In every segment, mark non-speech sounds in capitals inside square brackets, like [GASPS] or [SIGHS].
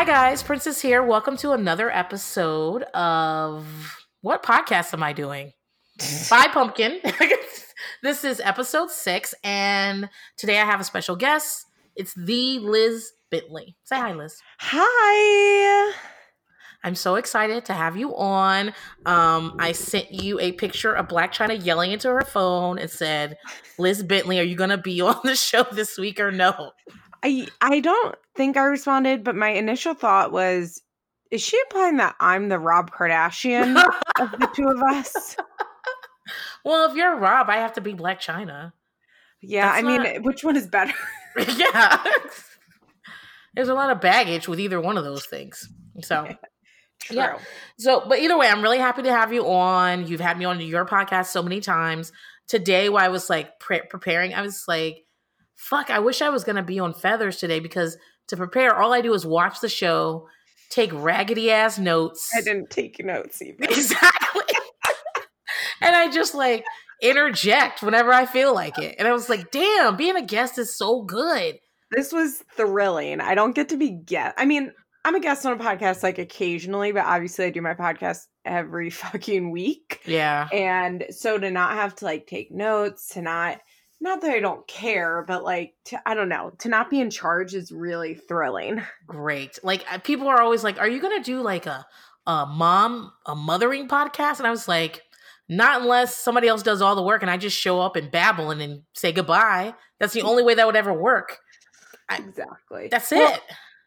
Hi, guys. Princess here. Welcome to another episode of what podcast am I doing? Bye, Pumpkin. [LAUGHS] this is episode six, and today I have a special guest. It's the Liz Bentley. Say hi, Liz. Hi. I'm so excited to have you on. Um, I sent you a picture of Blac Chyna yelling into her phone and said, Liz Bentley, are you going to be [LAUGHS] on the show this week or no? I I don't think I responded, but my initial thought was, is she implying that I'm the Rob Kardashian of the two of us? [LAUGHS] Well, if you're Rob, I have to be Blac Chyna. Yeah, That's I mean, which one is better? [LAUGHS] yeah. [LAUGHS] There's a lot of baggage with either one of those things. So, True. Yeah. so, but either way, I'm really happy to have you on. You've had me on your podcast so many times. Today, while I was like pre- preparing, I was like, fuck, I wish I was going to be on Feathers today because to prepare, all I do is watch the show, take raggedy ass notes. I didn't take notes even. [LAUGHS] Exactly. [LAUGHS] and I just like interject whenever I feel like it. And I was like, damn, being a guest is so good. This was thrilling. I don't get to be guest. I mean, I'm a guest on a podcast like occasionally, but obviously I do my podcast every [LAUGHS] fucking week. Yeah. And so to not have to like take notes, to not not that I don't care, but like to I don't know, to not be in charge is really thrilling. [LAUGHS] Great. Like people are always like, are you going to do like a, a mom, a mothering podcast? And I was like, not unless somebody else does all the work and I just show up and babble and then say goodbye. That's the only way that would ever work. I- Exactly. That's Well, it.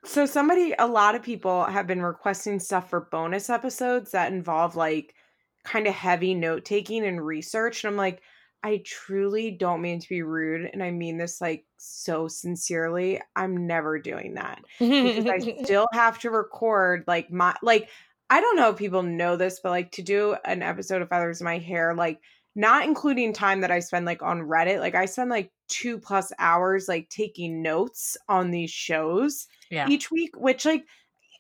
So somebody a lot of people have been requesting stuff for bonus episodes that involve like kind of heavy note taking and research and I'm like I truly don't mean to be rude and I mean this like so sincerely. I'm never doing that. because I [LAUGHS] still have to record like my like I don't know if people know this, but like to do an episode of Feathers in My Hair, like not including time that I spend like on Reddit, like I spend like two plus hours like taking notes on these shows yeah. each week, which like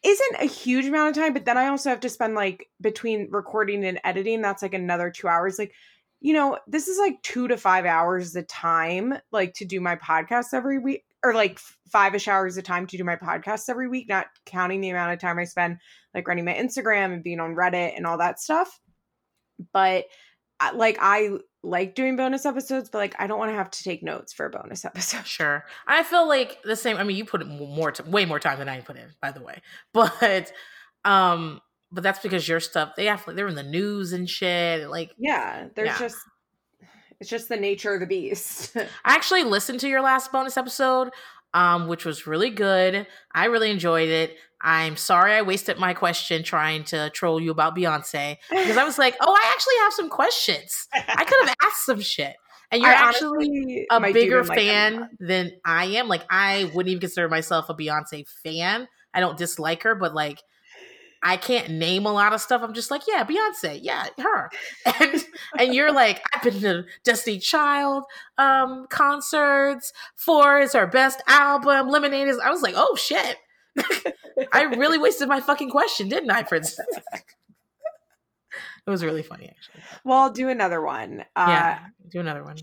isn't a huge amount of time, but then I also have to spend like between recording and editing, that's like another two hours. Like, you know, this is like two to five hours a time, like to do my podcast every week, or like five ish hours a time to do my podcast every week, not counting the amount of time I spend like running my Instagram and being on Reddit and all that stuff. But like, I like doing bonus episodes, but like, I don't want to have to take notes for a bonus [LAUGHS] episode. Sure. I feel like the same. I mean, you put more, t- way more time than I put in, by the way. But, um, but that's because your stuff they have they're in the news and shit. Like, Yeah, there's Yeah. just it's just the nature of the beast. [LAUGHS] I actually listened to your last bonus episode, um, which was really good. I really enjoyed it. I'm sorry I wasted my question trying to troll you about Beyonce because I was like, oh, I actually have some questions. I could have asked some shit. And you're I actually a bigger even like fan than I am. Like I wouldn't even consider myself a Beyonce fan. I don't dislike her, but like I can't name a lot of stuff. I'm just like, yeah, Beyonce, yeah, her. [LAUGHS] And and you're like, I've been to Destiny Child um concerts. Four is her best album. Lemonade is. I was like, oh shit. [LAUGHS] I really wasted my fucking question, didn't I, Princess? [LAUGHS] it was really funny, actually. Well, I'll do another one. Uh, yeah, do another one.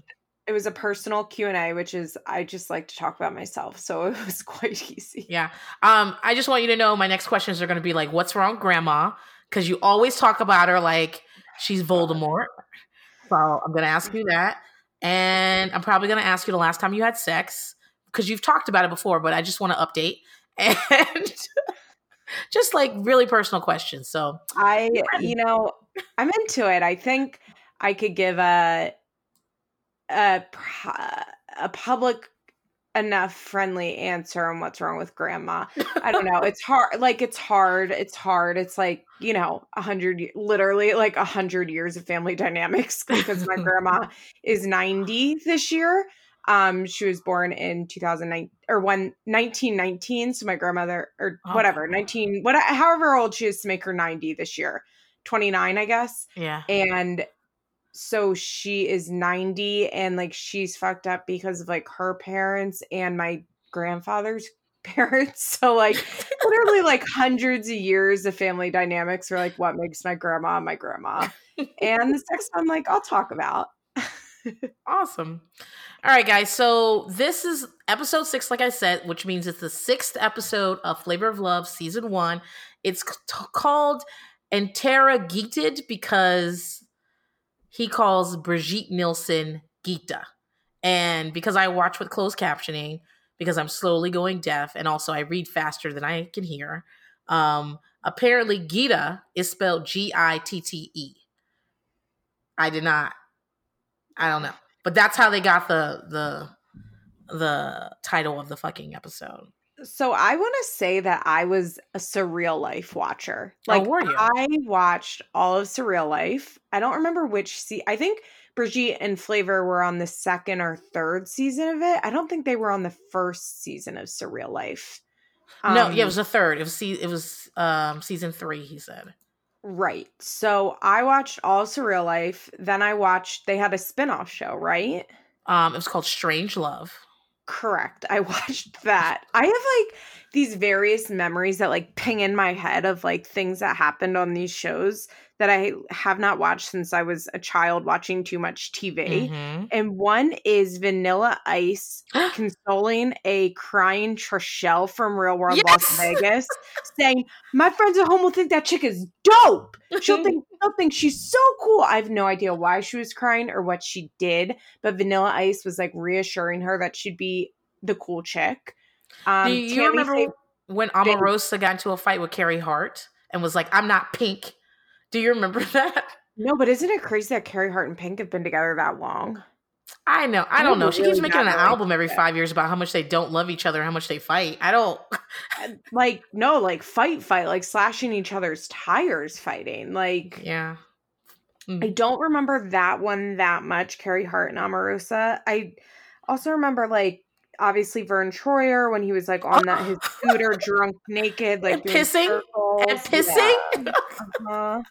It was a personal Q and A, which is I just like to talk about myself, so [LAUGHS] it was quite easy. Yeah. Um, I just want you to know my next questions are going to be like, what's wrong, grandma? Because you always talk about her like she's Voldemort. So I'm going to ask you that. And I'm probably going to ask you the last time you had sex because you've talked about it before, but I just want to update. [LAUGHS] And just like really personal questions. So I, you know, I'm into it. I think I could give a a a public enough friendly answer on what's wrong with grandma. I don't know. It's hard. Like it's hard. It's hard. It's like you know, a hundred, literally like a hundred years of family [LAUGHS] dynamics [LAUGHS] because my grandma is ninety this year. Um, she was born in 2009 or one 1919. So my grandmother or Oh, whatever 19, what, however old she is to make her 90 this year, 29, I guess yeah. and so she is 90 and like she's fucked up because of like her parents and my grandfather's [LAUGHS] parents so like literally [LAUGHS] like hundreds of years of family dynamics are like what makes my grandma my grandma and the sex i'm like i'll talk about [LAUGHS] Awesome. All right, guys. So this is episode six, like I said, which means it's the sixth episode of Flavor of Love season one. It's c- called Interrogated because he calls Brigitte Nielsen Gita. And because I watch with closed captioning, because I'm slowly going deaf, and also I read faster than I can hear, um, apparently Gita is spelled G I T T E. I did not. I don't know, but that's how they got the the the title of the fucking episode. So I want to say that I was a surreal life watcher. Oh, Like were you? I watched all of Surreal Life. I don't remember which se- I think Brigitte and Flavor were on the second or third season of it. I don't think they were on the first season of Surreal Life. no, yeah, Um, it was the third. It was se- it was um season three. He said. right. So I watched all Surreal Life. Then I watched they had a spin-off show, right? Um, it was called Strange Love. Correct. I [LAUGHS] watched that. I have like these various memories that like ping in my head of like things that happened on these shows that I have not watched since I was a child watching too much TV. Mhm. And one is Vanilla Ice [GASPS] consoling a crying Trishelle from Real World Las [LAUGHS] Vegas, saying, My friends at home will think that chick is dope. She'll [LAUGHS] think she'll think she's so cool. I have no idea why she was crying or what she did, but Vanilla Ice was like reassuring her that she'd be the cool chick. Um, Do you Tammy remember when Omarosa got into a fight with Carey Hart and was like, "I'm not pink"? Do you remember [LAUGHS] that? no, but isn't it crazy that Carey Hart and Pink have been together that long? I know. I don't know. She keeps making an album every five years about how much they don't love each other, how much they fight. I don't. Like, no, like fight, fight, like slashing each other's tires, fighting. Like, Yeah. I don't remember that one that much, Carey Hart and Omarosa. I also remember like obviously Verne Troyer when he was like on that his [LAUGHS] scooter drunk naked, like And pissing? And pissing. Yeah. [LAUGHS] Uh-huh.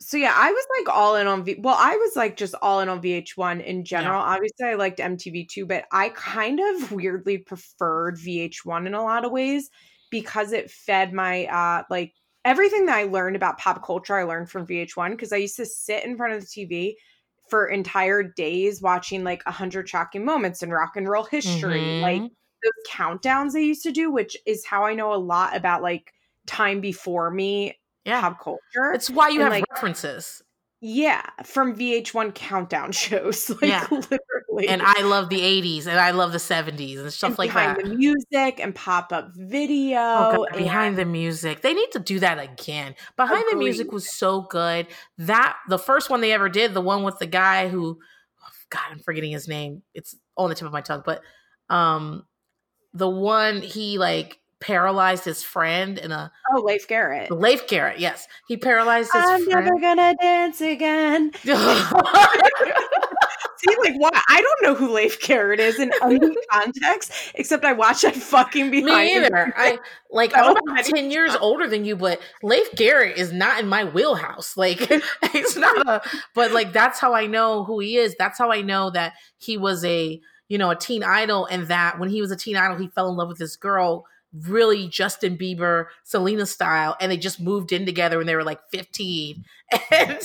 So yeah, I was like all in on V. Well, I was like just all in on VH1 in general. Obviously, I liked MTV too, but I kind of weirdly preferred VH1 in a lot of ways because it fed my uh like everything that I learned about pop culture. I learned from VH1 because I used to sit in front of the TV for entire days watching like a hundred shocking moments in rock and roll history, like Mhm. those countdowns they used to do, which is how I know a lot about like time before me yeah. pop culture. It's why you and, have like, references. Yeah, from VH1 countdown [LAUGHS] shows, like Yeah. literally. And I love the 80s and I love the 70s and And stuff like behind that. Behind the music and pop up video. Oh, God, and- behind the music. They need to do that again. Behind the music was so good. That the first one they ever did, the one with the guy who oh, God, I'm forgetting his name. It's on the tip of my tongue, but um the one he like paralyzed his friend in a oh, Leif Garrett. Leif Garrett, yes. He paralyzed his I'm friend. never gonna dance again. [LAUGHS] [LAUGHS] See, like, why? I don't know who Leif Garrett is in any [LAUGHS] context, except I watched that fucking behind. Me the either. I like So I'm about ten years older than you, but Leif Garrett is not in my wheelhouse. Like he's not a. But like that's how I know who he is. That's how I know that he was a you know a teen idol, and that when he was a teen idol, he fell in love with this girl, really Justin Bieber, Selena style, and they just moved in together when they were like fifteen, [LAUGHS] and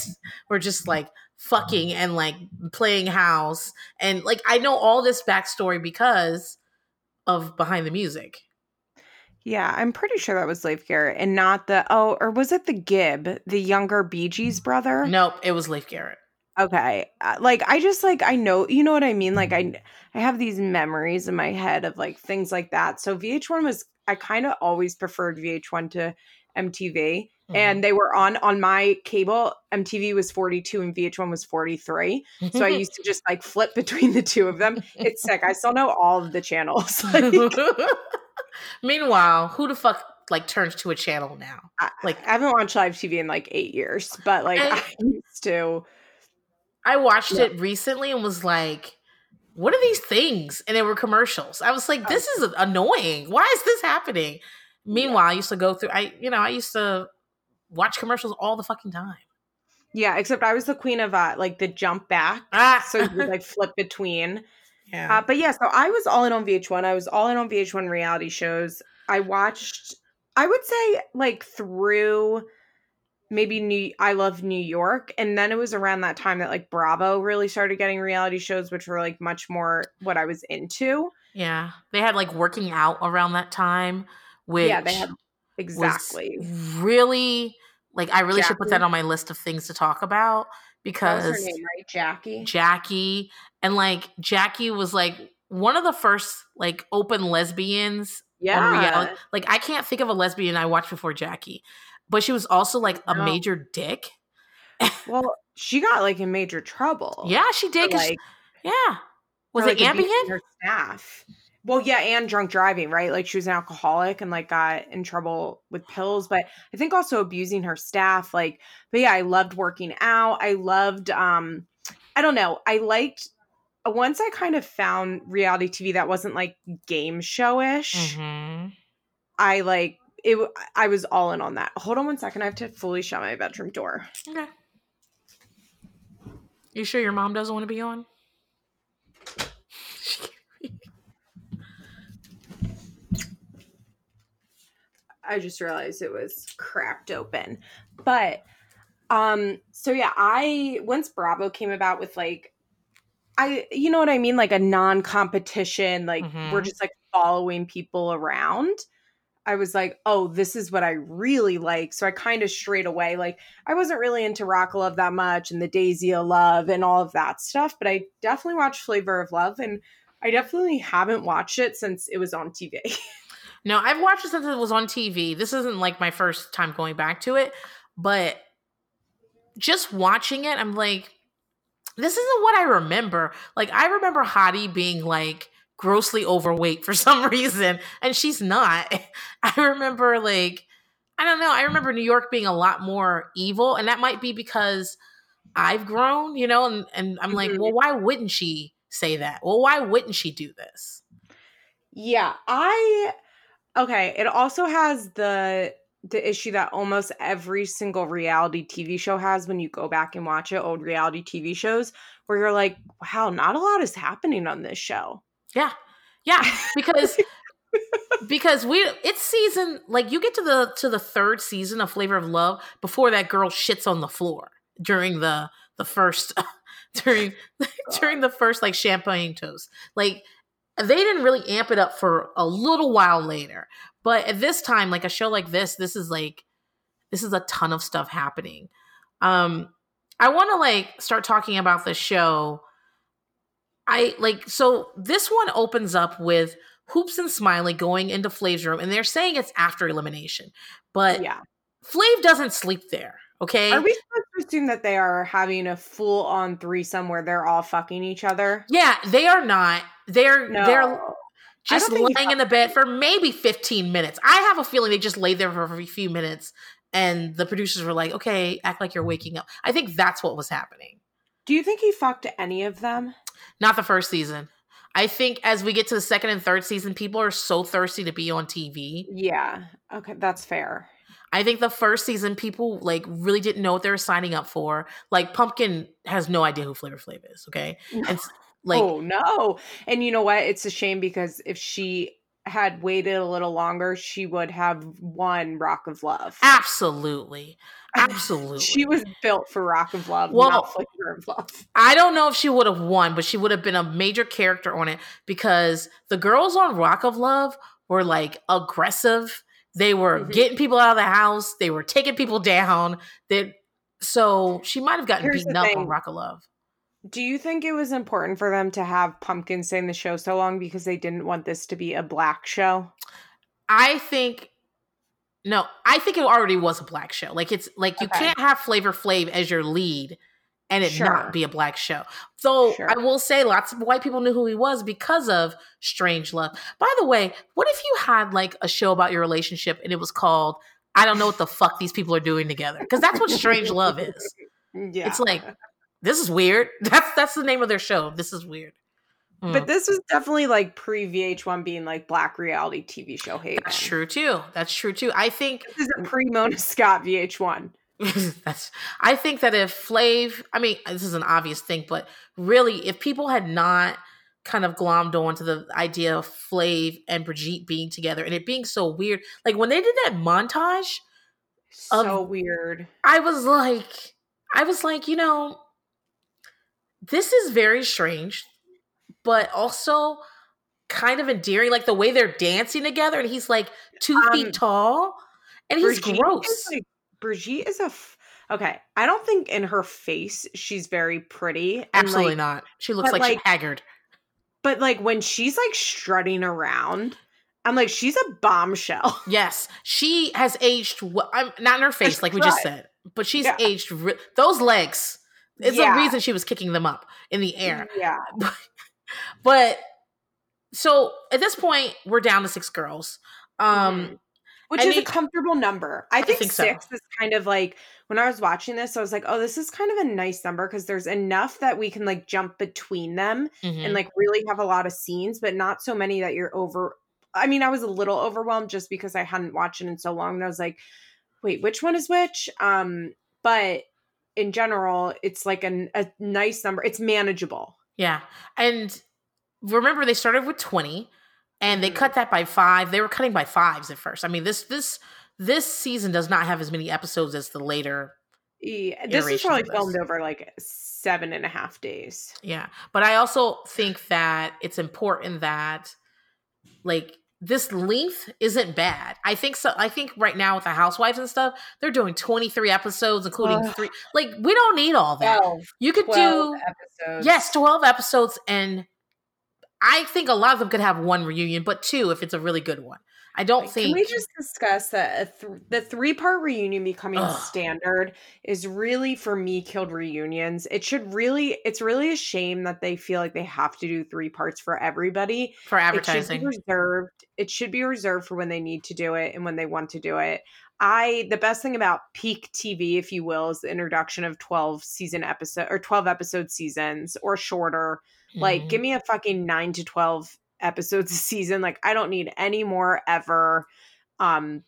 we're just like fucking and like playing house, and like I know all this backstory because of behind the music. Yeah, I'm pretty sure that was Leif Garrett and not the oh, or was it the Gibb, the younger Bee Gees brother? Nope, it was Leif Garrett. Okay. Uh, like I just like I know, you know what I mean? Like I I have these memories in my head of like things like that. So VH1 was I kind of always preferred VH1 to MTV Mm-hmm. and they were on on my cable MTV was 42 and VH1 was 43. So I [LAUGHS] used to just like flip between the two of them. It's sick. I still know all of the channels. [LAUGHS] Like, [LAUGHS] Meanwhile, who the fuck like turns to a channel now? I, Like- I haven't watched live TV in like 8 years, but like I- I used to I watched Yeah. it recently and was like, what are these things? And they were commercials. I was Oh. like, this is annoying. Why is this happening? Meanwhile, I used to go through I you know, I used to watch commercials all the fucking time. Yeah, except I was the queen of uh like the jump back. Ah, So you would like flip between. [LAUGHS] yeah. Uh, but yeah, so I was all in on VH1. I was all in on VH1 reality shows. I watched, I would say, like through maybe New I love New York and then it was around that time that like Bravo really started getting reality shows which were like much more what I was into. Yeah. They had like working out around that time which yeah, they had exactly. really like I really should put that on my list of things to talk about What was her because name, right? Jackie. Jackie and like Jackie was like one of the first like open lesbians Yeah. reality. Like I can't think of a lesbian I watched before Jackie, but she was also like a No. major dick. Well, she got like in major trouble. Yeah, she for, did. she- like yeah, was for, it like, Ambien? Her staff. Well, yeah, and drunk driving, right? Like she was an alcoholic and like got in trouble with pills, but I think also abusing her staff. Like, but yeah, I loved working out. I loved um I don't know. I liked once I kind of found reality TV that wasn't like game showish, hmm I like it I was all in on that. Hold on one second. I have to fully shut my bedroom door. Okay. You sure your mom doesn't want to be on? [LAUGHS] I just realized it was cracked open. But um so yeah, I once Bravo came about with like I you know what I mean like a non-competition like we're Mhm. just like following people around. I was like, "Oh, this is what I really like." So I kind of straight away like I wasn't really into Rock Love that much and the Daisy of Love and all of that stuff, but I definitely watched Flavor of Love and I definitely haven't watched it since it was on TV. No, I've watched it since it was on TV. This isn't like my first time going back to it, but just watching it, I'm like, this isn't what I remember. Like, I remember Hottie being like grossly overweight for [LAUGHS] some reason, and she's not. [LAUGHS] I remember, like, I don't know. I remember New York being a lot more evil, and that might be because I've grown, you know, and, and I'm like, Mhm. well, why wouldn't she say that? Well, why wouldn't she do this? Yeah, I okay, it also has the the issue that almost every single reality TV show has when you go back and watch it, old reality TV shows, where you're like, wow, not a lot is happening on this show. Yeah. Yeah, because [LAUGHS] because we it's season like you get to the to the third season of Flavor of Love before that girl shits on the floor during the the first [LAUGHS] during [LAUGHS] during the first like champagne toast. Like they didn't really amp it up for a little while later. But at this time like a show like this this is like this is a ton of stuff happening. Um I want to like start talking about the show I like so this one opens up with Hoops and Smiley going into Flav's room, and they're saying it's after elimination, but yeah. Flav doesn't sleep there. Okay, Are we supposed to assume that they are having a full on threesome where they're all fucking each other? yeah, they are not. They're No. they're just don't think he laying in the bed for maybe fifteen minutes. I have a feeling they just laid there for a few minutes, and the producers were like, "Okay, act like you're waking up." I think that's what was happening. Do you think he fucked any of them? Not the first season. I think as we get to the second and third season, people are so thirsty to be on TV. Yeah. Okay, that's fair. I think the first season people like really didn't know what they were signing up for. Like Pumpkin has no idea who Flavor Flav is, okay? And like oh no. And you know what? It's a shame because if she had waited a little longer, she would have won Rock of Love. absolutely. [LAUGHS] Absolutely. She was built for Rock of Love, Well- not Flavor of Love. I don't know if she would have won, but she would have been a major character on it because the girls on Rock of Love were like aggressive. They were Mhm. getting people out of the house. They were taking people down. That so she might have gotten Here's beaten up on. Rock of Love. Do you think it was important for them to have Pumpkin stay in the show so long because they didn't want this to be a black show? I think no, I think it already was a black show. Like it's like you Okay. can't have Flavor Flav as your lead and it Sure. not be a black show. So Sure. I will say lots of white people knew who he was because of Strange Love. By the way, what if you had like a show about your relationship and it was called I don't know what the fuck these people are doing together? Because that's what Strange Love is. [LAUGHS] Yeah. It's like this is weird. [LAUGHS] That's that's the name of their show. This is weird. Mm. But this was definitely like pre VH1 being like black reality TV show haven. that's true too. That's true too. I think This is a pre Mona Scott VH1. [LAUGHS] That's. I think that if Flav, I mean, this is an obvious thing, but really, if people had not kind of glommed on to the idea of Flav and Brigitte being together and it being so weird, like when they did that montage, So Of- weird. I was like, I was like, you know, this is very strange, but also kind of endearing. Like the way they're dancing together, and he's like two Um, feet tall, and he's Brigitte gross. Is like, Brigitte is a. F- okay, I don't think in her face she's very pretty. Absolutely like, not. She looks but, like, she's haggard. But like when she's like strutting around, I'm like, she's a bombshell. [LAUGHS] Yes, she has aged. Well, I'm not in her face, like we just said, but she's Yeah. aged. Re- those legs. It's Yeah. the reason she was kicking them up in the air. Yeah. [LAUGHS] But so at this point, we're down to six girls. Um, Mhm. Which is a comfortable number. I think, think so. six is kind of like when I was watching this, I was like, oh, this is kind of a nice number because there's enough that we can like jump between them mhm. and like really have a lot of scenes, but not so many that you're over. I mean, I was a little overwhelmed just because I hadn't watched it in so long. And I was like, wait, which one is which? Um, but in general, it's like an, a nice number. It's manageable. Yeah. And remember they started with 20 and they Mhm. cut that by 5. They were cutting by 5s at first. I mean, this this this season does not have as many episodes as the later. Yeah, this is probably this. filmed over like seven and a half days. Yeah. But I also think that it's important that like this length isn't bad. I think so I think right now with the housewives and stuff, they're doing 23 episodes including. 3 like we don't need all that. 12, You could 12 do episodes. Yes, 12 episodes and I think a lot of them could have one reunion, but two if it's a really good one. I don't think Can we just discuss that a th- the three part reunion becoming Ugh. standard is really for me killed reunions. It should really, it's really a shame that they feel like they have to do three parts for everybody. for It should advertising. be reserved. It should be reserved for when they need to do it and when they want to do it. I the best thing about peak TV, if you will, is the introduction of twelve season episode or twelve episode seasons or shorter. Like, Mhm. give me a fucking nine to twelve episodes a season. Like, I don't need any more ever. Um,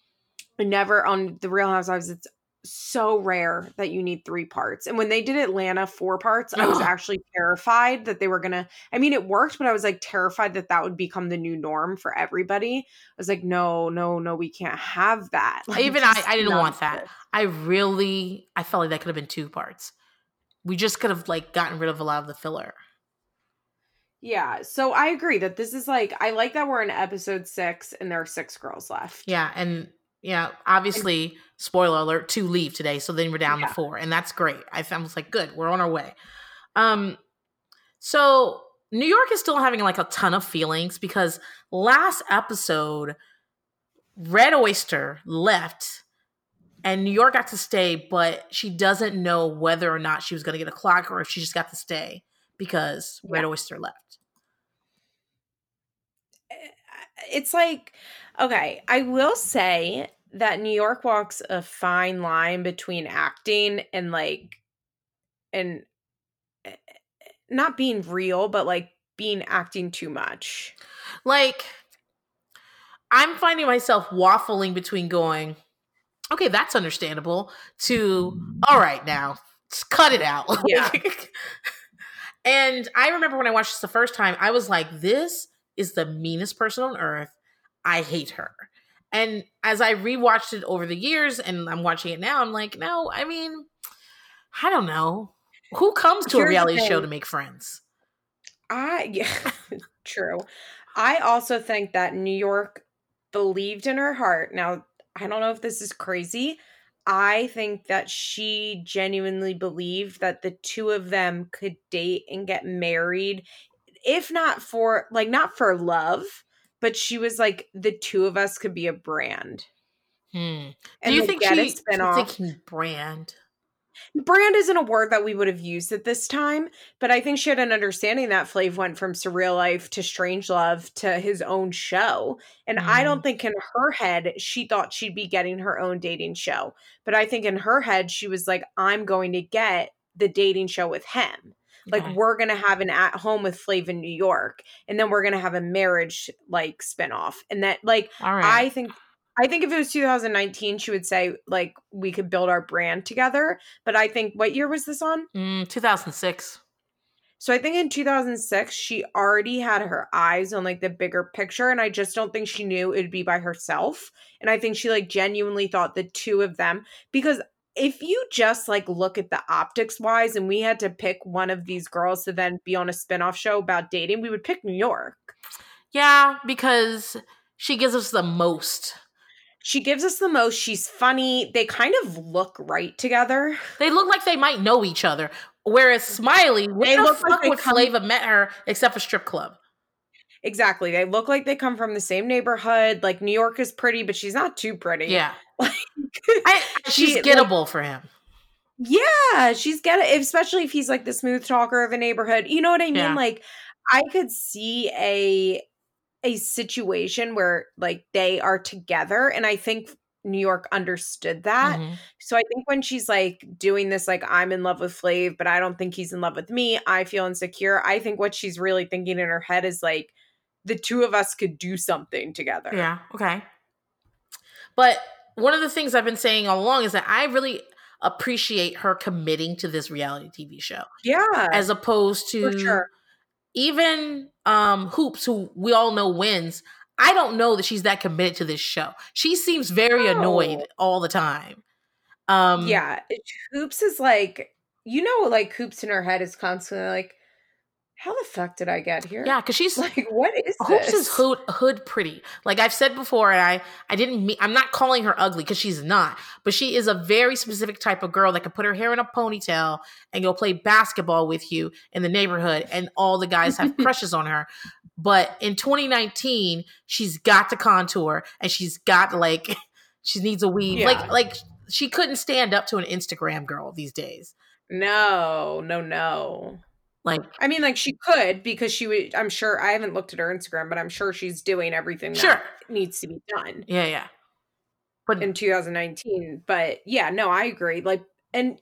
never on the Real Housewives. It's so rare that you need three parts. And when they did Atlanta four parts, I was [GASPS] actually terrified that they were gonna. I mean, it worked, but I was like terrified that that would become the new norm for everybody. I was like, no, no, no, we can't have that. [LAUGHS] Like, Even I- I didn't want that. I really I felt like that could have been two parts. We just could have like gotten rid of a lot of the filler. Yeah, so I agree that this is like I like that we're in episode six and there are six girls left. Yeah, and yeah, obviously, spoiler alert, two leave today, so then we're down Yeah. to four, and that's great. I I was like, good, we're on our way. Um, so New York is still having like a ton of feelings because last episode, Red Oyster left, and New York got to stay, but she doesn't know whether or not she was going to get a clock or if she just got to stay because Red Yeah. Oyster left. It's like okay, I will say that New York walks a fine line between acting and like and eh, not being real, but like being acting too much. like i'm finding myself waffling between going okay that's understandable to all right now just cut it out Yeah. [LAUGHS] and i remember when i watched this the first time i was like this is the meanest person on earth i hate her and as i rewatched it over the years and i'm watching it now i'm like no i mean i don't know who comes to Here's a reality show to make friends I [LAUGHS] yeah, true. I also think that New York believed in her heart. Now, I don't know if this is crazy. I think that she genuinely believed that the two of them could date and get married, if not for like not for love, but she was like the two of us could be a brand. hmm. And do you think get a she spinoff. thinking brand brand isn't a word that we would have used at this time, but I think she had an understanding that Flav went from surreal life to strange love to his own show. And I don't think in her head she thought she'd be getting her own dating show. But I think in her head she was like, I'm going to get the dating show with him. Like Okay. we're gonna have an at home with Flav in New York, and then we're gonna have a marriage like spinoff. And that like right I think I think if it was 2019, she would say like we could build our brand together. But I think what year was this on? Mm, 2006. So I think in 2006 she already had her eyes on like the bigger picture and I just don't think she knew it'd be by herself. And I think she like genuinely thought the two of them because if you just like look at the optics wise and we had to pick one of these girls to then be on a spin-off show about dating, we would pick New York. Yeah, because she gives us the most. She gives us the most. She's funny. They kind of look right together. They look like they might know each other. Whereas Smiley, where They the look like fuck they would come- Flava met her except for strip club? Exactly. They look like they come from the same neighborhood. Like New York is pretty, but she's not too pretty. Yeah, [LAUGHS] Like, I, [LAUGHS] she's She, like- gettable for him. yeah, she's get it, especially if he's like the smooth talker of a neighborhood. You know what I mean? Yeah. Like I could see a a situation where like they are together and I think New York understood that. Mhm. So I think when she's like doing this, like I'm in love with Flav, but I don't think he's in love with me. I feel insecure. I think what she's really thinking in her head is like the two of us could do something together. Yeah, okay. But one of the things I've been saying all along is that I really appreciate her committing to this reality TV show Yeah. as opposed to for sure. even um hoops who we all know wins i don't know that she's that committed to this show she seems very annoyed all the time um yeah. Hoops is like, you know, like Hoops in her head is constantly like, how the fuck did I get here? yeah because she's [LAUGHS] Like, what is this? is hood hood pretty like i've said before and i i didn't mean i'm not calling her ugly because she's not but she is a very specific type of girl that can put her hair in a ponytail and go play basketball with you in the neighborhood and all the guys have [LAUGHS] crushes on her but in 2019 she's got to contour and she's got like [LAUGHS] she needs a weave Yeah. like like she couldn't stand up to an instagram girl these days No, no, no. Like I mean, like she could because she would. I'm sure. I haven't looked at her Instagram, but I'm sure she's doing everything that sure needs to be done yeah yeah but in 2019. But yeah, no, I agree. Like, and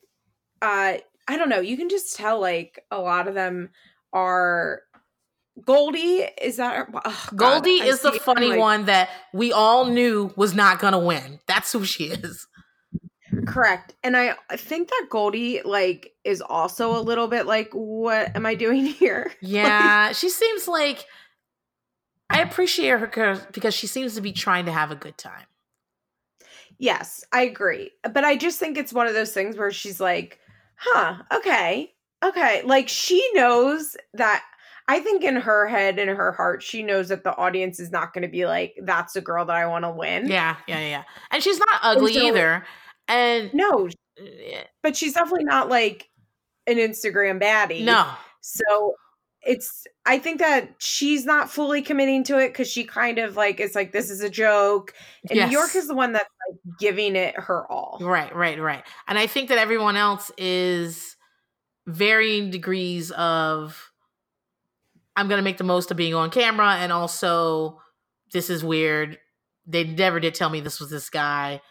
uh, I don't know. You can just tell like a lot of them are. Goldie is that God, Goldie is the funny like, one that we all knew was not gonna win. That's who she is. Mm. Correct. And I I think that Goldie like is also a little bit like, what am I doing [LAUGHS] here? Yeah, she seems like I appreciate her because she seems to be trying to have a good time. Yes, I agree. But I just think it's one of those things where she's like, huh, okay, okay. Like she knows that I think in her head, in her heart, she knows that the audience is not going to be like, that's a girl that I want to win. Yeah, yeah, yeah. And she's not ugly so- either. And No, but she's definitely not like an Instagram baddie. no, So it's I think that she's not fully committing to it because she kind of like it's like this is a joke. And New York is the one that's like giving it her all. right, right, right. And I think that everyone else is varying degrees of I'm gonna make the most of being on camera, and also this is weird. They never did tell me this was this guy.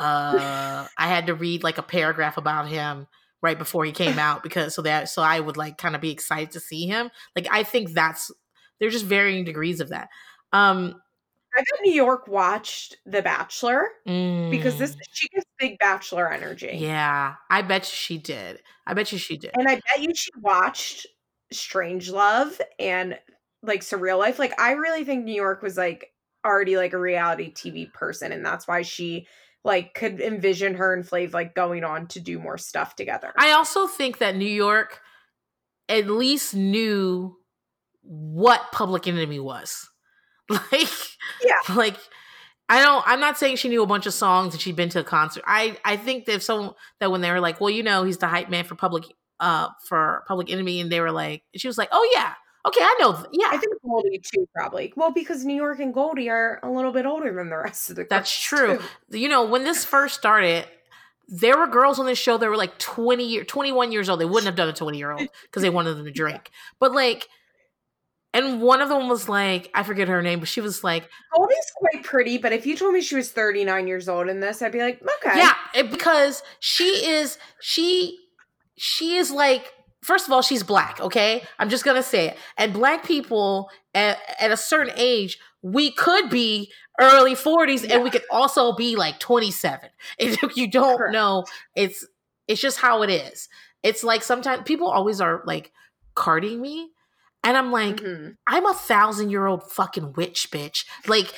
Uh, I had to read like a paragraph about him right before he came out [LAUGHS] because so that so I would like kind of be excited to see him. Like I think that's there's just varying degrees of that. Um, I bet New York watched The Bachelor because this mm, she gets big Bachelor energy. yeah, I bet you she did. I bet you she did. And I bet you she watched Strange Love and like Surreal Life. Like I really think New York was like already like a reality TV person, and that's why she like could envision her and Flav like going on to do more stuff together. I also think that New York at least knew what Public Enemy was. [LAUGHS] Like, Yeah. like I don't. I'm not saying she knew a bunch of songs and she'd been to a concert. I I think that if someone that when they were like, well, you know, he's the hype man for Public uh for Public Enemy, and they were like, she was like, oh yeah, okay, I know, yeah, I think Goldie too, probably. Well, because New York and Goldie are a little bit older than the rest of the. That's true. too. you know, when this first started, there were girls on this show that were like 20 year, 21 years old. They wouldn't have done a 20 year old because they wanted them to [LAUGHS] drink. But like, and one of them was like, I forget her name, but she was like, Goldie's quite pretty, but if you told me she was 39 years old in this, I'd be like, okay. yeah, because she is, she, she is like, first of all, she's black. Okay. I'm just to say it. And black people at, at a certain age, we could be early 40s and we could also be like 27. [LAUGHS] If you don't Correct. know, it's, it's just how it is. It's like sometimes people always are like carding me. And I'm like, Mhm. I'm a thousand year old fucking witch, bitch. Like,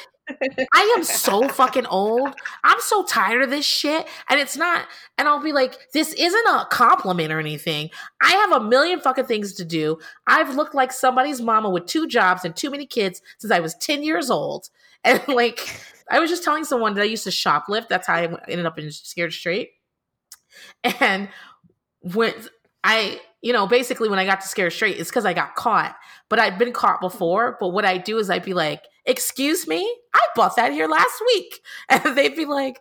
I am so fucking old. I'm so tired of this shit. And it's not, and I'll be like, this isn't a compliment or anything. I have a million fucking things to do. I've looked like somebody's mama with two jobs and too many kids since I was 10 years old. [LAUGHS] And like, I was just telling someone that I used to shoplift. That's how I ended up in Scared Straight. And when I, you know, basically when I got to Scared Straight, it's because I got caught. But I'd been caught before. But what I do is I'd be like, excuse me, I bought that here last week. [LAUGHS] And they'd be like,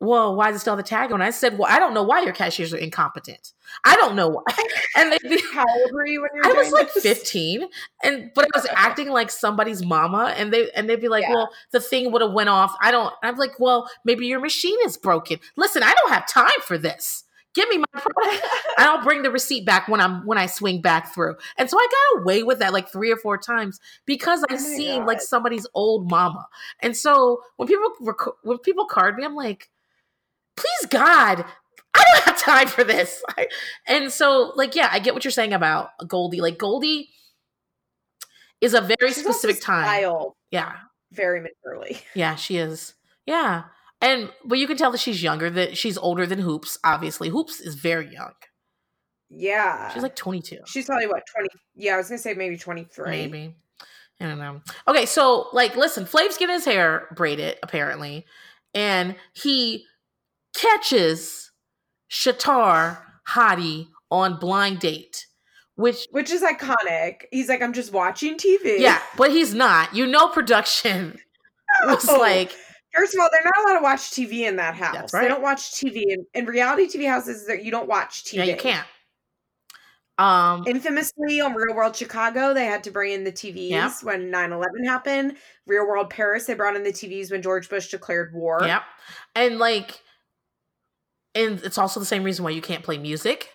well, why does it still the tag on? I said, well, I don't know why your cashiers are incompetent. I don't know why. [LAUGHS] And they'd be, [LAUGHS] How old were you when you were I was like this? 15 and but I was acting like somebody's mama and they and they'd be like, Yeah. "Well, the thing would have went off." I don't I'm like, "Well, maybe your machine is broken." Listen, I don't have time for this. Give me my product. and I'll bring the receipt back when I'm when I swing back through. And so I got away with that like three or four times because I Oh like somebody's old mama. And so when people rec- when people card me, I'm like, please God, I don't have time for this. [LAUGHS] And so like yeah, I get what you're saying about Goldie. Like Goldie is a very She's specific time. Yeah. very maturely. Yeah, she is. Yeah. And but you can tell that she's younger, that she's older than Hoops, obviously. Hoops is very young. Yeah. She's like 22. She's probably what, 20? Yeah, I was going to say maybe 23. Maybe. I don't know. Okay, so like listen, Flav's getting his hair braided, apparently, and he catches Shatar Hottie on blind date. Which Which is iconic. He's like, I'm just watching TV. yeah, but he's not. You know production [LAUGHS] was No. like First of all, they're not allowed to watch TV in that house. That's They don't watch TV. In, in reality TV houses, that you don't watch TV. Yeah, you can't. Um Infamously on Real World Chicago, they had to bring in the TVs Yep. when 9 11 happened. Real World Paris, they brought in the TVs when George Bush declared war. Yep. And like and it's also the same reason why you can't play music.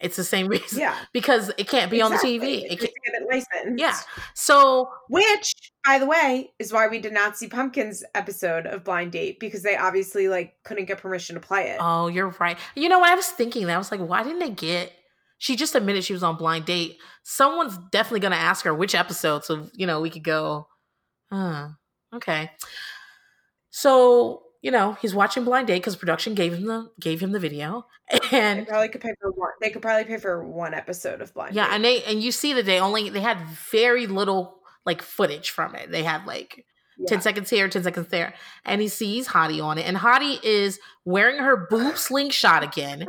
It's the same reason Yeah. [LAUGHS] because it can't be exactly. on the TV. It can't, get it licensed. yeah. So Which, by the way, is why we did not see Pumpkins episode of Blind Date because they obviously like couldn't get permission to play it. oh, you're right. You know what I was thinking that I was like, why didn't they get she just admitted she was on blind date. Someone's definitely gonna ask her which episode so you know we could go, huh. Okay. So, you know, he's watching blind date because production gave him the gave him the video. [LAUGHS] they And probably could pay for one. They could probably pay for one episode of Blind Yeah, Date. and they and you see that they only they had very little like footage from it. They had like Yeah. 10 seconds here, 10 seconds there. And he sees Hottie on it. And Hottie is wearing her boob [LAUGHS] slingshot again.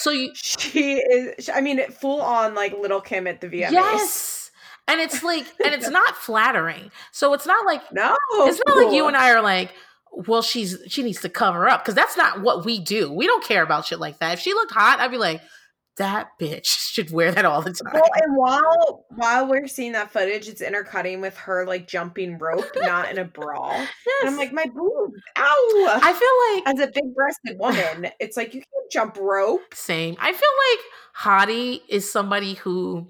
So you [LAUGHS] She is. I mean, full on like Little Kim at the VMAs. Yes. And it's like and it's not flattering. So it's not like No, it's not like you and I are like, well, she's she needs to cover up because that's not what we do. We don't care about shit like that. If she looked hot, I'd be like, that bitch [LAUGHS] should wear that all the time. Well, and while while we're seeing that footage, it's intercutting with her like jumping rope, not in a brawl. And I'm [LAUGHS] like, my boob, ow! I feel like As a big breasted woman, it's like you can't jump rope. Same. I feel like Hottie is somebody who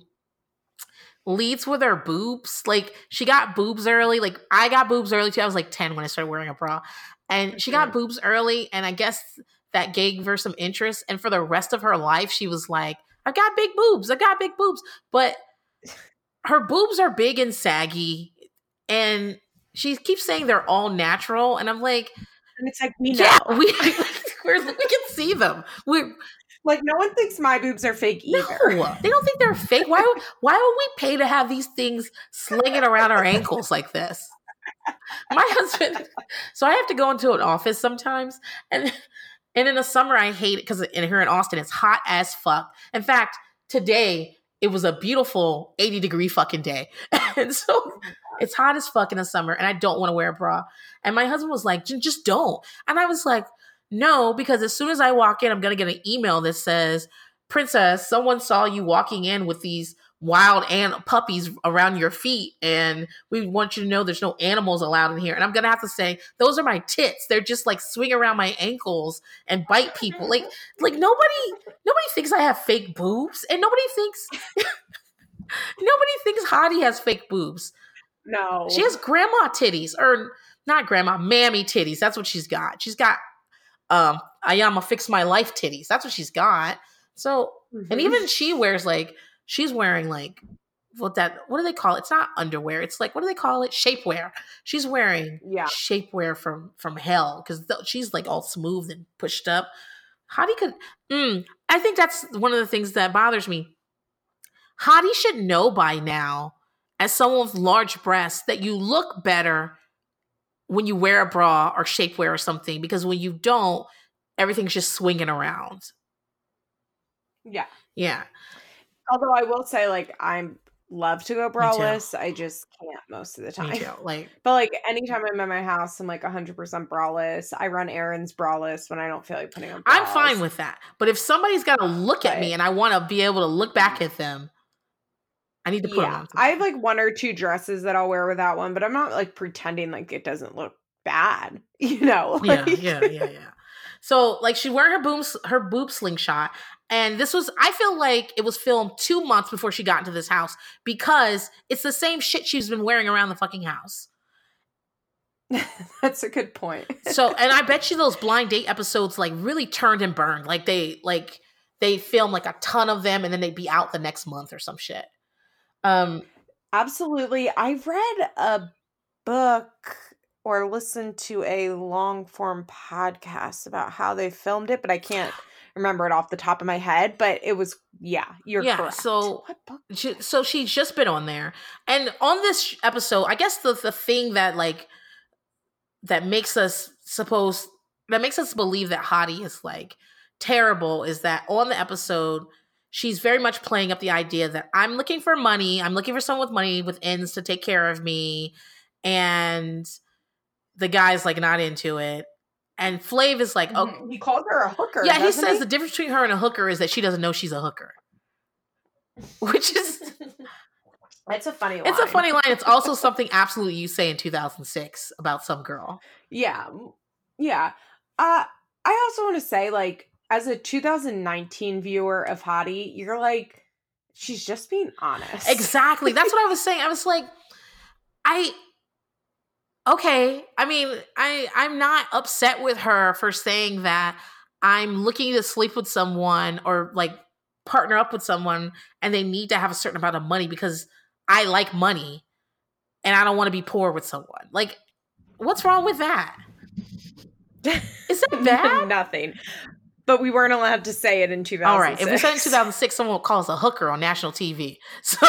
leads with her boobs. Like she got boobs early. Like I got boobs early too. I was like 10 when I started wearing a bra. And she got boobs early. And I guess that gave her some interest. And for the rest of her life, she was like, I got big boobs. I got big boobs. But her boobs are big and saggy. And she keeps saying they're all natural. And I'm like, And it's like we know. yeah, we, we're, [LAUGHS] we can see them. We, Like no one thinks my boobs are fake either. No, they don't think they're fake. Why? would- Why would we pay to have these things slinging around our ankles like this? My husband. So I have to go into an office sometimes, and and in the summer I hate it because in here in Austin it's hot as fuck. In fact, today it was a beautiful eighty degree fucking day, [LAUGHS] and so it's hot as fuck in the summer, and I don't want to wear a bra. And my husband was like, "Just don't," and I was like. No, because as soon as I walk in, I'm gonna get an email that says, "Princess, someone saw you walking in with these wild ant puppies around your feet, and we want you to know there's no animals allowed in here." And I'm gonna have to say, "Those are my tits. They're just like swing around my ankles and bite people." Like, [LAUGHS] like nobody, nobody thinks I have fake boobs, and nobody thinks, [LAUGHS] nobody thinks Hottie has fake boobs. No. She has grandma titties, or not grandma, mammy titties. That's what she's got. She's got um Iyanla fix my life titties. That's what she's got. So and Mhm. even she wears like she's wearing like what that what do they call it? It's not underwear. It's like what do they call it? Shapewear. She's wearing Yeah. shapewear from from hell because th- she's like all smooth and pushed up. Hottie could. Mm, I think that's one of the things that bothers me. Hottie should know by now, as someone with large breasts, that you look better when you wear a bra or shapewear or something. Because when you don't, everything's just swinging around. Yeah. Yeah, Although I will say, like, I'm love to go braless. I just can't most of the me time. Like [LAUGHS] But like anytime I'm at my house, I'm like 100% braless. I run errands braless when I don't feel like putting on. I'm fine with that. But if somebody's got to look at me and I want to be able to look back at them, I need to put Yeah, on. I have like one or two dresses that I'll wear with that one, but I'm not like pretending like it doesn't look bad. [LAUGHS] You know? yeah, Like- yeah, yeah, yeah. So like she's wearing her boom her boob slingshot, and this was I feel like it was filmed two months before she got into this house because it's the same shit she's been wearing around the fucking house. [LAUGHS] That's a good point. So [LAUGHS] and I bet you those blind date episodes like really turned and burned. Like they like they film like a ton of them and then they'd be out the next month or some shit. Um Absolutely. I read a book or listened to a long form podcast about how they filmed it, but I can't [SIGHS] remember it off the top of my head. But it was, yeah, you're Yeah, correct. so- what book? she, so she's just been on there and on this episode i guess the, the thing that like that makes us suppose that makes us believe that hottie is like terrible is that on the episode she's very much playing up the idea that i'm looking for money i'm looking for someone with money with ends to take care of me and the guy's like not into it and flav is like oh Mhm. He called her a hooker. yeah he says the difference between her and a hooker is that she doesn't know she's a hooker [LAUGHS] which is [LAUGHS] It's a funny line. It's a funny line. It's also [LAUGHS] something absolutely you say in 2006 about some girl. Yeah. Yeah. Uh I also want to say like as a 2019 viewer of Hottie, you're like she's just being honest. Exactly. That's what I was saying. I was like, I okay. I mean, I I'm not upset with her for saying that I'm looking to sleep with someone or like partner up with someone and they need to have a certain amount of money because I like money and I don't want to be poor with someone. Like, what's wrong with that? [LAUGHS] Is that bad? Nothing. But we weren't allowed to say it in 2006. All right. If we said in 2006, someone would call us a hooker on national TV. [LAUGHS] So,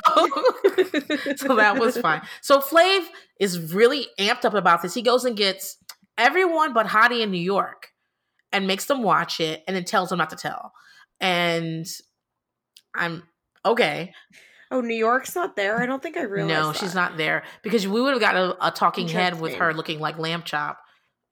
so that was fine. So Flav is really amped up about this. He goes and gets everyone but Hottie in New York and makes them watch it and then tells them not to tell. And I'm okay. Oh, New York's not there. I don't think I realized. No, that. she's not there because we would have got a, a talking head with her looking like lamb chop.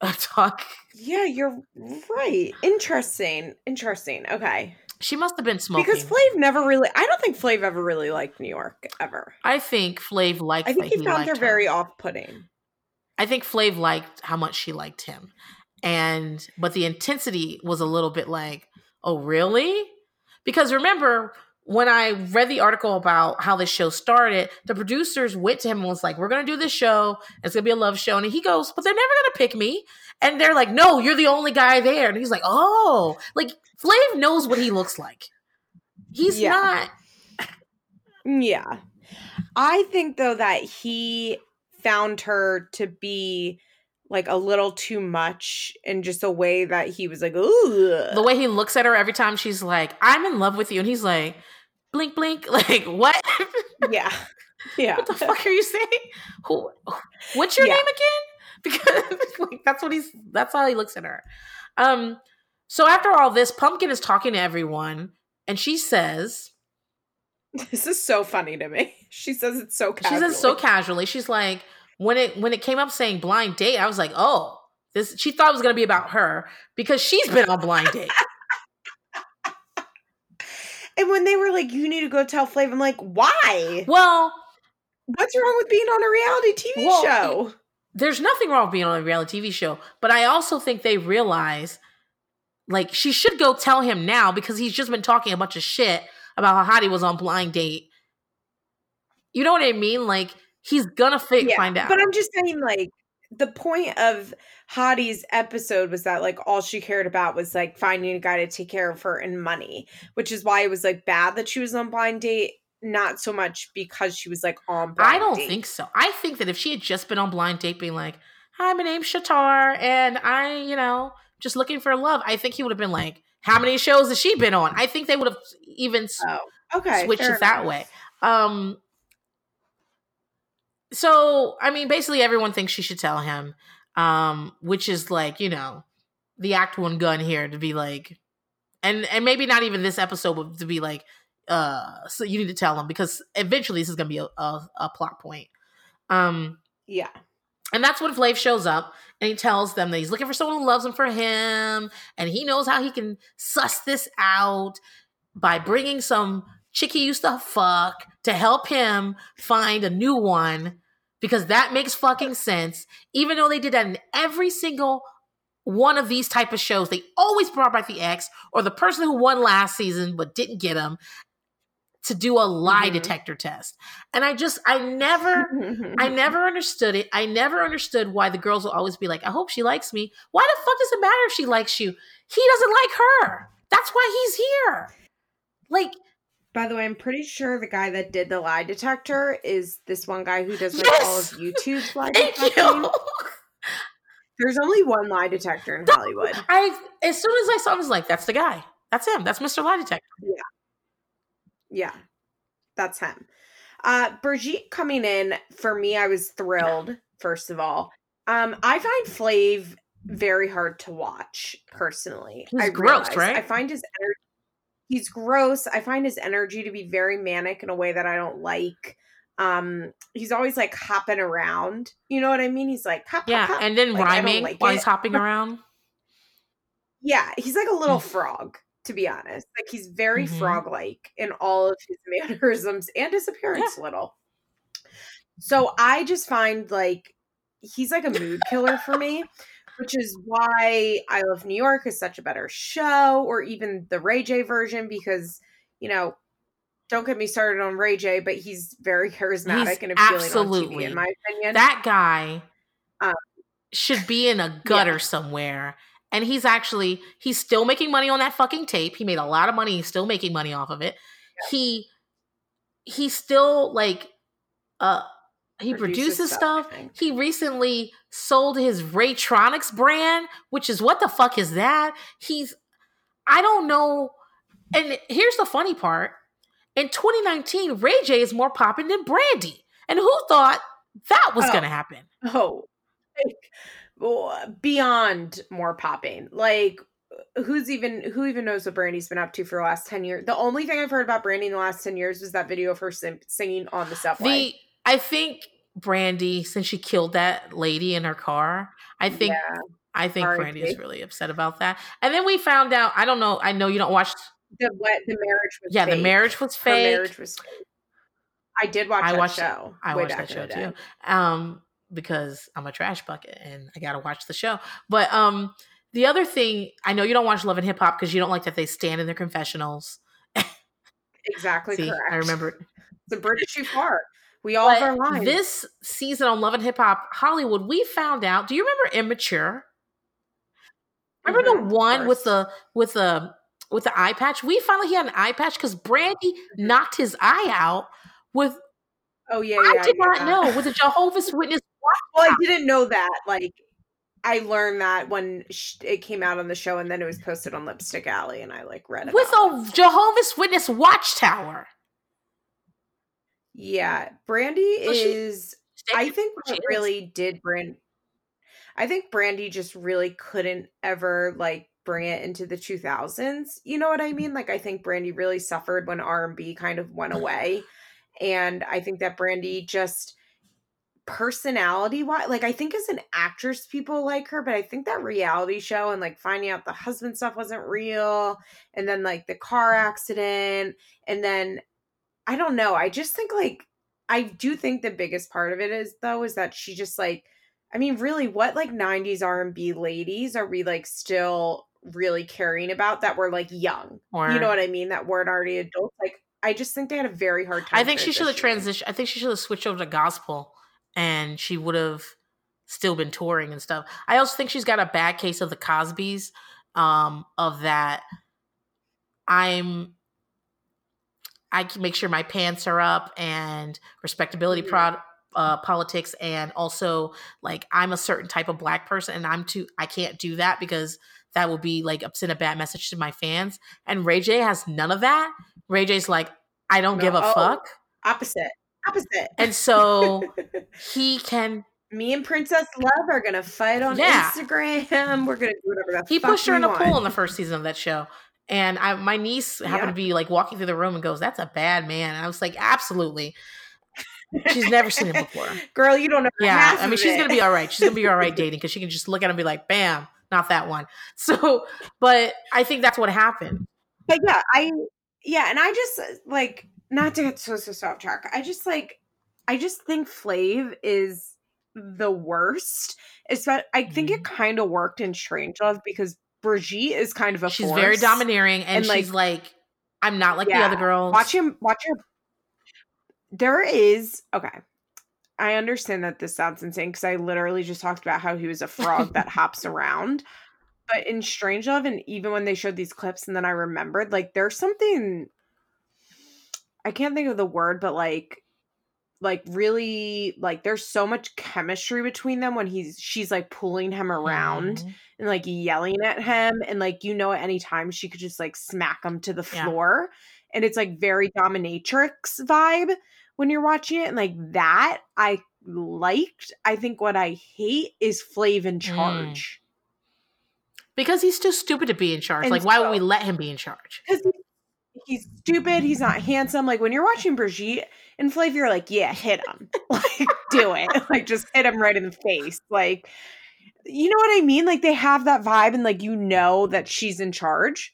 Talk. Yeah, you're right. Interesting. Interesting. Okay. She must have been smoking. Because Flav never really. I don't think Flav ever really liked New York ever. I think Flav liked. I think that he found liked her very off-putting. I think Flav liked how much she liked him. And but the intensity was a little bit like, "Oh, really?" Because remember when I read the article about how this show started, the producers went to him and was like, "We're going to do this show. It's going to be a love show." And he goes, "But they're never going to pick me." And they're like, "No, you're the only guy there." And he's like, "Oh." Like Flav knows what he looks like. He's Yeah. not Yeah. I think though that he found her to be like a little too much in just a way that he was like, ooh. the way he looks at her every time she's like, "I'm in love with you." And he's like, "Blink blink." [LAUGHS] Like, "What?" yeah. [LAUGHS] Yeah. what the fuck are you saying? [LAUGHS] Who? What's your Yeah. name again? Because like that's what he's. That's how he looks at her. Um. So after all this, Pumpkin is talking to everyone, and she says, This is so funny to me. She says it so she says so casually, she's like, when it when it came up saying blind date, I was like, oh, this. She thought it was gonna be about her because she's been on blind date. And when they were like, you need to go tell Flav, I'm like, why? well, What's wrong with being on a reality TV Well, show? there's nothing wrong with being on a reality TV show, but I also think they realize like she should go tell him now because he's just been talking a bunch of shit about how Hottie was on blind date. You know what I mean? Like he's gonna fi- find out. But I'm just saying, like, the point of Hottie's episode was that, like, all she cared about was, like, finding a guy to take care of her and money, which is why it was, like, bad that she was on blind date not so much because she was like on. I don't date. think so. I think that if she had just been on blind date, being like, "Hi, my name's Shatar, and I, you know, just looking for love," I think he would have been like, "How many shows has she been on?" I think they would have even oh, okay, switched it that way. Um. So I mean, basically, everyone thinks she should tell him, um, which is like you know, the act one gun here to be like, and and maybe not even this episode, but to be like, uh so you need to tell him because eventually this is gonna be a, a, a plot point. Um yeah. and that's when Flav shows up and he tells them that he's looking for someone who loves him for him and he knows how he can suss this out by bringing some chick he used to fuck to help him find a new one because that makes fucking sense even though they did that in every single one of these type of shows they always brought back the ex or the person who won last season but didn't get him to do a lie mm-hmm. detector test. And I just I never I [LAUGHS] never understood it. I never understood why the girls will always be like, I hope she likes me. Why the fuck does it matter if she likes you? He doesn't like her. That's why he's here. Like by the way, I'm pretty sure the guy that did the lie detector is this one guy who does like yes! all of YouTube's lie detecting. There's only one lie detector in Hollywood. I as soon as I saw him, I was like, that's the guy. That's him. That's Mr. Lie Detector. Yeah. Yeah, that's him. Uh, Brigitte coming in for me, I was thrilled. First of all, um, I find Flav very hard to watch personally. He's I gross, right? I find his energy. He's gross. I find his energy to be very manic in a way that I don't like. Um, he's always like hopping around. You know what I mean? He's like, hop, yeah, hop, hop. and then like, rhyming like while it. he's hopping [LAUGHS] around. yeah, he's like a little frog to be honest. Like he's very mm-hmm. frog like in all of his [LAUGHS] mannerisms and his appearance yeah. little. So I just find like he's like a mood killer for me, which is why I Love New York is such a better show, or even the Ray J version, because you know, don't get me started on Ray J, but he's very [LAUGHS] charismatic he's and appealing absolutely. on TV, in my opinion. That guy um, should be in a [LAUGHS] gutter yeah. somewhere and he's actually he's still making money on that fucking tape he made a lot of money he's still making money off of it yeah. he he's still like uh he produces, produces stuff, stuff. he recently sold his Raytroniks brand which is what the fuck is that he's i don't know and here's the funny part in 2019 ray j is more popping than brandy and who thought that was oh. gonna happen oh beyond more popping. Like who's even who even knows what Brandy's been up to for the last 10 years? The only thing I've heard about Brandy in the last 10 years was that video of her sim- singing on the subway. The I think Brandy since she killed that lady in her car, I think yeah. I think. Brandy is really upset about that. And then we found out, I don't know, I know you don't watch the what the marriage was Yeah, fake. the marriage was fake. Her marriage was fake. I did watch I watched, show. I watched that show too. Um because I'm a trash bucket and I gotta watch the show. But um the other thing, I know you don't watch Love and Hip Hop because you don't like that they stand in their confessionals. exactly [LAUGHS] See, correct. I remember the British too far. We all but have our lines. This season on Love and Hip Hop Hollywood, we found out. Do you remember Immature? Remember mm-hmm, the one with the with the with the eye patch? We finally he had an eye patch because Brandy mm-hmm. knocked his eye out with. Oh yeah, I yeah, did not know with a Jehovah's [LAUGHS] Witness well, I didn't know that. Like, I learned that when it came out on the show, and then it was posted on Lipstick Alley, and I like read it with a Jehovah's Witness watchtower. Yeah, Brandy so is. I think what really did Brand. I think Brandy just really couldn't ever like bring it into the 2000s. You know what I mean? Like I think Brandy really suffered when R&B kind of went away. And I think that Brandy just personality wise like i think as an actress people like her but i think that reality show and like finding out the husband stuff wasn't real and then like the car accident and then i don't know i just think like i do think the biggest part of it is though is that she just like i mean really what like 90s r&b ladies are we like still really caring about that were like young? Or, you know what i mean? That weren't already adults like i just think they had a very hard time i think she should have transitioned i think she should have switched over to gospel and she would have still been touring and stuff. I also think she's got a bad case of the Cosbys, um, of that I'm I can make sure my pants are up and respectability Mhm. prod uh politics and also like I'm a certain type of black person and I'm too I can't do that because that would be like send a bad message to my fans. And Ray J has none of that. Ray J's like, I don't No, give a oh. fuck. Opposite. Opposite. And so [LAUGHS] he can Me and Princess Love are gonna fight on Yeah. Instagram. We're gonna do whatever the he pushed her in a pool in the first season of that show. And I, my niece happened Yeah. to be like walking through the room and goes, "That's a bad man." And I was like, "Absolutely." She's never seen him before. [LAUGHS] Girl, you don't know. Yeah, I mean, she's it. gonna be all right. She's gonna be all right dating because she can just look at him and be like, "Bam, not that one." [LAUGHS] So, but I think that's what happened. But yeah, I yeah, and I just like not to get so so so off track. I just like I just think Flav is the worst. It's that I think it mm-hmm. kind of worked in Strange Love because Brigitte is kind of a She's very domineering, and, And, like- she's like, "I'm not like the other girls." Watch him. Watch him. There is okay. I understand that this sounds insane because I literally just talked about how he was a frog that [LAUGHS] hops around. But in Strange Love, and even when they showed these clips, and then I remembered, like, there's something I can't think of the word, but like, like really, like, there's so much chemistry between them when he's she's like pulling him around Mhm. and like yelling at him and like you know at any time she could just like smack him to the Yeah. floor and it's like very dominatrix vibe when you're watching it and like that i liked i think what i hate is flav in charge because he's too stupid to be in charge. And like, why would we let him be in charge? because he's stupid he's not handsome. Like when you're watching brigitte and flav you're like yeah hit him. [LAUGHS] Like do it. [LAUGHS] Like just hit him right in the face. Like you know what i mean? Like they have that vibe and like you know that she's in charge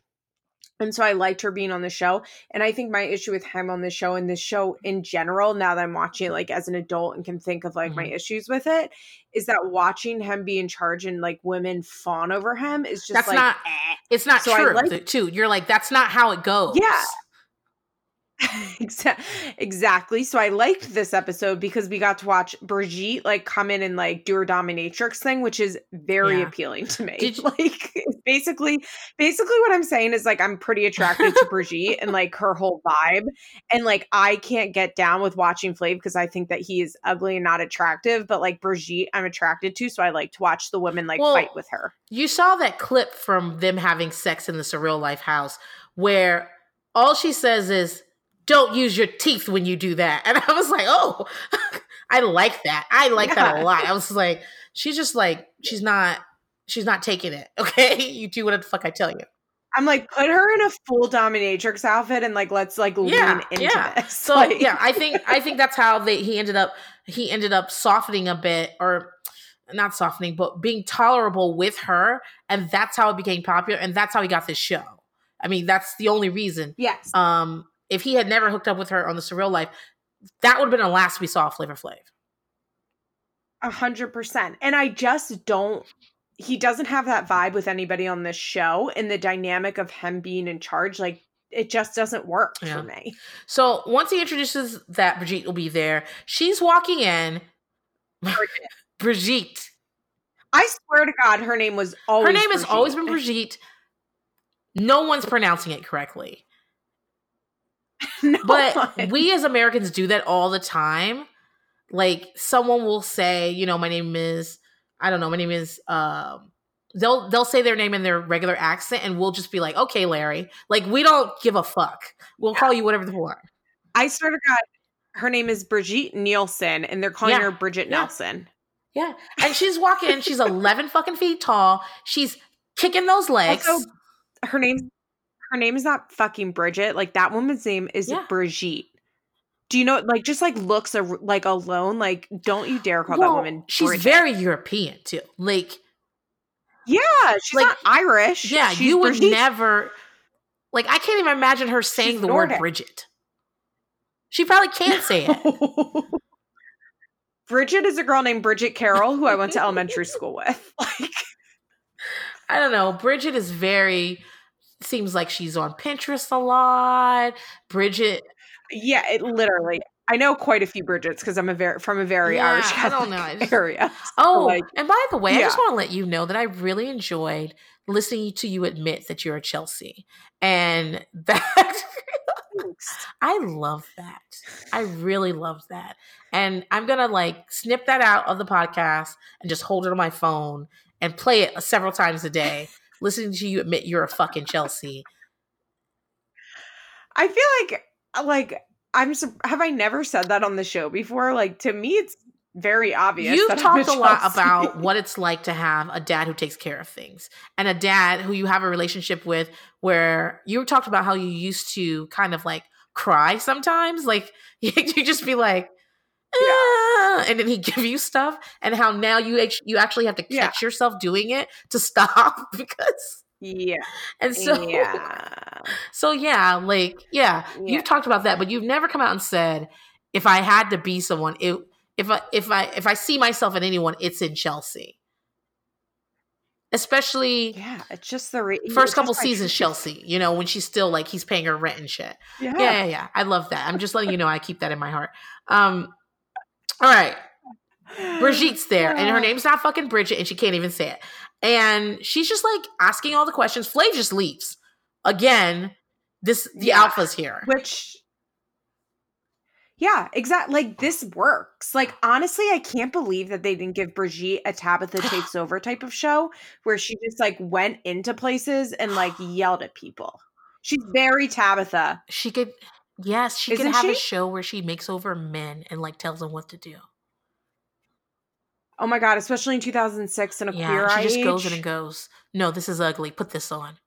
and so i liked her being on the show and i think my issue with him on the show and this show in general now that i'm watching it like as an adult and can think of like my issues with it is that watching him be in charge and like women fawn over him is just That's like not- eh. It's not So true, like- too. You're like, that's not how it goes. Yeah. [LAUGHS] Exa- exactly. So I liked this episode because we got to watch Brigitte like come in and like do her dominatrix thing, which is very Yeah. appealing to me. Did [LAUGHS] you- like basically, basically what I'm saying is like I'm pretty attracted to Brigitte and like her whole vibe. And like I can't get down with watching Flav because I think that he is ugly and not attractive. But like Brigitte, I'm attracted to, so I like to watch the women like Well, fight with her. You saw that clip from them having sex in the surreal life house where all she says is, don't use your teeth when you do that. And I was like, oh, [LAUGHS] I like that. I like that a lot. I was [LAUGHS] like, she's just like, she's not, she's not taking it. [LAUGHS] Okay. You do whatever the fuck I tell you. I'm like, put her in a full dominatrix outfit and like let's like Yeah, lean into yeah. this. So Like- yeah, I think I think that's how they he ended up he ended up softening a bit or not softening, but being tolerable with her, and that's how it became popular, and that's how he got this show. I mean, that's the only reason. Yes. Um, if he had never hooked up with her on the surreal life, that would have been the last we saw of Flavor Flav. A hundred percent. And I just don't he doesn't have that vibe with anybody on this show and the dynamic of him being in charge, like it just doesn't work Yeah. for me. So once he introduces that Brigitte will be there, she's walking in. [LAUGHS] Brigitte. I swear to God, her name was always Her name has always been Brigitte. No one's pronouncing it correctly. [LAUGHS] no But one. we as Americans do that all the time. Like someone will say, you know, my name is I don't know, my name is um they'll they'll say their name in their regular accent and we'll just be like, "Okay, Larry." Like we don't give a fuck. We'll call you whatever the fuck. I swear to God, her name is Brigitte Nielsen, and they're calling Yeah. her Bridget Yeah. Nelson. Yeah. And she's walking, she's 11 fucking feet tall. She's kicking those legs. Also, her name's her name is not fucking Bridget. Like that woman's name is Yeah. Brigitte. Do you know? Like just like looks a, like alone. Like don't you dare call that woman. she's Bridget. very European too. Like yeah. She's like- not Irish. Yeah, She's you would Brigitte. never like I can't even imagine her saying She's the Nordic. word Bridget. She probably can't say it. [LAUGHS] Bridget is a girl named Bridget Carroll who I went to elementary [LAUGHS] school with. [LAUGHS] Like I don't know. Bridget is very seems like she's on Pinterest a lot. Bridget yeah, it literally. I know quite a few Bridgets because I'm a very from a very Yeah, Irish I don't know, I just- [LAUGHS] area. Oh, like, and by the way, I just want to let you know that I really enjoyed listening to you admit that you're a Chelsea. And [LAUGHS] that I love that. I really love that. And I'm going to like snip that out of the podcast and just hold it on my phone and play it several times a day, listening to you admit you're a fucking Chelsea. I feel like uh, like I'm have I never said that on the show before? Like to me it's very obvious. You've talked a, a lot about [LAUGHS] what it's like to have a dad who takes care of things and a dad who you have a relationship with where you talked about how you used to kind of like cry sometimes. Like [LAUGHS] you just be like, yeah. Ah, [LAUGHS] and then he [LAUGHS] give you stuff and how now you you actually have to catch yeah. yourself doing it to stop [LAUGHS] because yeah and so yeah so yeah like yeah, yeah you've talked about that but you've never come out and said if i had to be someone it if I if I if I see myself in anyone, it's in Chelsea. Especially yeah, it's just the re- first couple seasons Chelsea. You know when she's still like he's paying her rent and shit. Yeah. yeah, yeah, yeah. I love that. I'm just letting you know I keep that in my heart. Um, all right, Brigitte's [SIGHS] there, and her name's not fucking Bridget, and she can't even say it. And she's just like asking all the questions. Flav just leaves again. This the yeah. alpha's here, which yeah, exactly. Like this works. Like honestly, I can't believe that they didn't give Brigitte a Tabitha [SIGHS] takes over type of show where she just like went into places and like yelled at people. She's very Tabitha. She could yes, she Isn't could have she? a show where she makes over men and like tells them what to do. Oh my god, especially in 2006 and a yeah, queer she just age. goes in and goes. No, this is ugly. Put this on.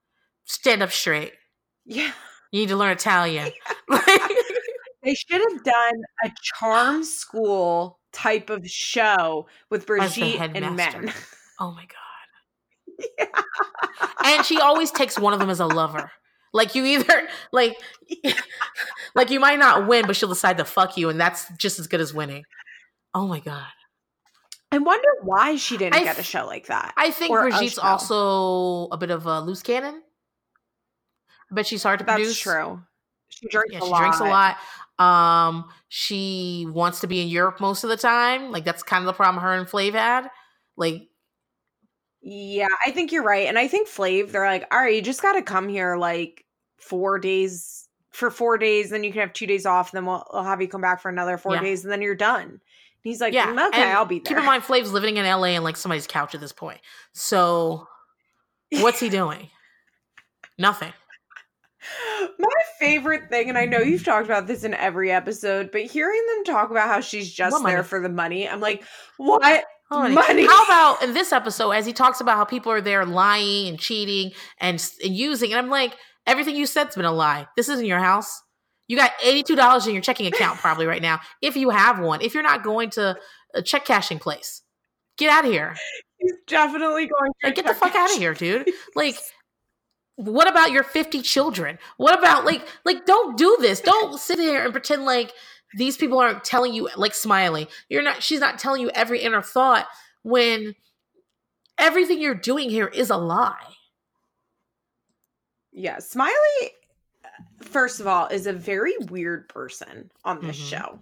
Stand up straight. Yeah. You need to learn [LAUGHS] Italian. [LAUGHS] They should have done a charm school type of show with Brigitte and men. Oh my god. [LAUGHS] Yeah. And she always takes one of them as a lover. Like you either [LAUGHS] like [LAUGHS] like you might not win, but she'll decide to fuck you, and that's just as good as winning. Oh my god. I wonder why she didn't I get a show like that. I think Brigitte's also a bit of a loose cannon. But she's hard to That's produce. true. She drinks yeah, a she lot. drinks a lot. Um, she wants to be in Europe most of the time. Like that's kind of the problem her and Flav had. Like, yeah, I think you're right, and I think Flav, they're like, all right, you just got to come here like four days for four days, then you can have two days off, then we'll, we'll have you come back for another four yeah. days, and then you're done. And he's like, yeah, okay, and I'll be there. Keep in mind, Flav's living in LA and like somebody's couch at this point. So, [LAUGHS] what's he doing? Nothing. My favorite thing, and I know you've talked about this in every episode, but hearing them talk about how she's just what there money? for the money, I'm like, what? Money. money. How about in this episode, as he talks about how people are there lying and cheating and, and using, and I'm like, everything you said's been a lie. This isn't your house. You got $82 in your checking account [LAUGHS] probably right now, if you have one. If you're not going to a check cashing place, get out of here. He's definitely going to like, get the fuck out of here, dude. Like, what about your 50 children what about like like don't do this don't sit here and pretend like these people aren't telling you like smiley you're not she's not telling you every inner thought when everything you're doing here is a lie. Yeah smiley first of all is a very weird person on this mm-hmm. show.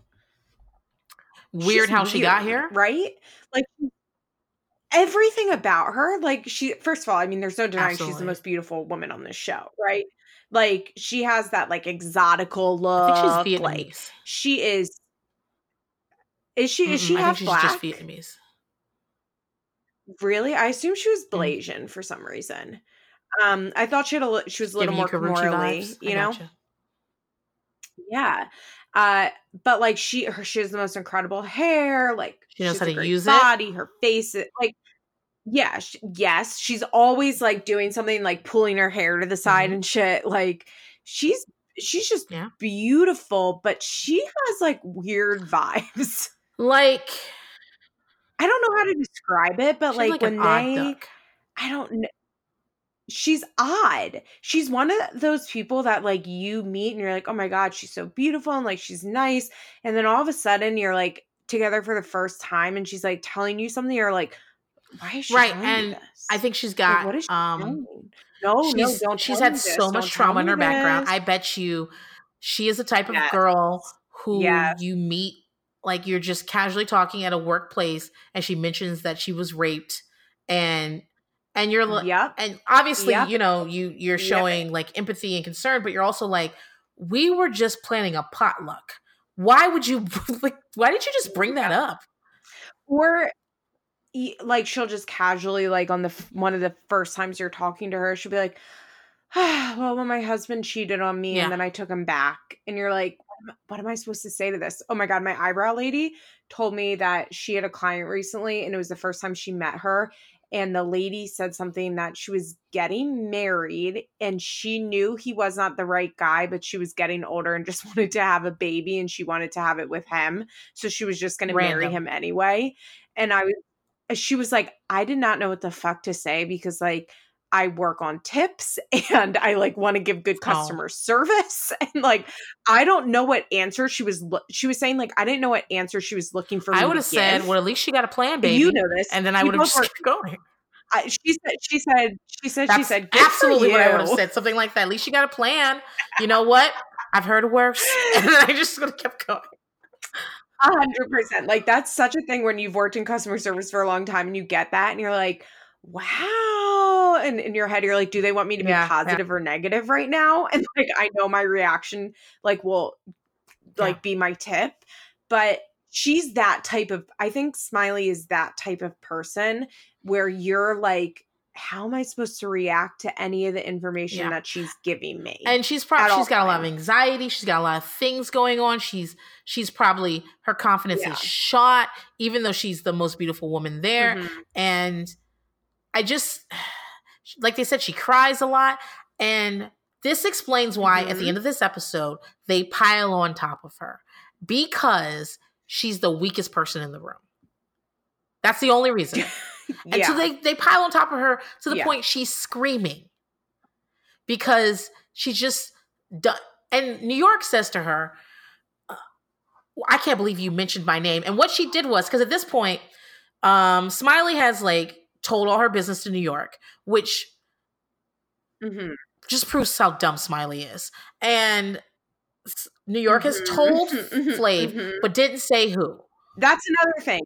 Weird she's how weird, she got here? right? Like everything about her like she first of all i mean there's no denying Absolutely. she's the most beautiful woman on this show right like she has that like exotical look I think she's Vietnamese. like she is is she is she half black just Vietnamese really i assume she was mm. Blasian mm for some reason um i thought she had a she was a little more morally you know gotcha. yeah uh but like she her she has the most incredible hair like she knows how to use body, it. Body, her face, like yeah, she, yes, she's always like doing something like pulling her hair to the side mm-hmm. and shit. Like she's she's just yeah. beautiful, but she has like weird vibes. [LAUGHS] Like I don't know how to describe it, but like, like when they I don't know she's odd. She's one of those people that like you meet and you're like, "Oh my god, she's so beautiful and like she's nice." And then all of a sudden you're like together for the first time and she's like telling you something you're like why is she right and i think she's got like, what is she um doing? no she's, no don't she's had so much trauma in her this. background i bet you she is the type yes. of girl who yes. you meet like you're just casually talking at a workplace and she mentions that she was raped and and you're like yeah and obviously yep. you know you you're showing yep. like empathy and concern but you're also like we were just planning a potluck. Why would you [LAUGHS] like? Why did you just bring that up? Or like she'll just casually like on the one of the first times you're talking to her, she'll be like, [SIGHS] well, when my husband cheated on me Yeah. and then I took him back, and you're like, what am- I supposed to say to this? Oh my God, my eyebrow lady told me that she had a client recently and it was the first time she met her. And the lady said something that she was getting married and she knew he was not the right guy, but she was getting older and just [LAUGHS] wanted to have a baby and she wanted to have it with him. So she was just going to marry him anyway. And I was, Uh, she was like, I did not know what the fuck to say because, like, I work on tips [LAUGHS] and I like want to give good Oh. customer service [LAUGHS] and like I don't know what answer she was lo- she was saying like I didn't know what answer she was looking for. I would have said, give. "Well, at least she got a plan, baby." you know this, and then I would have just kept [LAUGHS] going. I, she said she said she said That's she said absolutely what I would have said. Something like that. At least she got a plan. You know what? I've heard worse, and then I just would have kept going. A hundred percent. Like that's such a thing when you've worked in customer service for a long time and you get that and you're like, wow. And in your head, you're like, do they want me to be Yeah, yeah. positive or negative right now? [LAUGHS] And like I know my reaction like will like be my tip. But she's that type of I think Smiley is that type of person where you're like, how am I supposed to react to any of the information Yeah. that she's giving me? And she's probably she's got a lot of anxiety. She's got a lot of things going on. She's she's probably her confidence Yeah. is shot, even though she's the most beautiful woman there. Mhm. And I just [SIGHS] like they said, she cries a lot. And this explains why at the Mhm. end of this episode, they pile on top of her because she's the weakest person in the room. That's the only reason. [LAUGHS] [LAUGHS] And yeah. so they, they pile on top of her to the Yeah. point she's screaming because she's just done. And New York says to her, uh, I can't believe you mentioned my name. And what she did was, because at this point, um, Smiley has like told all her business to New York, which Mhm. just proves how dumb Smiley is. And New York has Mhm. told Mhm. Flav, Mhm. but didn't say who. That's another thing.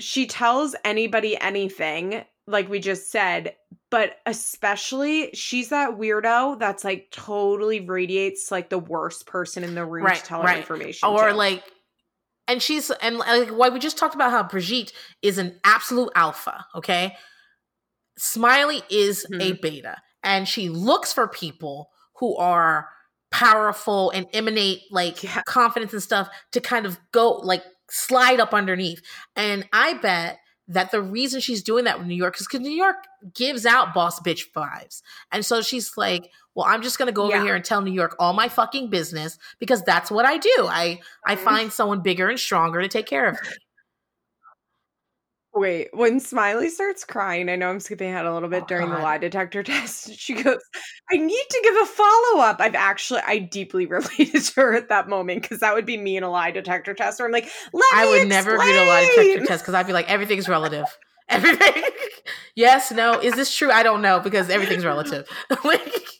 She tells anybody anything, like we just said, but especially she's that weirdo that's like totally radiates like the worst person in the room Right, to tell her information. or to. like and she's and like why we just talked about how Brigitte is an absolute alpha okay smiley is a Mhm. beta and she looks for people who are powerful and emanate like Yeah. confidence and stuff to kind of go like slide up underneath and i bet that the reason she's doing that with New York is because New York gives out boss bitch vibes. And so she's like, well, I'm just gonna go over Yeah. here and tell New York all my fucking business because that's what I do. I I Mhm. find someone bigger and stronger to take care of me. Wait, when Smiley starts crying, I know I'm skipping ahead a little bit Oh, during the lie detector [LAUGHS] test. She goes, I need to give a follow up. I've actually, I deeply [LAUGHS] related to her at that moment because that would be me in a lie detector test where I'm like, let I would never read a lie detector test because I'd be like, everything's relative. [LAUGHS] Everything. yes, no. Is this true? I don't know because everything's relative. like,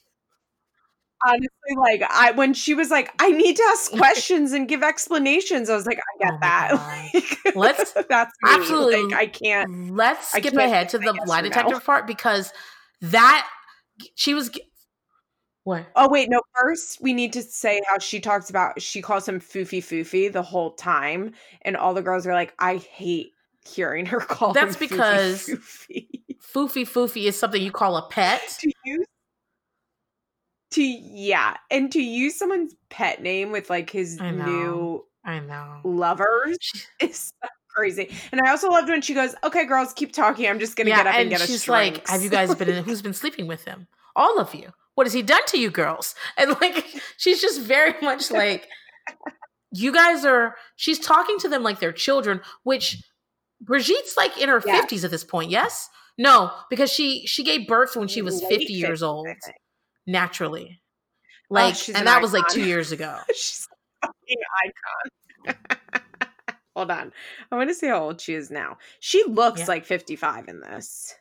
honestly like i when she was like i need to ask questions and give explanations i was like i get Oh that [LAUGHS] God. Let's that's me. absolutely- like i can't let's skip can't ahead to the lie or no. detector part because that she was. What? oh wait no first we need to say how she talks about she calls him foofy foofy the whole time and all the girls are like i hate hearing her [LAUGHS] call That's him foofy because- foofy. Foofy foofy is something you call a pet. [LAUGHS] to use to yeah and to use someone's pet name with like his I new I know. lovers [LAUGHS] is so crazy. And I also loved when she goes, "Okay, girls, keep talking. I'm just gonna yeah, get up and, and get she's a like, "Have you guys [LAUGHS] been? In, who's been sleeping with him? All of you. What has he done to you, girls?" And like, [LAUGHS] she's just very much like, "You guys are." She's talking to them like they're children, which Brigitte's like in her fifties at this point. Yes, no, because she she gave birth when she was fifty years 50s, I old. Naturally. Oh, like, she's and an that was like two years [LAUGHS] ago. she's a fucking icon. [LAUGHS] Hold on, I want to see how old she is now. She looks Yeah. like 55 in this.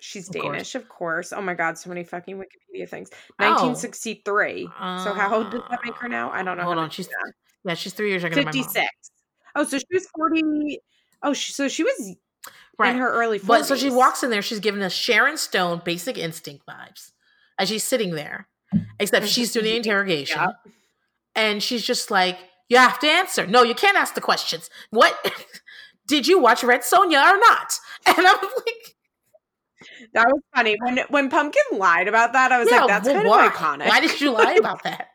She's Of course. Danish, of course. Oh my god, so many fucking Wikipedia things. Oh. 1963. so how old does that make her now? I uh, don't know. Hold on, she's that. yeah, she's three years younger than 56. Oh, so she was 40. Oh, she, so she was in her early 40s. But so she walks in there, she's giving us Sharon Stone basic instinct vibes as she's sitting there, except she's doing the [LAUGHS] interrogation. Yeah. And she's just like, You have to answer. No, you can't ask the questions. What [LAUGHS] did you watch Red Sonja or not? [LAUGHS] And I'm like, That was funny. When when Pumpkin lied about that, I was Yeah, like, that's well, kind why? of iconic. Why did you lie about that?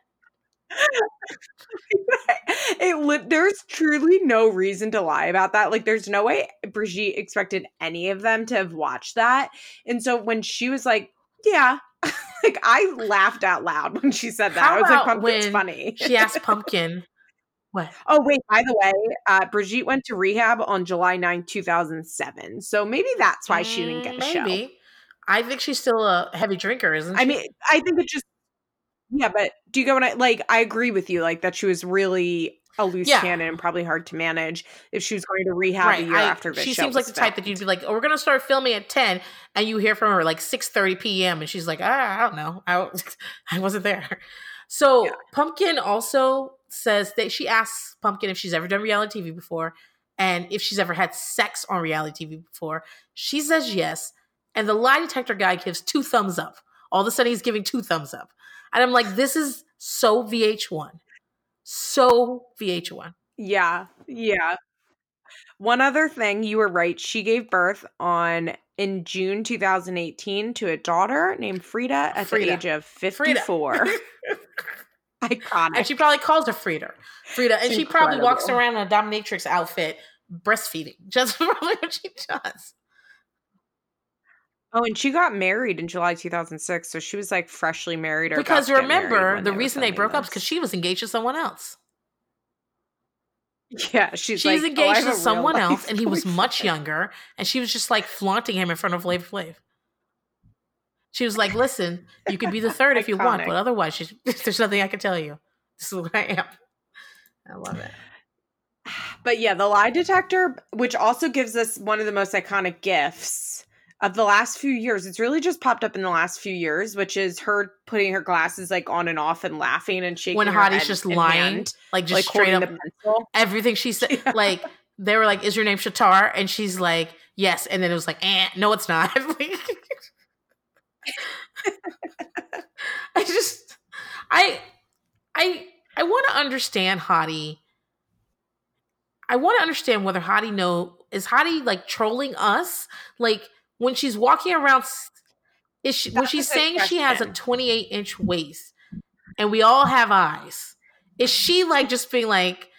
[LAUGHS] it li- there's truly no reason to lie about that. Like, there's no way Brigitte expected any of them to have watched that. And so when she was like, "Yeah," [LAUGHS] like I laughed out loud when she said that. How I was like, "Pumpkin's funny." She asked Pumpkin, What? [LAUGHS] oh wait, by the way, uh, Brigitte went to rehab on July 9, 2007. So maybe that's why she didn't get a Mm, show. I think she's still a heavy drinker, isn't she? I mean, I think it just yeah, but do you go when I like I agree with you, like that she was really a loose Yeah. cannon and probably hard to manage if she was going to rehab a year I- after she seems like the type that you'd be like, "Oh, we're gonna start filming at 10 and you hear from her like 6:30 p.m. and she's like, ah, I don't know, I, [LAUGHS] I wasn't there. So Yeah. Pumpkin also says that she asks Pumpkin if she's ever done reality TV before and if she's ever had sex on reality TV before. She says yes, and the lie detector guy gives two thumbs up. All of a sudden, he's giving two thumbs up, and I'm like, this is so VH1, so VH1. Yeah, yeah. One other thing, you were right. She gave birth on in June 2018 to a daughter named Frida at Frida. the age of 54. [LAUGHS] Iconic. And she probably calls her Frida. Frida. And she probably walks around in a dominatrix outfit breastfeeding. [LAUGHS] Just probably what she does. Oh, and she got married in July 2006, so she was like freshly married or Because to get married remember, the were reason they broke up is because she was engaged to someone else. Yeah, she's, She's like, "Oh, engaged a to someone else, and he was [LAUGHS] much younger, and she was just like flaunting him in front of Flav Flav. She was like, "Listen, you can be the third if you want, but [LAUGHS] otherwise, she's, [LAUGHS] there's nothing I can tell you. This is what I am." I love it. [SIGHS] But yeah, the lie detector, which also gives us one of the most iconic gifts of the last few years. It's really just popped up in the last few years, which is her putting her glasses like on and off and laughing and shaking. When Hottie's just lying, hand, like just like straight up, everything she said. [LAUGHS] Yeah. Like they were like, "Is your name Shatar?" And she's like, "Yes." And then it was like, eh, "No, it's not." [LAUGHS] [LAUGHS] I just, I, I, I want to understand Hottie. I want to understand whether Hottie know is Hottie like trolling us, like when she's walking around. Is she when she's saying she has a 28 inch waist, and we all have eyes? Is she like just being like,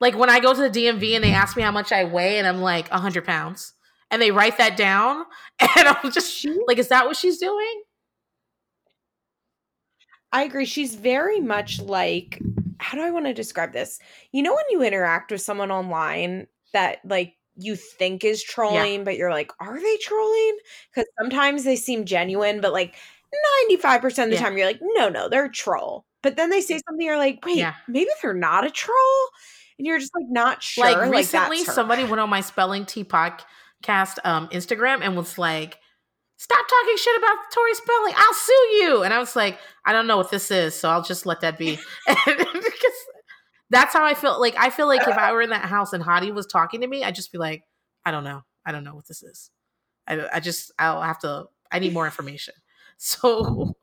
like when I go to the DMV and they ask me how much I weigh, and I'm like 100 pounds, and they write that down, [LAUGHS] and I'm just like, is that what she's doing? I agree. She's very much like, how do I want to describe this? You know, when you interact with someone online that like you think is trolling, but you're like, are they trolling? Because sometimes they seem genuine, but like 95% of the Yeah. time you're like, no, no, they're a troll. But then they say something, you're like, wait, Yeah. maybe they're not a troll. And you're just like not sure. like Like, recently somebody went on my spelling tea podcast um instagram and was like stop talking shit about tori spelling i'll sue you and i was like i don't know what this is so i'll just let that be [LAUGHS] [LAUGHS] because that's how i feel like i feel like if i [LAUGHS] were in that house and hottie was talking to me i'd just be like i don't know i don't know what this is i, I just i'll have to i need more information [LAUGHS] so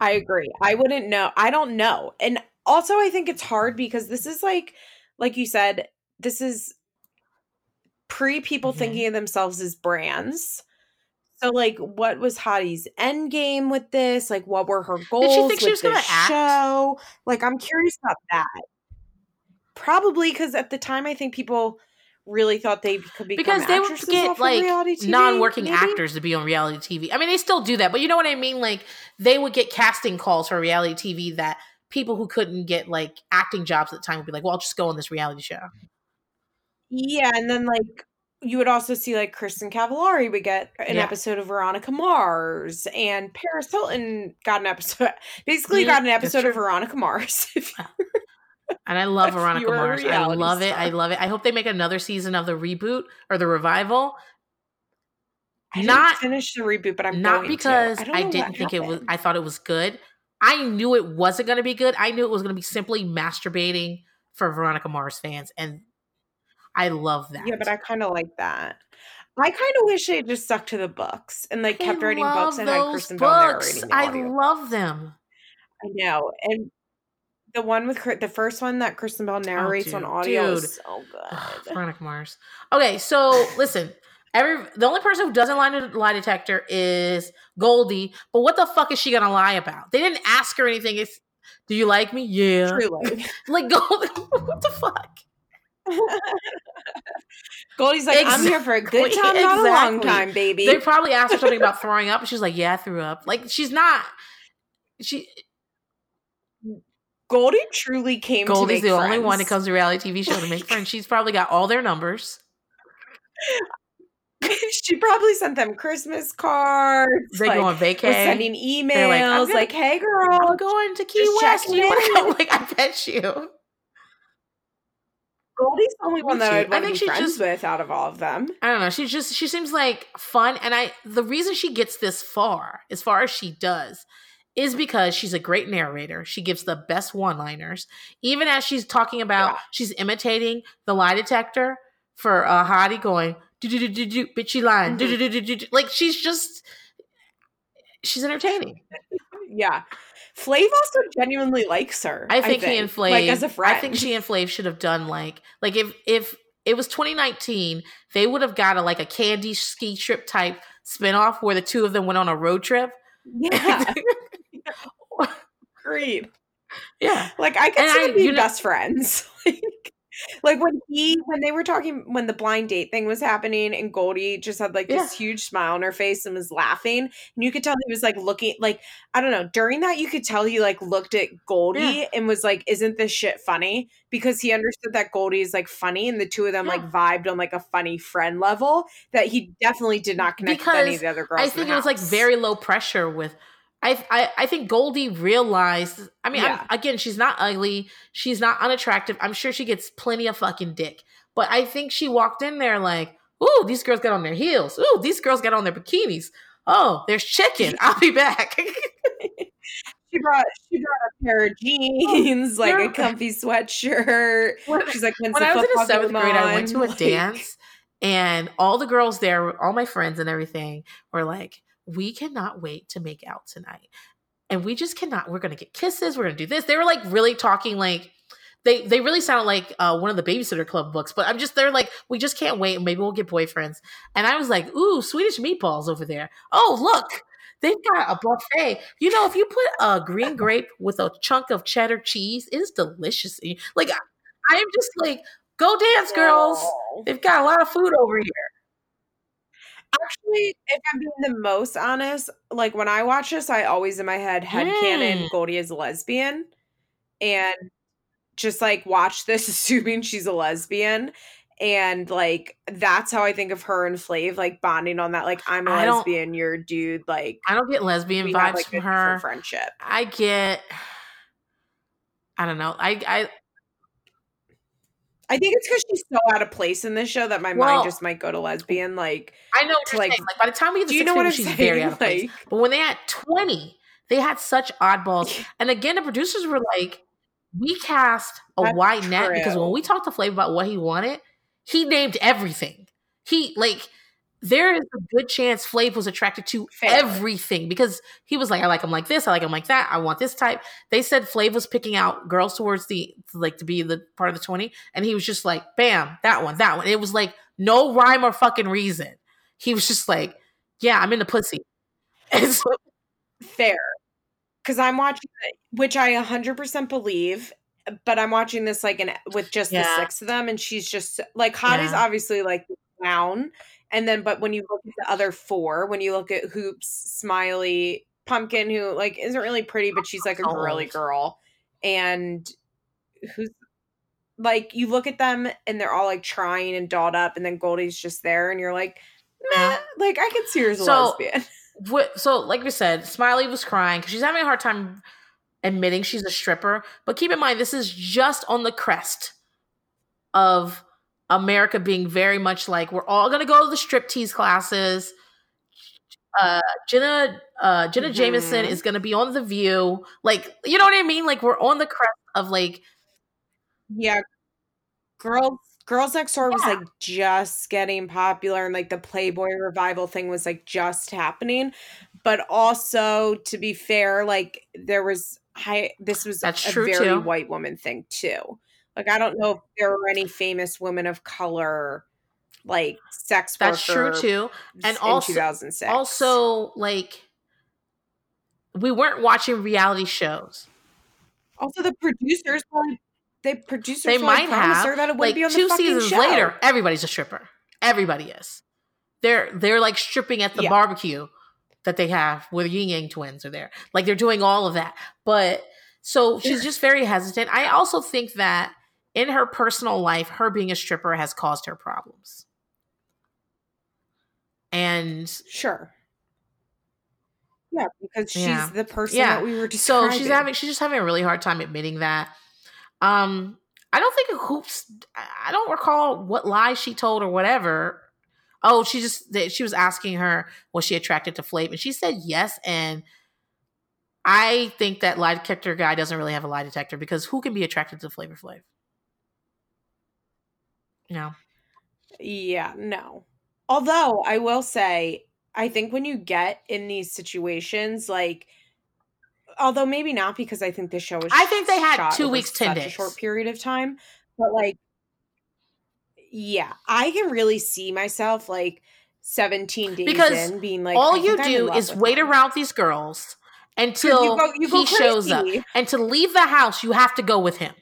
I agree. I wouldn't know. I don't know. And also I think it's hard because this is like like you said, this is pre people Mhm. thinking of themselves as brands. So like what was Hottie's end game with this? Like what were her goals think she with was gonna this act? show? Like I'm curious about that. Probably because at the time I think people really thought they could become because they would get like TV, non-working maybe? actors to be on reality TV. I mean, they still do that, but you know what I mean. Like they would get casting calls for reality TV that people who couldn't get like acting jobs at the time would be like, "Well, I'll just go on this reality show." Yeah, and then like you would also see like Kristin Cavallari would get an Yeah. episode of Veronica Mars, and Paris Hilton got an episode. [LAUGHS] Basically, Mhm, got an episode of. Veronica Mars. [LAUGHS] And I love [LAUGHS] Veronica you were a Mars. I love it. I love it. I hope they make another season of the reboot or the revival. I didn't Not- finish the reboot, but I'm Not going to. because I, I, didn't think it was. I thought it was good. I knew it wasn't going to be good. I knew it was going to be simply masturbating for Veronica Mars fans, and I love that. Yeah, but I kind of like that. I kind of wish they had just stuck to the books and like kept I writing books and had Kristen Bell books. narrating the I love them. I know, and the one with the first one that Kristen Bell oh, narrates on dude, audio dude. is so Ugh, good. Veronica Mars. Okay, so listen. Every the only person who doesn't lie to lie detector is Goldie. But what the fuck is she gonna lie about? They didn't ask her anything. It's do you like me? Yeah. Truly, [LAUGHS] Like Goldie, [LAUGHS] what the fuck? Goldie's like, I'm here for a good time, not a long time, baby. They probably asked her something about [LAUGHS] throwing up. She's like, yeah, I threw up. Like she's not. She Goldie truly came. to Goldie's the only one that comes to reality TV show to make friends. She's probably got all their numbers. [LAUGHS] she probably sent them Christmas cards. They like, go on vacay. sending emails like, like, "Hey, girl, I'm going to Key West. You want to come? [LAUGHS] Like, I bet you. Goldie's the only one that. I'd I to think be she friends just- with out of all of them. I don't know. She's just she seems like fun, and I the reason she gets this far, as far as she does, is because she's a great narrator. She gives the best one liners, even as she's talking about Yeah. she's imitating the lie detector for uh, Hottie going do do do do do bitchy line do do do do do do. like she's just she's entertaining. [LAUGHS] Yeah. Flav also genuinely likes her. I think, he and Flav, like as a friend. I think she and Flav should have done like like if if it was 2019, they would have got a like a candy ski trip type spinoff where the two of them went on a road trip. yeah, [LAUGHS] [LAUGHS] agreed. yeah. Like I could see them being best friends. [LAUGHS] like, like when he when they were talking when the blind date thing was happening and Goldie just had like this huge smile on her face and was laughing and you could tell he was like looking like I don't know during that you could tell he like looked at Goldie Yeah. and was like isn't this shit funny because he understood that Goldie is like funny and the two of them Yeah. like vibed on like a funny friend level that he definitely did not connect with any of the other girls. I think it was like very low pressure with I, I I think Goldie realized I mean Yeah. again she's not ugly. She's not unattractive. I'm sure she gets plenty of fucking dick. But I think she walked in there like ooh these girls got on their heels. Ooh these girls got on their bikinis. Oh there's chicken. I'll be back. [LAUGHS] She brought she brought a pair of jeans, like a comfy sweatshirt. She's like, when's when the I was in the seventh grade, I went to a? [LAUGHS] Like, dance, and all the girls there, all my friends and everything, were like, "We cannot wait to make out tonight, and we just cannot. We're gonna get kisses. We're gonna do this." They were like really talking like. They, they really sounded like uh, one of the babysitter club books, but I'm just they're like we just can't wait. Maybe we'll get boyfriends. And I was like, ooh, Swedish meatballs over there. Oh look, they've got a buffet. You know, if you put a green grape with a chunk of cheddar cheese, it is delicious. Like I am just like, go dance, girls. They've got a lot of food over here. Actually, if I'm being the most honest, like when I watch this, I always in my head headcanon Mm. Goldie is a lesbian. And just like watch this [LAUGHS] assuming she's a lesbian. And like that's how I think of her and Flav, like bonding on that, like I'm a I lesbian, you're a dude, like I don't get lesbian vibes have like from her. friendship. I get, I don't know. I, I I think it's because she's so out of place in this show that my Well- mind just might go to lesbian. Like, I know what you're like- saying. Like by the time we get to you know what I'm she's saying? very out [LAUGHS] of place. Like, But when they had 20, they had such oddballs. And again, the producers were like, we cast a wide net because when we talked to Flav about what he wanted, he named everything. He like there is a good chance Flav was attracted to Fair. everything because he was like, I like him like this, I like him like that, I want this type. They said Flav was picking out girls towards the like to be the part of the 20, and he was just like, bam, that one, that one. It was like no rhyme or fucking reason. He was just like, Yeah, I'm into pussy. [LAUGHS] And so fair. Because I'm watching it, which I 100% believe, but I'm watching this like an with just the six of them, and she's just like Hottie's Yeah. obviously like down, and then but when you look at the other four, when you look at Hoops, Smiley, Pumpkin, who like isn't really pretty, but she's like a girly girl, and who's like you look at them and they're all like trying and dolled up, and then Goldie's just there, and you're like, meh, like I could see her as a So- lesbian. [LAUGHS] what so like we said smiley was crying because she's having a hard time admitting she's a stripper but keep in mind this is just on the crest of america being very much like we're all going to go to the striptease classes uh jenna uh jenna jameson Mhm. is going to be on the view like you know what i mean like we're on the crest of like Yeah. Girls Girls Next Door was like just getting popular and like the Playboy revival thing was like just happening. But also to be fair, like there was high this was That's a true, very too. white woman thing too. Like I don't know if there were any famous women of color like sex That's true too. And also- 2006. Also, like we weren't watching reality shows. also the producers probably the producers They might have her that it like wouldn't be on two seasons show. later. Everybody's a stripper. Everybody is. They're they're like stripping at the Yeah. barbecue that they have where the Yin Yang twins are there. Like they're doing all of that. But so she's just very hesitant. I also think that in her personal life, her being a stripper has caused her problems. And Sure. Yeah, because she's Yeah. the person Yeah. that we were so she's having she's just having a really hard time admitting that. Um, I don't think hoops. I don't recall what lies she told or whatever. Oh, she just that she was asking her was she attracted to Flav, and she said yes. And I think that lie detector guy doesn't really have a lie detector because who can be attracted to Flavor Flav? Know, Yeah, no. Although I will say, I think when you get in these situations, like, although maybe not because I think the show was, I think they had two weeks, 10 such a short period of time, but like, yeah, I can really see myself like seventeen days Because in being like, all you think I'm in do is wait him. around these girls until you go, you go he shows up. And to leave the house, you have to go with him.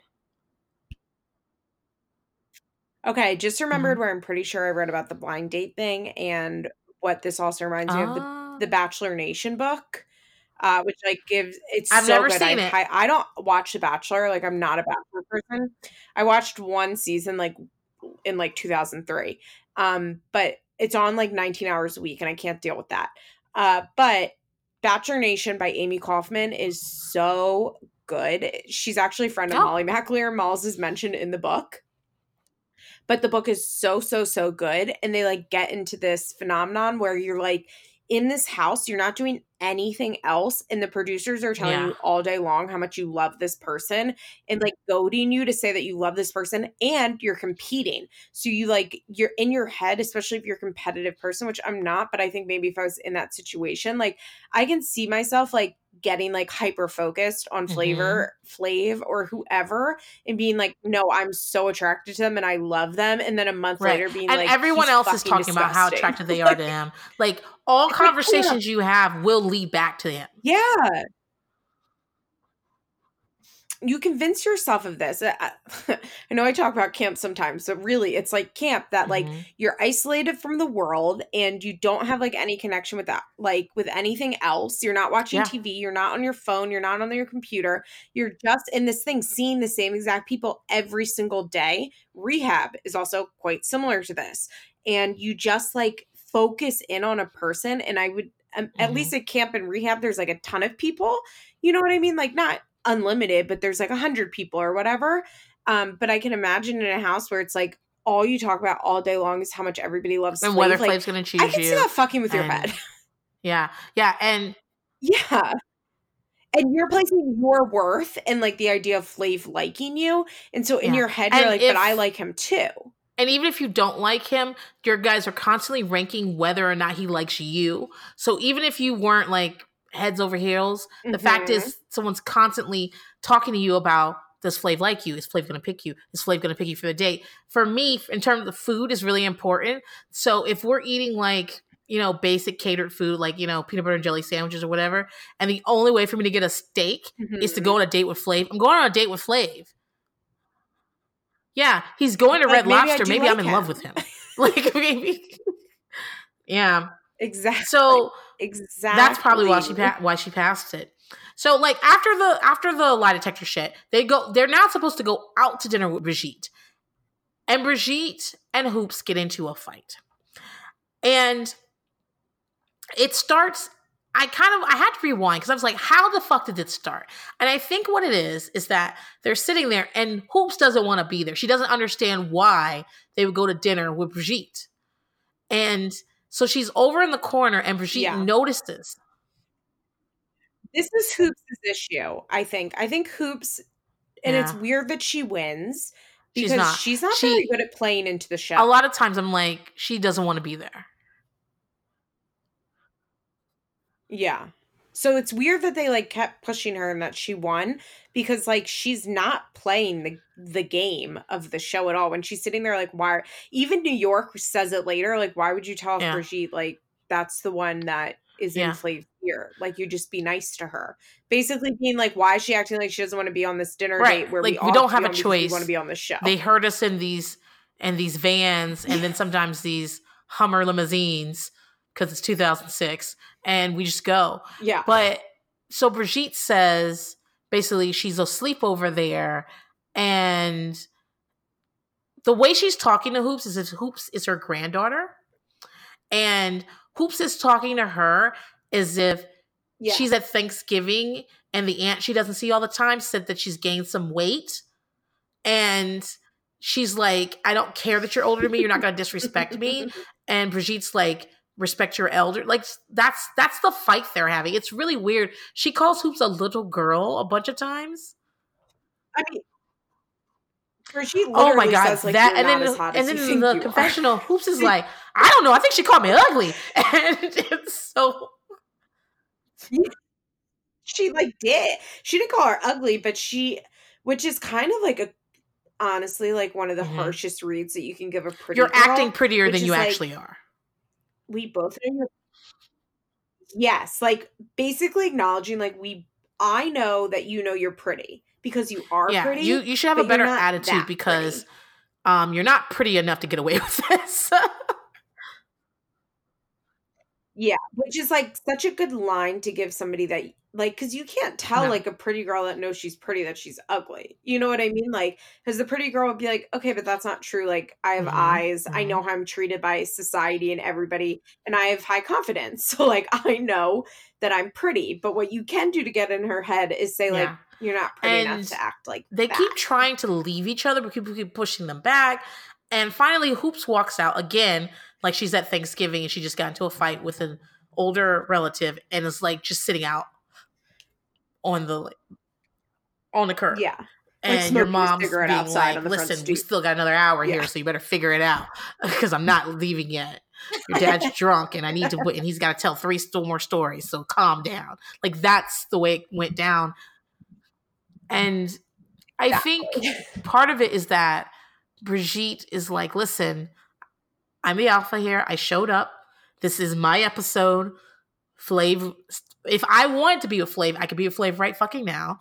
Okay, I just remembered Mm-hmm. where I'm pretty sure I read about the blind date thing and what this also reminds me of the the Bachelor Nation book, uh, which like gives it's I've so never good. seen I, it. I I don't watch The Bachelor. Like I'm not a Bachelor person. I watched one season like in like 2003, um, but it's on like 19 hours a week, and I can't deal with that. Uh, but Bachelor Nation by Amy Kaufman is so good. She's actually a friend of Oh. Molly McAleer. Malls is mentioned in the book but the book is so so so good and they like get into this phenomenon where you're like in this house you're not doing anything else and the producers are telling Yeah. you all day long how much you love this person and like goading you to say that you love this person and you're competing so you like you're in your head especially if you're a competitive person which i'm not but i think maybe if i was in that situation like i can see myself like getting like hyper focused on Mhm. flavor flav or whoever and being like no i'm so attracted to them and i love them and then a month Right. later being and like everyone else is talking about how disgusting." attracted they are to [LAUGHS] him. Like all conversations you have will lead back to him. Yeah. You convince yourself of this. I [LAUGHS] I know I talk about camp sometimes, but really it's like camp that like Mhm. you're isolated from the world and you don't have like any connection with that like with anything else. You're not watching Yeah. TV, you're not on your phone, you're not on your computer. You're just in this thing seeing the same exact people every single day. Rehab is also quite similar to this. And you just like focus in on a person and I would um, at Mhm. least at camp and rehab there's like a ton of people. You know what I mean? Like not unlimited, but there's like a hundred people or whatever. Um, but I can imagine in a house where it's like all you talk about all day long is how much everybody loves and Flav. whether Like, Flav's gonna choose I can you. see that fucking with your and- head. Yeah, yeah, and [LAUGHS] yeah. And you're placing your worth and like the idea of Flav liking you. And so in Yeah. your head, you're And like, if- but I like him too. and even if you don't like him, your guys are constantly ranking whether or not he likes you. So even if you weren't like heads over heels, the fact Mhm. is someone's constantly talking to you about does Flav like you? Is Flav going to pick you? Is Flav going to pick you for the date? For me, in terms of the food, is really important. So if we're eating like you know basic catered food, like you know peanut butter and jelly sandwiches or whatever, and the only way for me to get a steak is to Mhm. go on a date with Flav, I'm going on a date with Flav. Yeah, he's going to Like, Red maybe Lobster. Maybe like I'm in love with him. [LAUGHS] Like maybe, yeah. [LAUGHS] Exactly. So exactly. that's probably why she pa- why she passed it. So like after the after the lie detector shit, they go. They're now supposed to go out to dinner with Brigitte, and Brigitte and Hoops get into a fight, and it starts. I kind of I had to rewind because I was like, how the fuck did it start? And I think what it is is that they're sitting there and Hoops doesn't want to be there. She doesn't understand why they would go to dinner with Brigitte. And so she's over in the corner and Brigitte Yeah. notices. This is Hoops' issue, I think. I think Hoops, and it's weird that she wins, because she's not. she's not She- very good at playing into the show. A lot of times I'm like, she doesn't want to be there. Yeah. So it's weird that they like kept pushing her and that she won because like she's not playing the the game of the show at all. When she's sitting there like why even New York says it later like why would you tell Yeah. Brigitte like that's the one that is in Yeah. Ear? Like you just be nice to her. Basically being like why is she acting like she doesn't want to be on this dinner Right. date where Like, we, we don't have a We choice. want to be on the show. They herd us in these in these vans and then sometimes these Hummer limousines because it's 2006 and we just go. yeah. But so Brigitte says basically she's asleep over there and the way she's talking to Hoops is if Hoops is her granddaughter and Hoops is talking to her as if yeah. she's at Thanksgiving and the aunt she doesn't see all the time said that she's gained some weight. And she's like, I don't care that you're older than me. You're not going to disrespect me. [LAUGHS] And Brigitte's like, respect your elder. Like that's that's the fight they're having. It's really weird. She calls Hoops a little girl a bunch of times. I mean Oh my literally god, says, like, that "You're and then and then you in think the you are." confessional, [LAUGHS] Hoops is like, I don't know. I think she called me ugly, [LAUGHS] and it's so she like did she didn't call her ugly but she which is kind of like a honestly like one of the Mhm. harshest reads that you can give a pretty you're girl. acting prettier than you like- actually are. We both know you're yes like basically acknowledging like we i know that you know you're pretty because you are yeah, pretty you you should have a better attitude because pretty. um you're not pretty enough to get away [LAUGHS] with this. Yeah which is like such a good line to give somebody that like because you can't tell No. like a pretty girl that knows she's pretty that she's ugly you know what i mean like because the pretty girl would be like okay but that's not true like i have Mhm, eyes i mhm. know how i'm treated by society and everybody and i have high confidence [LAUGHS] so like i know that i'm pretty but what you can do to get in her head is say like Yeah. you're not pretty And enough to act like they that. keep trying to leave each other, but people keep pushing them back. And finally, Hoops walks out again, like she's at Thanksgiving and she just got into a fight with an older relative and is like just sitting out on the on the curb. yeah and your mom's being outside like, on the front "Listen, we still got another hour Yeah. here, so you better figure it out [LAUGHS] because I'm not leaving yet. Your dad's [LAUGHS] drunk, and I need to, wait, and he's got to tell three still more stories. So calm down. Like that's the way it went down. And I think part of it is that Brigitte is like, "Listen, I'm the alpha here. I showed up. This is my episode. Flav, if I wanted to be with Flav, I could be with Flav right fucking now.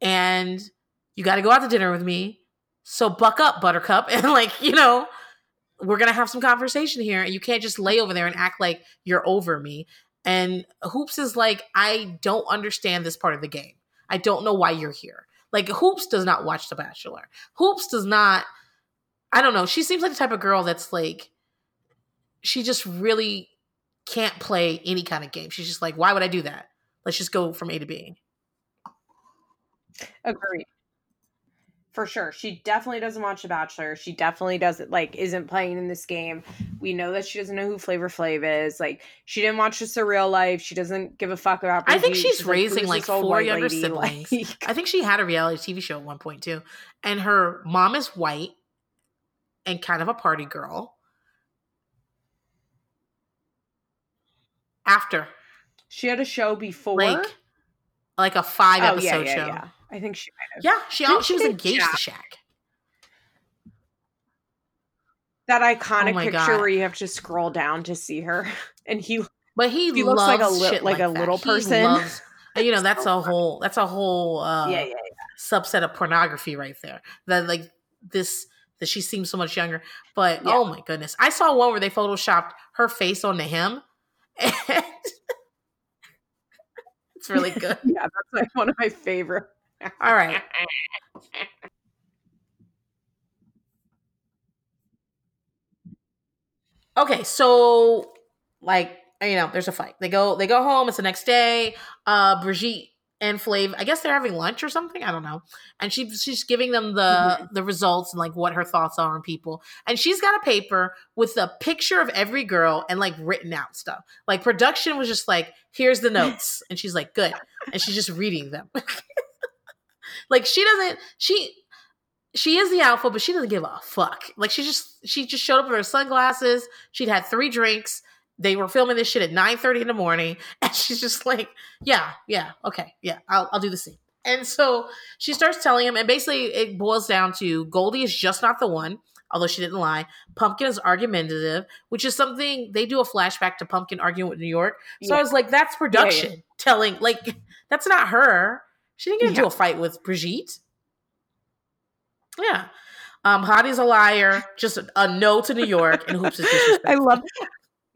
And you got to go out to dinner with me. So buck up, Buttercup, [LAUGHS] and like you know, we're gonna have some conversation here. And you can't just lay over there and act like you're over me. And Hoops is like, I don't understand this part of the game. I don't know why you're here. Like Hoops does not watch The Bachelor. Hoops does not. I don't know. She seems like the type of girl that's like, she just really can't play any kind of game. She's just like, why would I do that? Let's just go from A to B. Agreed. For sure. She definitely doesn't watch The Bachelor. She definitely doesn't like isn't playing in this game. We know that she doesn't know who Flavor Flav is. Like she didn't watch this a real life. She doesn't give a fuck about I think Brigitte. she's raising, "Who's like, four younger lady?" [LAUGHS] siblings. Like, I think she had a reality TV show at one point too. And her mom is white and kind of a party girl. After she had a show before. like like a five oh episode yeah, yeah, show. yeah. I think she might have. Yeah, she Didn't she she was engaged to Shaq? That iconic Oh picture God. where you have to scroll down to see her, [LAUGHS] and he But he, He looks like a li- like like, a that. little He person. loves- [LAUGHS] you know, that's So a whole that's a whole uh yeah, yeah, subset of pornography right there. That like this that she seems so much younger. But Yeah. oh my goodness. I saw one where they photoshopped her face onto him. And [LAUGHS] it's really good. [LAUGHS] yeah. That's like one of my favorite. All right. Okay, so like you know, there's a fight. They go they go home. It's the next day. Uh, Brigitte and Flav, I guess they're having lunch or something. I don't know. And she she's giving them the mm-hmm. the results and like what her thoughts are on people. And she's got a paper with a picture of every girl and like written out stuff. Like production was just like, here's the notes, [LAUGHS] and she's like, good, and she's just reading them. [LAUGHS] like she doesn't she she is the alpha, but she doesn't give a fuck. Like she just she just showed up with her sunglasses. She'd had three drinks. They were filming this shit at 9 30 in the morning. [LAUGHS] And she's just like, Yeah, yeah, okay, yeah, I'll I'll do the scene. And so she starts telling him, and basically it boils down to Goldie is just not the one, although she didn't lie. Pumpkin is argumentative, which is something they do a flashback to Pumpkin arguing with New York. So Yeah. I was like, that's production Yeah, telling, like, [LAUGHS] that's not her. She didn't get into Yeah. a fight with Brigitte. Yeah. Um, Hottie's a liar, just a, a no to New York, and Hoops is [LAUGHS] disrespectful. I love.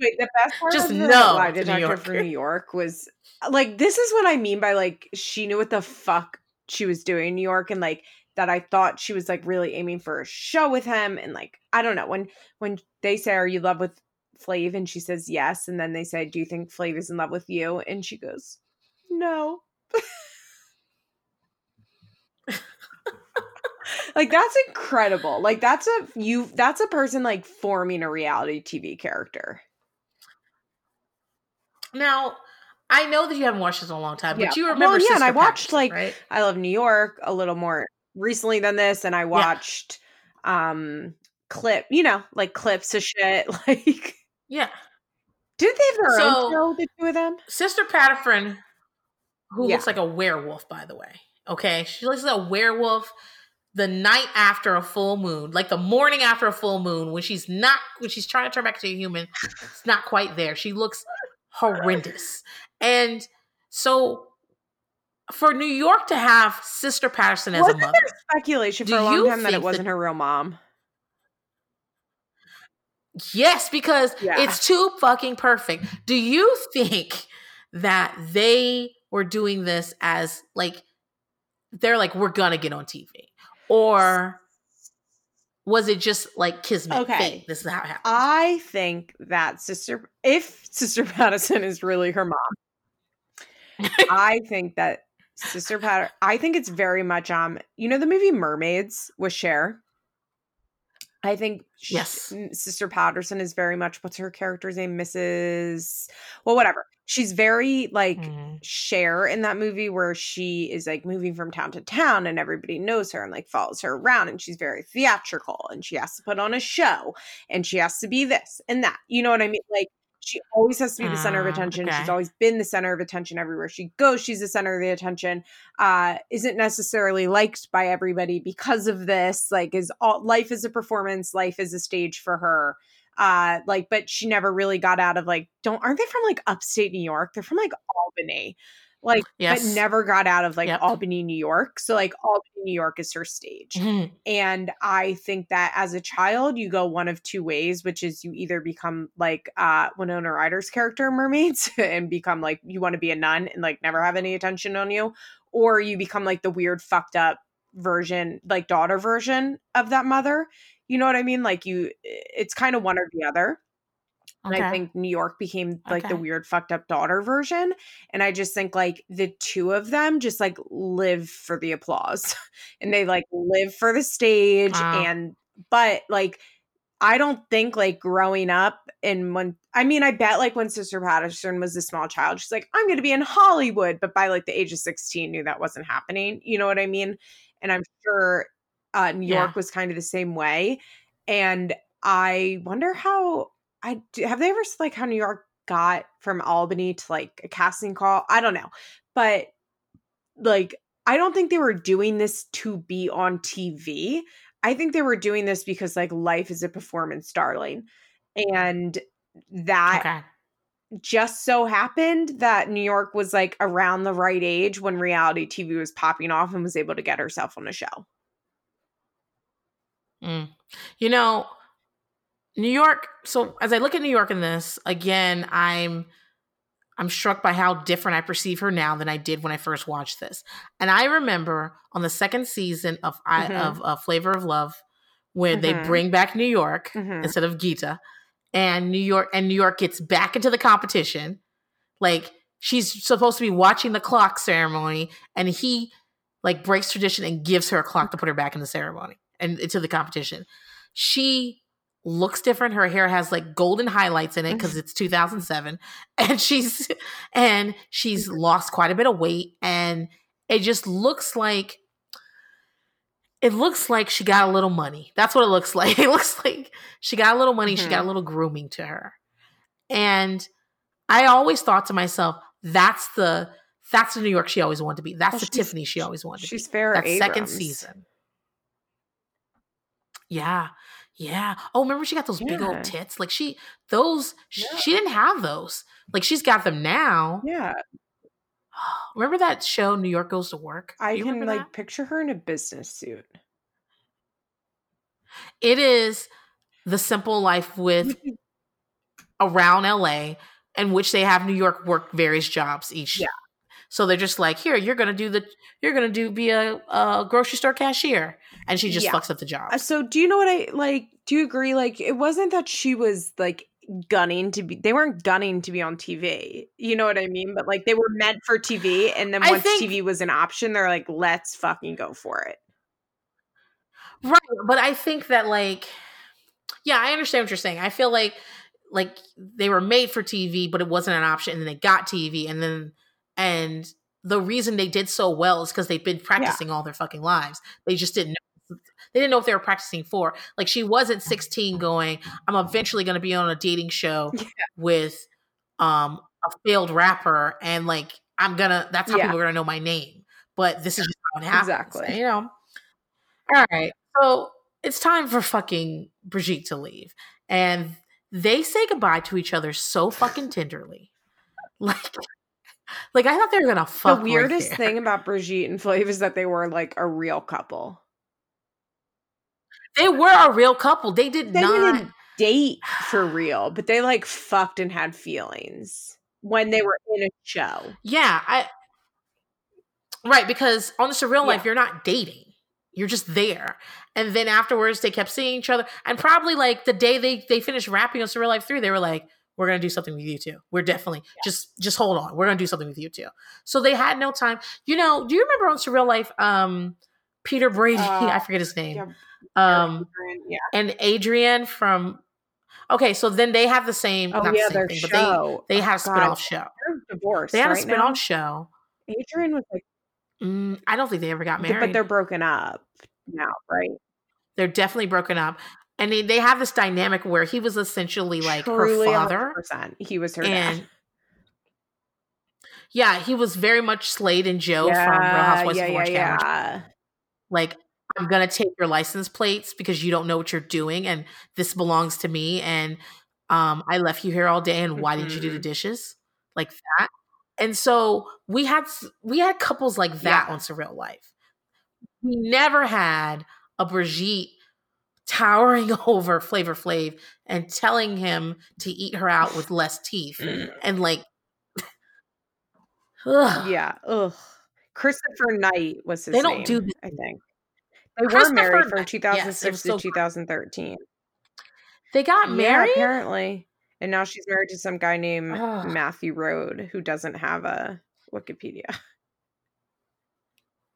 Wait, the best part Just of the no lie detector for New York. was uh, like this is what I mean by like she knew what the fuck she was doing in New York and like that I thought she was like really aiming for a show with him and like I don't know when when they say are you in love with Flav? and she says yes and then they say do you think Flav is in love with you? and she goes no. Like that's incredible. Like that's a you that's a person like forming a reality TV character Now, I know that you haven't watched this in a long time, Yeah. but you Well, remember yeah, and I Sister watched, like, right? I love New York a little more recently than this, and I watched um clip, you know, like clips of shit. [LAUGHS] Like, Yeah. did they have their So- own show, the two of them? Sister Patterson, who Yeah. looks like a werewolf, by the way. Okay. She looks like a werewolf the night after a full moon, like the morning after a full moon, when she's not when she's trying to turn back to a human, it's not quite there. She looks horrendous. And so for New York to have Sister Patterson as a Wasn't mother. there speculation for a long you time that it wasn't her real mom? Yes, because Yeah. it's too fucking perfect. Do you think that they were doing this as like they're like we're gonna get on TV, or was it just like kismet? Okay. fate? this is how it happened. I think that sister, if Sister [LAUGHS] Patterson is really her mom, [LAUGHS] I think that Sister Patter. I think it's very much um. You know the movie Mermaids with Cher. I think sh- Yes. m- Sister Patterson is very much what's her character's name, Mrs. Well, whatever. She's very like Mhm. Cher in that movie where she is like moving from town to town and everybody knows her and like follows her around and she's very theatrical and she has to put on a show and she has to be this and that. You know what I mean? Like she always has to be the center of Ah, attention. She's okay. always been the center of attention everywhere she goes. She's the center of the attention. Uh, isn't necessarily liked by everybody because of this. Like, is all life is a performance, life is a stage for her. Uh, like, but she never really got out of like, don't aren't they from like upstate New York? They're from like Albany. Like, Yes. but never got out of like Yep. Albany, New York. So like Albany, New York is her stage. Mhm. And I think that as a child, you go one of two ways, which is you either become like uh Winona Ryder's character Mermaids [LAUGHS] and become like you want to be a nun and like never have any attention on you, or you become like the weird fucked up version, like daughter version of that mother. You know what I mean? Like you it's kind of one or the other. And I think New York became like the weird fucked up daughter version. And I just think like the two of them just like live for the applause [LAUGHS] and they like live for the stage. Wow. And, but like, I don't think like growing up and when, I mean, I bet like when Sister Patterson was a small child, she's like, I'm going to be in Hollywood. But by like the age of 16, knew that wasn't happening. You know what I mean? And I'm sure uh, New Yeah. York was kind of the same way. And I wonder how I do, have they ever like how New York got from Albany to like a casting call? I don't know, but like I don't think they were doing this to be on TV. I think they were doing this because like life is a performance, darling, and that Okay. just so happened that New York was like around the right age when reality TV was popping off and was able to get herself on a show. Mm. You know, New York. So as I look at New York in this again, I'm I'm struck by how different I perceive her now than I did when I first watched this. And I remember on the second season of I Mhm. of uh, Flavor of Love, where they Mhm. bring back New York Mhm. instead of Gita, and New York and New York gets back into the competition. Like she's supposed to be watching the clock ceremony, and he like breaks tradition and gives her a clock to put her back in the ceremony and into the competition. She looks different. Her hair has like golden highlights in it because it's 2007, [LAUGHS] and she's and she's lost quite a bit of weight, and it just looks like it looks like she got a little money. That's what it looks like. [LAUGHS] It looks like she got a little money, she got a Mhm. little grooming to her. And I always thought to myself, that's the that's the New York she always wanted to be. That's Well, the Tiffany she always wanted to She's be. Farrah That second season. Yeah. Yeah. Oh, remember she got those big old tits? Like she those Yeah. she didn't have those. Like she's got them now. Yeah, [GASPS] Remember that show New York Goes to Work? I can like that? picture her in a business suit. It is the simple life with around LA in which they have New York work various jobs each. Yeah. So they're just like, here, you're gonna do the you're gonna do be a, a grocery store cashier. And she just Yeah. fucks up the job. Uh, So do you know what I like? Do you agree? Like it wasn't that she was like gunning to be they weren't gunning to be on TV. You know what I mean? But like they were meant for TV and then once think- TV was an option, they're like, let's fucking go for it. Right. But I think that like yeah, I understand what you're saying. I feel like like they were made for TV, but it wasn't an option, and then they got TV, and then and the reason they did so well is because they've been practicing all their fucking lives. They just didn't know they didn't know if they were practicing for. Like she wasn't 16 going, I'm eventually gonna be on a dating show [LAUGHS] Yeah. with um a failed rapper and like I'm gonna that's how Yeah. people are gonna know my name. But this is just how it happens. Exactly. You know. All right. So it's time for fucking Brigitte to leave. And they say goodbye to each other so fucking tenderly. [LAUGHS] Like like I thought they were gonna fuck. the right weirdest there. thing about Brigitte and Flav is that they were like a real couple. They were a real couple. They did They not didn't date for real, but they like fucked and had feelings when they were in a show. Yeah, I right because on the surreal life you're not dating. You're just there. And then afterwards they kept seeing each other and probably like the day they they finished wrapping on Surreal Life 3 they were like we're going to do something with you too. We're definitely just just hold on. We're going to do something with you too. So they had no time. You know, do you remember on Surreal Life um Peter Brady, [LAUGHS] Uh, I forget his name. yeah, Um yeah. and Adrianne from Okay, so then they have the same Oh the yeah, same their thing, show. they they Oh, have a God, spin-off show. They're divorced. They had a right spin-off now? show. Adrianne was like, Mm, I don't think they ever got married. but they're broken up now, right? They're definitely broken up. And they, they have this dynamic where he was essentially like Truly her father. 100%. He was her And dad. yeah, he was very much Slade and Jo from Real Housewives yeah, of yeah, Orange County. yeah. Like, I'm gonna take your license plates because you don't know what you're doing, and this belongs to me. And um, I left you here all day, and why didn't you do the Mhm. dishes? Like that. And so we had we had couples like that Yeah. on Surreal Life. We never had a Brigitte towering [LAUGHS] over Flavor Flav and telling him to eat her out with less teeth and like [SIGHS] ugh. Yeah. Ugh. Christopher Knight was his They don't name, do this I think. They were married from Knight- yes, 2006 was to 2013. they got Yeah, married apparently. And now she's married to some guy named Ugh. Matthew Rhode who doesn't have a Wikipedia.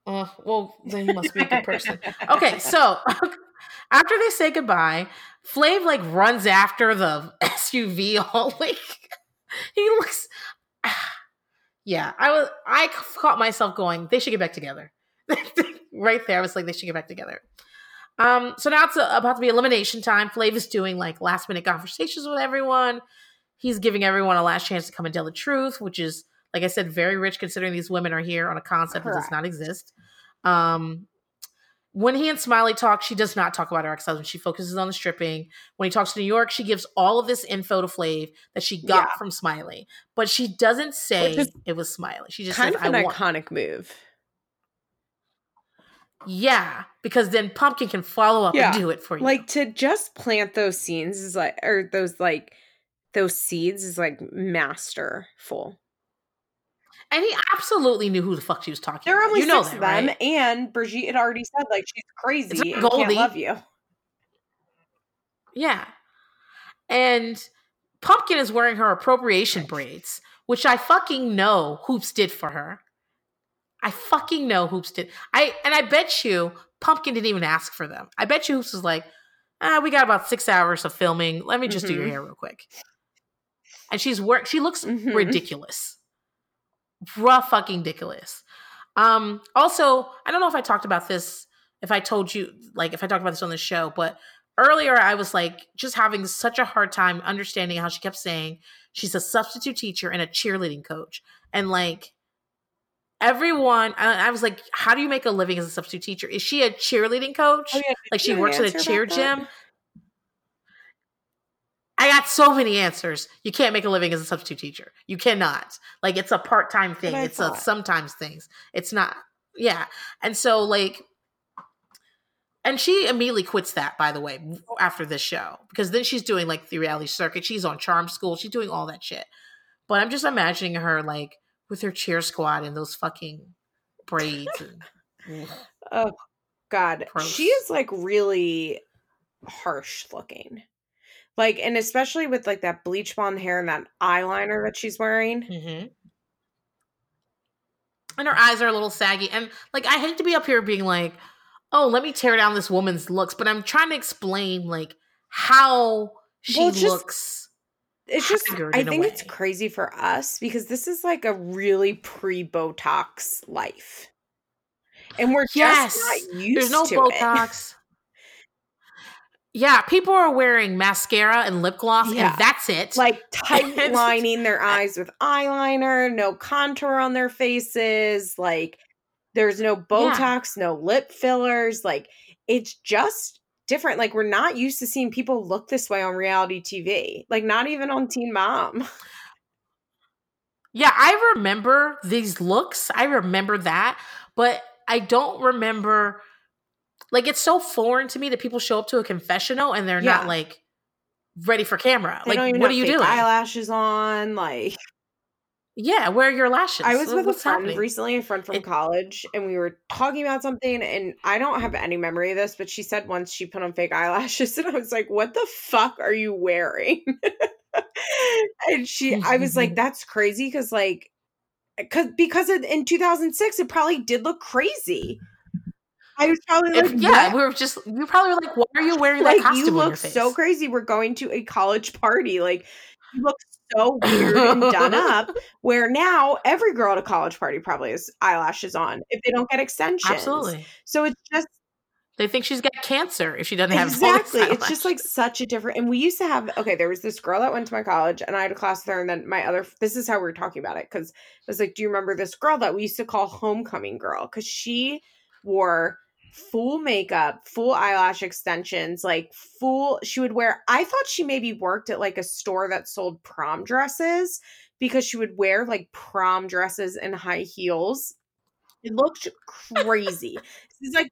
Uh, well, then he must be a good person. Okay, [LAUGHS] so [LAUGHS] after they say goodbye, Flav like runs after the [LAUGHS] SUV. All like he looks. [SIGHS] Yeah, I was. I caught myself going. They should get back together. Right there, I was like, they should get back together. Um, so now it's uh about to be elimination time. Flav is doing like last minute conversations with everyone. He's giving everyone a last chance to come and tell the truth, which is, like I said, very rich considering these women are here on a concept that does not exist. Um, when he and Smiley talk, she does not talk about her ex husband. She focuses on the stripping. When he talks to New York, she gives all of this info to Flav that she got Yeah. from Smiley, but she doesn't say it was Smiley. She just kind says, of "I an want." iconic move. Yeah, because then Pumpkin can follow up Yeah, and do it for you. Like to just plant those scenes is like or those like those seeds is like masterful. and he absolutely knew who the fuck she was talking There are about. only know six of them, right? and Brigitte had already said like she's crazy can't Goldie. love you. Yeah. And Pumpkin is wearing her appropriation braids, which I fucking know Hoops did for her. I fucking know Hoops did. I and I bet you Pumpkin didn't even ask for them. I bet you Hoops was like, ah, we got about six hours of filming. Let me just do your Mhm. hair real quick. And she's work. She looks Mhm. ridiculous, rough fucking ridiculous. Um. Also, I don't know if I talked about this if I told you, like, if I talked about this on the show, but earlier I was like just having such a hard time understanding how she kept saying she's a substitute teacher and a cheerleading coach. And like, everyone, I, I was like, how do you make a living as a substitute teacher? Is she a cheerleading coach? Oh, yeah. like, she works at a cheer gym? I got so many answers. You can't make a living as a substitute teacher. You cannot. Like it's a part-time thing. It's a sometimes things. It's not. Yeah. And so like and she immediately quits that by the way after this show because then she's doing like the reality circuit. She's on Charm School. She's doing all that shit. But I'm just imagining her like with her cheer squad and those fucking braids and [LAUGHS] Oh God, Gross. she is like really harsh looking. Like, and especially with like that bleach blonde hair and that eyeliner that she's wearing. Mm-hmm. And her eyes are a little saggy. And like, I hate to be up here being like, oh, let me tear down this woman's looks, but I'm trying to explain like how she Well, just- looks. It's just, I think it's crazy for us because this is like a really pre Botox life. And we're Yes, just not used There's no to it. Botox. Yeah, people are wearing mascara and lip gloss, Yeah. and that's it. Like [LAUGHS] tight lining their eyes with eyeliner, no contour on their faces. Like there's no Botox, no lip fillers. Like it's just different. Like we're not used to seeing people look this way on reality TV. Like not even on Teen Mom. [LAUGHS] Yeah, I remember these looks. I remember that, but I don't remember. Like, it's so foreign to me that people show up to a confessional and they're Yeah. not like ready for camera. They like, what are you doing? Eyelashes on. Like Yeah, where are your lashes? I was with a friend happening? recently, a friend from It- college, and we were talking about something. And I don't have any memory of this, but she said once she put on fake eyelashes, [LAUGHS] and I was like, "What the fuck are you wearing?" [LAUGHS] and she, I was like, [LAUGHS] "That's crazy," eh, because like, because because in two thousand six, it probably did look crazy. I was probably If- like, yeah, "What?" we were just. You probably were like, "Why are you wearing that like costume you look face?" so crazy. We're going to a college party. Like you look so weird and done [LAUGHS] up. Where now every girl at a college party probably has eyelashes on if they don't get extensions. Absolutely, So it's just they think she's got cancer if she doesn't have [LAUGHS] exactly. It's just like such a different. And we used to have okay. There was this girl that went to my college, and I had a class there. And then my other. This is how we were talking about it because I was like, "Do you remember this girl that we used to call homecoming girl?" Because she wore full makeup, full eyelash extensions, like full. She would wear. I thought she maybe worked at like a store that sold prom dresses because she would wear like prom dresses and high heels. It looked crazy. [LAUGHS] This is like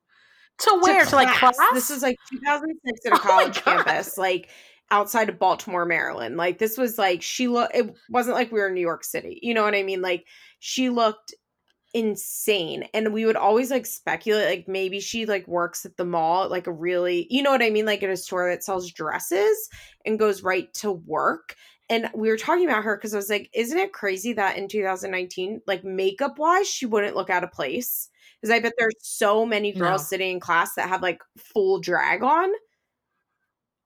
to where to, like class. this is like 2006 at a Oh college God. campus, like outside of Baltimore, Maryland. Like this was like she looked. It wasn't like we were in New York City. You know what I mean? Like she looked insane, and we would always like speculate, like maybe she like works at the mall, at, like a really, you know what I mean, like at a store that sells dresses and goes right to work. And we were talking about her because I was like, isn't it crazy that in 2019, like makeup wise, she wouldn't look out of place? Because I bet there's so many girls No. sitting in class that have like full drag on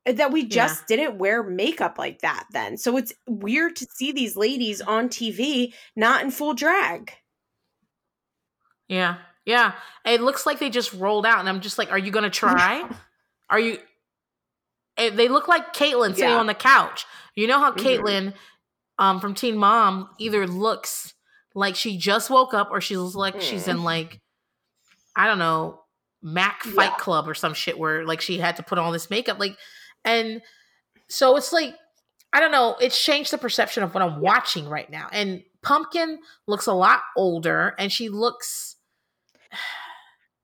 uh, that we just didn't wear makeup like that then. So it's weird to see these ladies on TV not in full drag. Yeah, yeah. It looks like they just rolled out, and I'm just like, "Are you gonna try? [LAUGHS] Are you?" Eh, They look like Catelynn sitting Yeah. on the couch. You know how Mhm. Catelynn, um, from Teen Mom, either looks like she just woke up, or she's looks like she's Mm. in like, I don't know, Mac Fight Yeah. Club or some shit, where like she had to put on this makeup, like, and so it's like, I don't know. It's changed the perception of what I'm watching right now, and Pumpkin looks a lot older, and she looks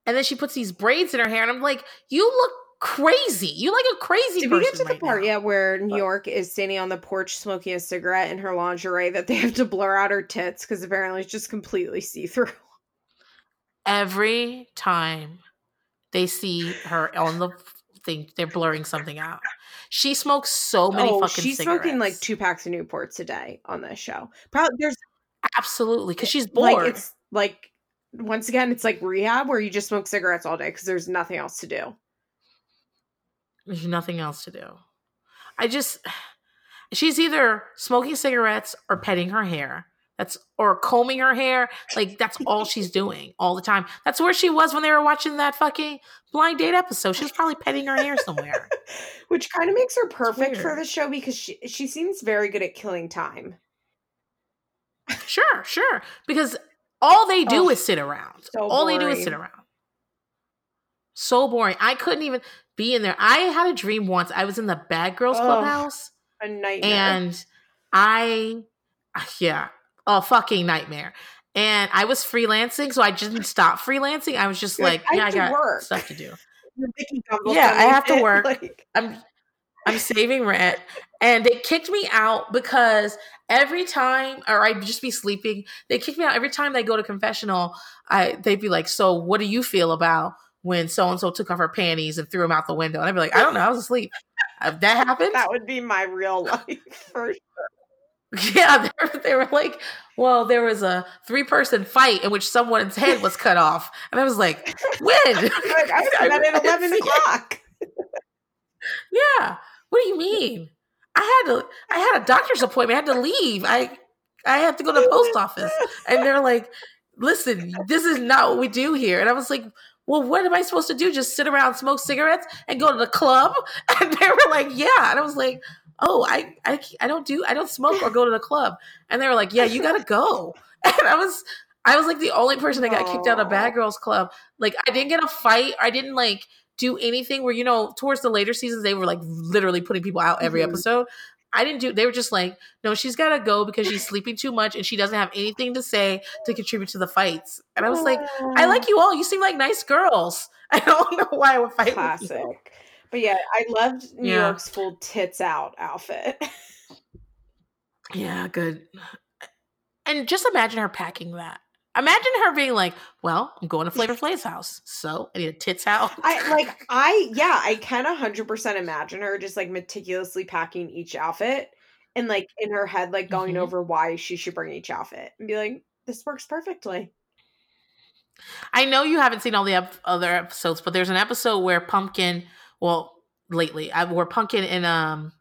and then she puts these braids in her hair, and I'm like, you look crazy. You like a crazy Did we get to the right part now. yet where New York is standing on the porch smoking a cigarette in her lingerie that they have to blur out her tits because apparently it's just completely see through? Every time they see her on the thing, they're blurring something out. She smokes so many Oh, fucking she's cigarettes. smoking like two packs of Newports a day on this show. Probably there's Absolutely, because she's bored. like it's like once again it's like rehab where you just smoke cigarettes all day because there's nothing else to do. There's nothing else to do. I just, [SIGHS] she's either smoking cigarettes or petting her hair. That's or combing her hair. Like that's all [LAUGHS] she's doing all the time. That's where she was when they were watching that fucking blind date episode. She was probably petting her hair somewhere. [LAUGHS] Which kind of makes her perfect for the show because she she seems very good at killing time. Sure, sure. Because all they do oh, is sit around. So all they do is sit around. So boring. I couldn't even be in there. I had a dream once. I was in the Bad Girls oh, Clubhouse. A nightmare. And I, yeah, a fucking nightmare. And I was freelancing, so I didn't stop freelancing. I was just like, like yeah, I, I got work. stuff to do. [LAUGHS] yeah, I have to work. Like... I'm I'm saving rent. And they kicked me out because every time, or I'd just be sleeping, they kicked me out every time they go to confessional. I they'd be like, "So, what do you feel about when so and so took off her panties and threw them out the window?" And I'd be like, "I don't know, I was asleep." If that happened, that would be my real life [LAUGHS] for sure. Yeah, they were, they were like, well, there was a three person fight in which someone's head was cut off. And I was like, when? [LAUGHS] like, I said [LAUGHS] that at 11 o'clock. yeah. What do you mean? I had to I had a doctor's appointment. I had to leave. I I had to go to the post office. And they're like, listen, this is not what we do here. And I was like, well, what am I supposed to do? Just sit around, smoke cigarettes, and go to the club? [LAUGHS] And they were like, yeah. And I was like, oh, I, I, I don't do, I don't smoke or go to the club. And they were like, yeah, you got to go. [LAUGHS] And I was, I was like the only person that got kicked out of Bad Girls Club. Like, I didn't get a fight. I didn't like do anything where you know towards the later seasons they were like literally putting people out every mm-hmm. episode. I didn't do. They were just like, no, she's got to go because she's [LAUGHS] sleeping too much and she doesn't have anything to say to contribute to the fights. And I was like, I like you all. You seem like nice girls. [LAUGHS] I don't know why I would fight Classic. But yeah, I loved New yeah. York's full tits out outfit. [LAUGHS] yeah, good. And just imagine her packing that. Imagine her being like, "Well, I'm going to Flavor Flav's house, so I need a tits out." I like, I yeah, I can hundred percent imagine her just like meticulously packing each outfit, and like in her head, like going mm-hmm. over why she should bring each outfit, and be like, "This works perfectly." I know you haven't seen all the ep- other episodes, but there's an episode where Pumpkin, well, lately, I, where Pumpkin and um,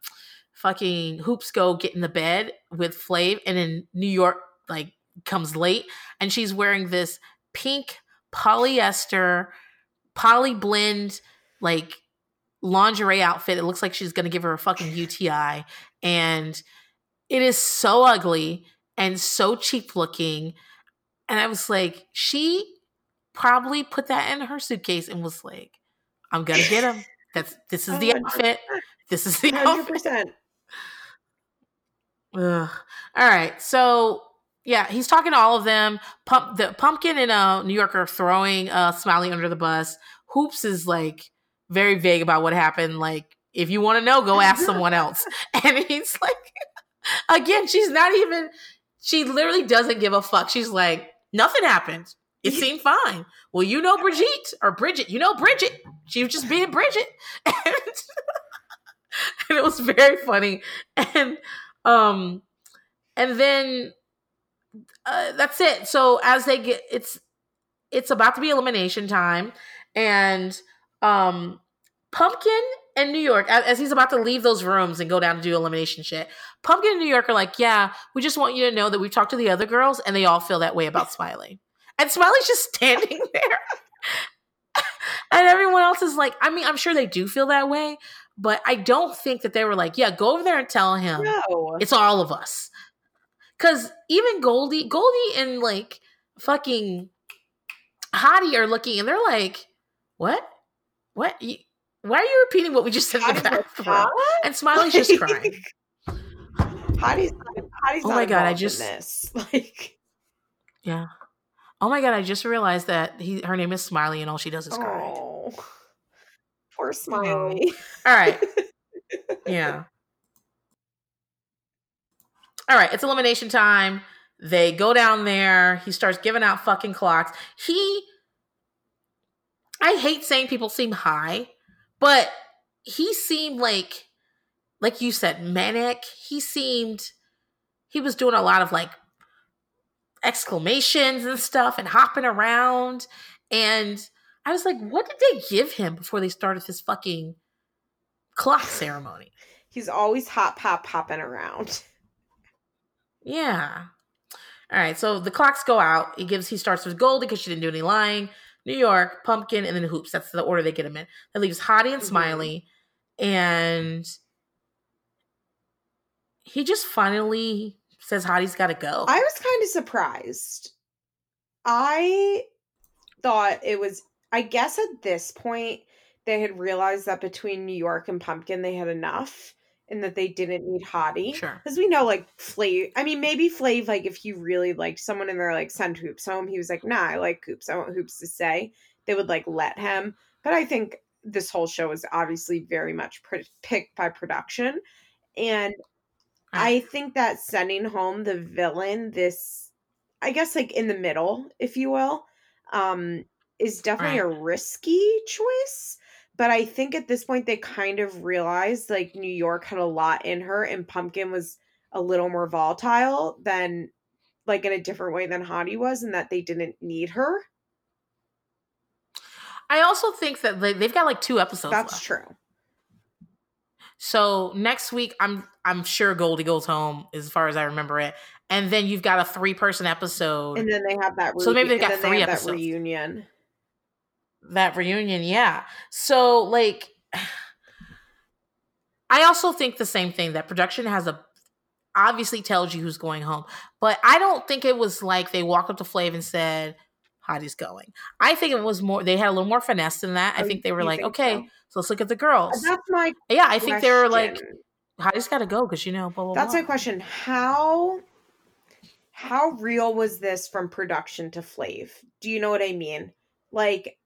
fucking Hoops go get in the bed with Flav, and in New York, like comes late and she's wearing this pink polyester poly blend like lingerie outfit. It looks like she's going to give her a fucking UTI and it is so ugly and so cheap looking. And I was like, she probably put that in her suitcase and was like, I'm going to get him. [LAUGHS] That's this is the outfit. This is the 100%. outfit. Ugh. All right. So yeah, he's talking to all of them. Pump the pumpkin and uh New York are throwing uh Smiley under the bus. Hoops is like very vague about what happened. Like, if you want to know, go ask [LAUGHS] someone else. And he's like, [LAUGHS] again, she's not even. She literally doesn't give a fuck. She's like, nothing happened. It seemed fine. Well, you know Brigitte or Bridget. You know Bridget. She was just being Bridget, [LAUGHS] and, and it was very funny. And um, and then uh, that's it. So as they get, it's it's about to be elimination time, and um, Pumpkin and New York, as he's about to leave those rooms and go down to do elimination shit, Pumpkin and New York are like, "Yeah, we just want you to know that we've talked to the other girls, and they all feel that way about Smiley." And Smiley's just [LAUGHS] standing there. [LAUGHS] and everyone else is like, I mean, I'm sure they do feel that way, but I don't think that they were like, yeah, go over there and tell him no. it's all of us. Cause even Goldie, Goldie and like fucking Hottie are looking and they're like, what? What? why are you repeating what we just said in the bathroom? And Smiley's just crying. Hottie's, Hottie's oh my god! I just this. [LAUGHS] like, yeah. Oh my god! I just realized that he, her name is Smiley, and all she does is cry. Oh, poor Smiley. All right. [LAUGHS] yeah. All right, it's elimination time. They go down there. He starts giving out fucking clocks. He, I hate saying people seem high, but he seemed like, like you said, manic. He seemed, he was doing a lot of like exclamations and stuff and hopping around. And I was like, what did they give him before they started this fucking clock ceremony? He's always hop, hop, hopping around. [LAUGHS] Yeah. All right, so the clocks go out. He gives he starts with Goldie because she didn't do any lying. New York, Pumpkin, and then Hoops. That's the order they get him in. That leaves Hottie and Mhm. Smiley, and he just finally says Hottie's got to go. I was kind of surprised. I thought it was, I guess at this point, they had realized that between New York and Pumpkin, they had enough and that they didn't need Hottie. Sure. Because we know, like, Flav, I mean, maybe Flav, like, if he really liked someone and they're like, send Hoops home, he was like, nah, I like Hoops. I want Hoops to say. They would, like, let him. But I think this whole show is obviously very much pr- picked by production. And I think that sending home the villain, this, I guess, like in the middle, if you will, um, is definitely a risky choice. But I think at this point they kind of realized like New York had a lot in her, and Pumpkin was a little more volatile than, like, in a different way than Hottie was, and that they didn't need her. I also think that they, they've got like two episodes That's left. true. So next week, I'm I'm sure Goldie goes home as far as I remember it, and then you've got a three person episode. And then they have that. So maybe they've got three that episodes. reunion. That reunion, yeah. So like, [SIGHS] I also think the same thing that production has a obviously tells you who's going home, but I don't think it was like they walked up to Flav and said. Hottie's going. I think it was more. They had a little more finesse than that. I Oh, think they were like, okay, so? so let's look at the girls. That's my. Yeah, I think they were like, question. Hottie's got to go because you know, blah blah. That's blah. my question. How how real was this from production to Flav? Do you know what I mean? Like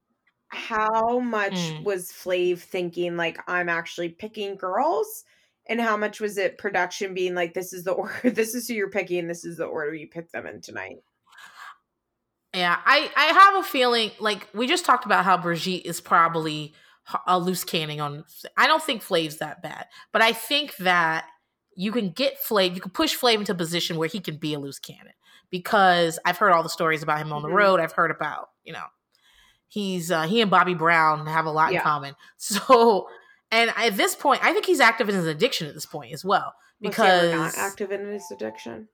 how much Mm. was Flav thinking like I'm actually picking girls? And how much was it production being like this is the order [LAUGHS] this is who you're picking, this is the order you pick them in tonight? Yeah, I I have a feeling like we just talked about how Brigitte is probably a loose canning on. I don't think Flav's that bad, but I think that you can get Flav, you can push Flav into a position where he can be a loose cannon because I've heard all the stories about him on the road. I've heard about you know he's uh, he and Bobby Brown have a lot Yeah. in common. [LAUGHS] So, and at this point, I think he's active in his addiction at this point as well ever not because active in his addiction.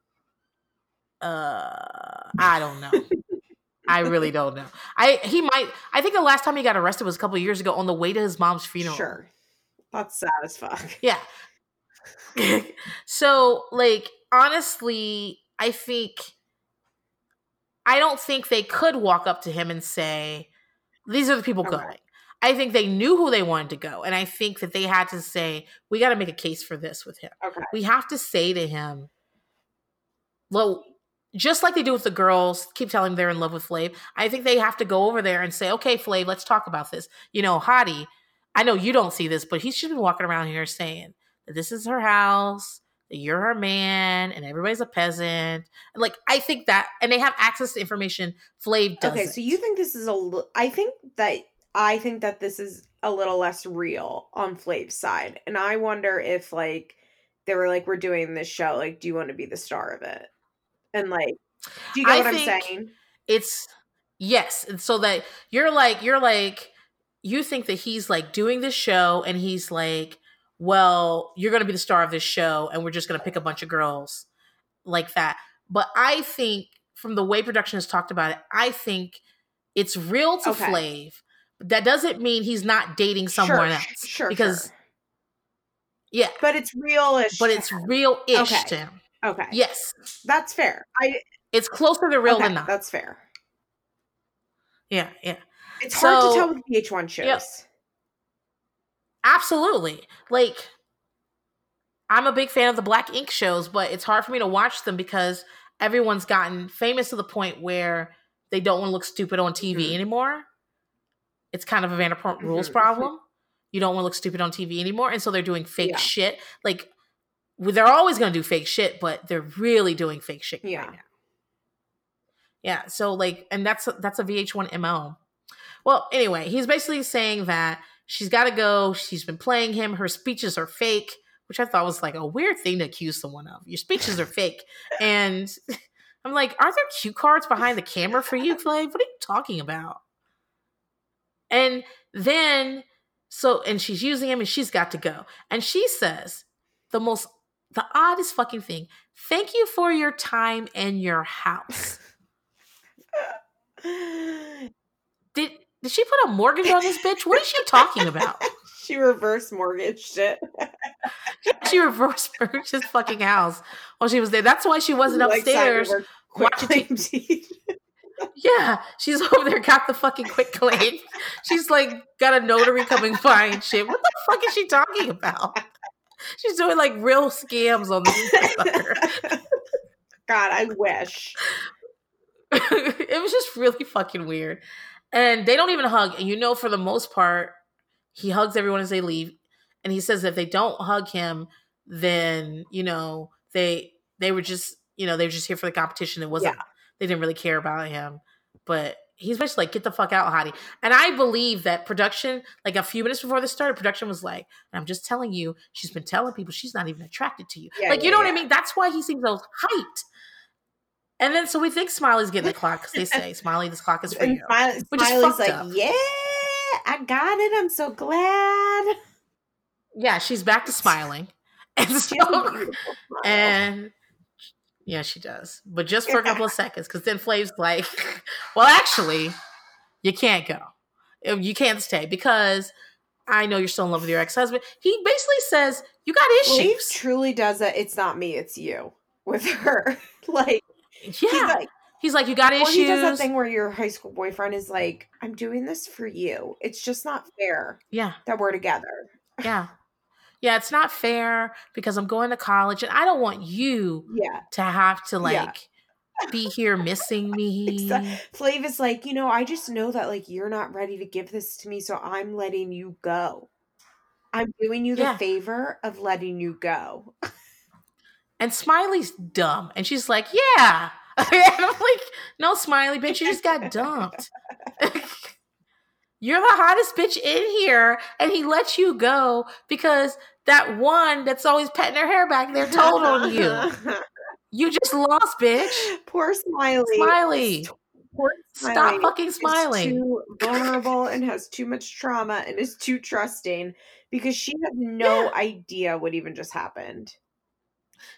uh I don't know. I really don't know. I he might. I think the last time he got arrested was a couple of years ago on the way to his mom's funeral. Sure. That's sad as fuck. Yeah. so, like, honestly, I think I don't think they could walk up to him and say, "These are the people Okay. going." I think they knew who they wanted to go, and I think that they had to say, "We got to make a case for this with him." Okay. we have to say to him, well, just like they do with the girls, keep telling them they're in love with Flav. I think they have to go over there and say, okay, Flav, let's talk about this. You know, Hottie, I know you don't see this, but he's just been walking around here saying that this is her house, you're her man, and everybody's a peasant. Like, I think that, and they have access to information Flav doesn't. Okay, so you think this is a I think that I think that this is a little less real on Flav's side. And I wonder if like they were like we're doing this show, like do you want to be the star of it? And like do you get I what I'm saying? it's yes and so that you're like you're like you think that he's like doing this show and he's like well you're going to be the star of this show and we're just going to pick a bunch of girls like that but i think from the way production has talked about it i think it's real to Okay. Flav. but that doesn't mean he's not dating someone Sure, else Sure. because sure. yeah But it's real ish. but it's real-ish Okay. to him okay. yes That's fair. I it's closer to real okay, than not That's fair. yeah yeah It's hard to tell with VH1 shows. Yep. Absolutely. Like, I'm a big fan of the Black Ink shows, but it's hard for me to watch them because everyone's gotten famous to the point where they don't want to look stupid on TV Mhm. anymore. It's kind of a Vanderpump Rules Mhm. problem. You don't want to look stupid on TV anymore, and so they're doing fake Yeah. shit. Like, they're always going to do fake shit, but they're really doing fake shit Yeah. right now. Yeah. So like, and that's that's a VH1 mo. Well, anyway, he's basically saying that she's got to go. She's been playing him. Her speeches are fake, which I thought was like a weird thing to accuse someone of. Your speeches are fake, [LAUGHS] and [LAUGHS] I'm like, are there cue cards behind the camera for you, Flav? What are you talking about? And then, so, and she's using him, and she's got to go. And she says the most the oddest fucking thing. Thank you for your time and your house. [LAUGHS] Did did she put a mortgage on this bitch? What is she talking about? [LAUGHS] she reverse mortgaged it. she reverse mortgaged his fucking house while she was there. That's why she wasn't Like, upstairs. watching claim. [LAUGHS] Yeah, she's over there, got the fucking quick claim. She's like got a notary coming by and shit. What the fuck is she talking about? She's doing like real scams on this. [LAUGHS] God, I wish. it was just really fucking weird. And they don't even hug. And you know, for the most part, he hugs everyone as they leave. And he says that if they don't hug him, then you know they they were just you know they were just here for the competition. It wasn't they didn't really care about him. But he's basically like, get the fuck out, Hottie. And I believe that production, like a few minutes before this started, production was like, I'm just telling you, she's been telling people she's not even attracted to you. Yeah, like, you yeah, know what I mean? That's why he seems so hyped. And then so we think Smiley's getting the clock because they say, Smiley, this clock is for you. Smiley, Which is Smiley's like, up. yeah, I got it. I'm so glad. Yeah, she's back to smiling. [LAUGHS] And She has a so, and yeah, she does. But just for a couple of seconds, because then Flav's like, [LAUGHS] well, actually, you can't go. Uh, You can't stay because I know you're still in love with your ex husband. He basically says, you got issues. truly does that. It's not me, it's you with her. [LAUGHS] like, he's yeah. like, He's like, you got or he does that thing where your high school boyfriend is like, I'm doing this for you. It's just not fair Yeah. that we're together. [LAUGHS] Yeah. Yeah. It's not fair because I'm going to college and I don't want you Yeah. to have to like Yeah. be here missing me. [LAUGHS] Flav is like, you know, I just know that like you're not ready to give this to me, so I'm letting you go. I'm doing you the Yeah. favor of letting you go. [LAUGHS] And Smiley's dumb. And she's like, yeah. [LAUGHS] and I'm like, no, Smiley, bitch, you just got dumped. [LAUGHS] You're the hottest bitch in here. And he lets you go because that one that's always petting her hair back there told on you. [LAUGHS] You just lost, bitch. Poor Smiley. Smiley. Poor Stop Smiley fucking smiling. too vulnerable and has too much trauma and is too trusting because she has no Yeah. idea what even just happened.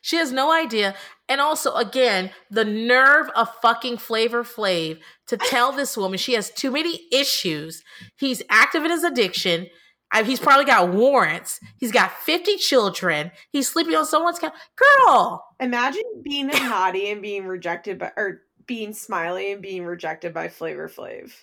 She has no idea. And also, again, the nerve of fucking Flavor Flav to tell this woman she has too many issues. He's active in his addiction. I, he's probably got warrants. He's got 50 children. He's sleeping on someone's couch. Girl, Imagine being Hottie and being rejected by or being smiley and being rejected by Flavor Flav.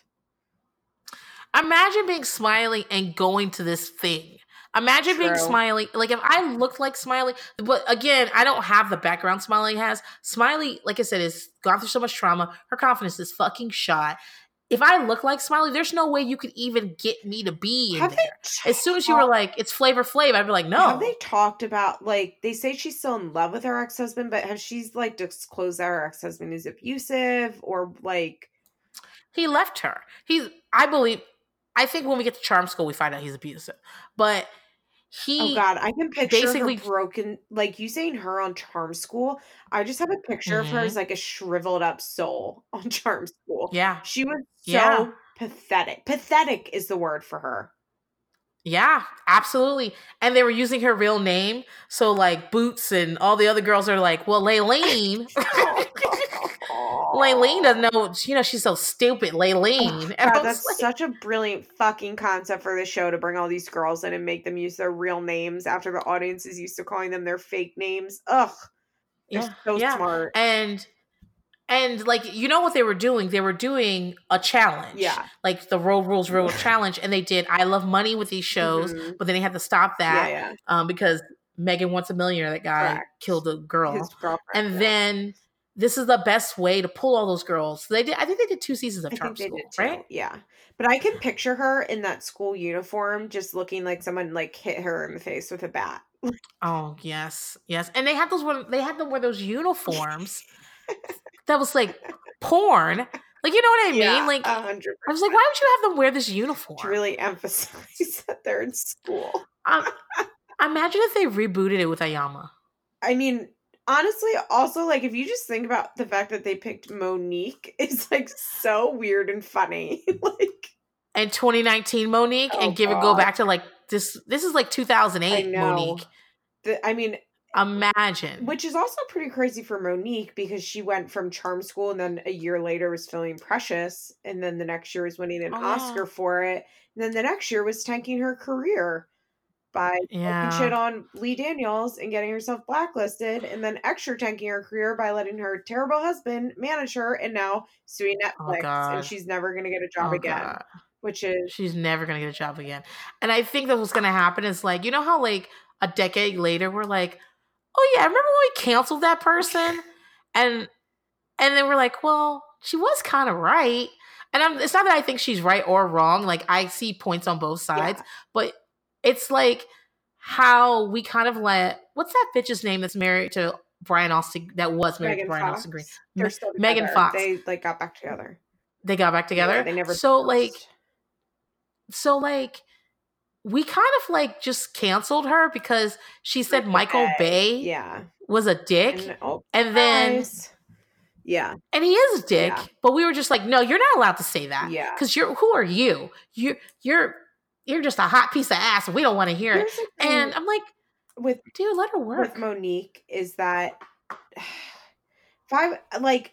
imagine being Smiley and going to this thing. Imagine being Smiley. Like if I looked like Smiley, but again, I don't have the background Smiley has. Smiley, like I said, has gone through so much trauma. Her confidence is fucking shot. If I look like Smiley, there's no way you could even get me to be in there. As soon as you were like, it's Flavor Flav, I'd be like, no. Have they talked about like they say she's still in love with her ex husband, but have she's like disclosed that her ex husband is abusive or like he left her. He's, I believe, I think when we get to charm school, we find out he's abusive. But he, oh god, I can picture basically- her broken like you saying her on Charm School. I just have a picture of her Mhm. as like a shriveled up soul [LAUGHS] on Charm School. yeah, She was so Yeah. pathetic. Pathetic is the word for her. Yeah, absolutely. And they were using her real name. So like Boots and all the other girls are like, well, [LAUGHS] Leilene. Leilene doesn't know, you know, she's so stupid, Leilene. And God, that's like, such a brilliant fucking concept for the show to bring all these girls in and make them use their real names after the audience is used to calling them their fake names. Ugh, they're yeah, so yeah. smart. And and like you know what they were doing? They were doing a challenge. Yeah. Like the road rules road challenge. And they did I love money with these shows, Mhm. but then they had to stop that Yeah, um because Megan wants a millionaire, that guy Correct. killed a girl. His girlfriend. and then this is the best way to pull all those girls. They did. I think they did two seasons of I Charm School, right? Yeah. But I can picture her in that school uniform just looking like someone like hit her in the face with a bat. Oh yes, yes. And they had those. They had them wear those uniforms. [LAUGHS] that was like porn. Like you know what I mean? Yeah, like a hundred I was like, why would you have them wear this uniform? to really emphasize [LAUGHS] that they're in school. Um, imagine if they rebooted it with Ayama. I mean, honestly, also like if you just think about the fact that they picked Mo'Nique, [LAUGHS] it's like so weird and funny. [LAUGHS] like And 2019 Mo'Nique Oh, and give it go back to like this. This is like 2008 I know. Mo'Nique. the, I mean, Imagine. Which is also pretty crazy for Mo'Nique because she went from charm school and then a year later was filming Precious and then the next year was winning an Oh, yeah. Oscar for it. And then the next year was tanking her career by Yeah. shit on Lee Daniels and getting herself blacklisted and then extra tanking her career by letting her terrible husband manage her and now suing oh, Netflix and she's never gonna get a job Oh, again. God. Which is She's never gonna get a job again. And I think that what's gonna happen is like, you know how like a decade later we're like, oh yeah, I remember when we canceled that person? And and then we're like, well, she was kind of right. And I'm, it's not that I think she's right or wrong. Like I see points on both sides, but it's like how we kind of let what's that bitch's name that's married to Brian Austin that was married to Brian Fox. Austin Green. They're still Megan. Fox. They like got back together. They got back together. Yeah, they never so like so like we kind of like just canceled her because she said Michael Michael Bay yeah. was a dick. And, oh, And then guys. yeah. and he is a dick, Yeah. but we were just like, no, you're not allowed to say that. Yeah. Because you're who are you? You're you're you're just a hot piece of ass we don't want to hear it. Here's the thing And I'm like, with dude, let her with work. Mo'Nique is that [SIGHS] five like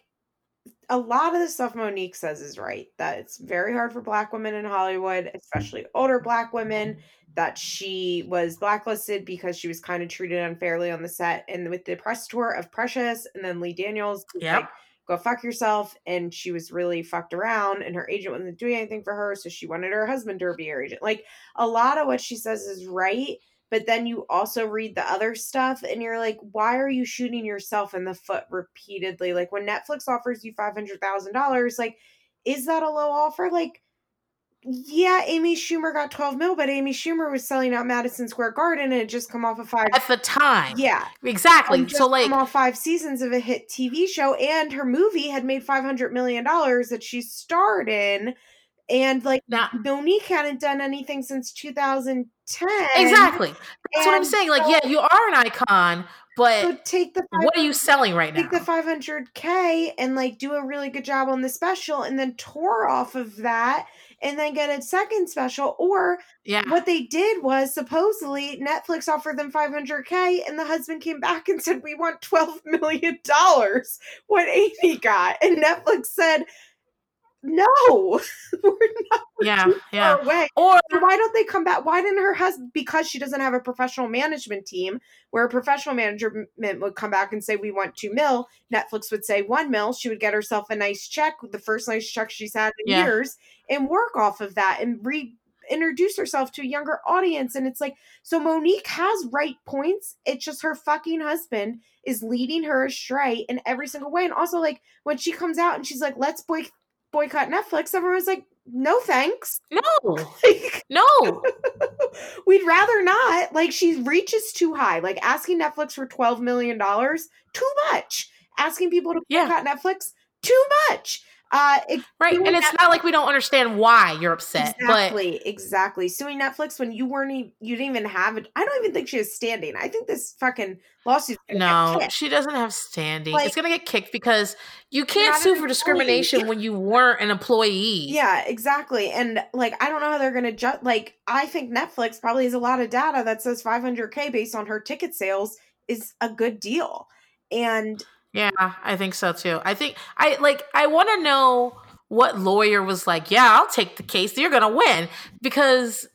a lot of the stuff Mo'Nique says is right. That it's very hard for black women in Hollywood, especially older black women, that she was blacklisted because she was kind of treated unfairly on the set and with the press tour of Precious and then Lee Daniels Yep. like go fuck yourself and she was really fucked around and her agent wasn't doing anything for her so she wanted her husband to be her agent. Like a lot of what she says is right but then you also read the other stuff and you're like why are you shooting yourself in the foot repeatedly like when netflix offers you $500000 like is that a low offer like yeah amy schumer got 12 mil but amy schumer was selling out madison square garden and it just come off of five At the time. yeah Exactly. just So like come off five seasons of a hit tv show and her movie had made 500 million dollars that she starred in and like now monique hadn't done anything since 2010 exactly. That's what I'm saying. Like, so- yeah, you are an icon, but so take the what are you selling right take now? Take the 500k and like do a really good job on the special and then tour off of that and then get a second special or yeah. what they did was supposedly netflix offered them 500k and the husband came back and said we want 12 million dollars what amy got and netflix said no [LAUGHS] we're not Yeah. Yeah. away Or why don't they come back? Why didn't her husband? Because she doesn't have a professional management team, where a professional management would come back and say, "We want two mil." Netflix would say one mil. She would get herself a nice check, the first nice check she's had in Yeah. years, and work off of that and reintroduce herself to a younger audience. And it's like, so Mo'Nique has right points. It's just her fucking husband is leading her astray in every single way. And also, like when she comes out and she's like, "Let's boy- boycott Netflix," everyone's like, "No, thanks." no. [LAUGHS] Like, No. [LAUGHS] We'd rather not. Like she reaches too high. Like asking Netflix for twelve million dollars, too much. Asking people to Yeah. boycott Netflix, too much. Uh, it, Right. And it's not like we don't understand why you're upset. exactly, exactly. Suing Netflix when you weren't, even, you didn't even have it. I don't even think she is standing. I think this fucking lawsuit. No, she doesn't have standing. Like- it's gonna get kicked because you can't sue for employee. discrimination when you weren't an employee. Yeah, exactly. And like, I don't know how they're gonna judge. Like, I think Netflix probably has a lot of data that says 500k based on her ticket sales is a good deal. And Yeah, I think so too. I think I like I want to know what lawyer was like, "Yeah, I'll take the case. You're going to win." Because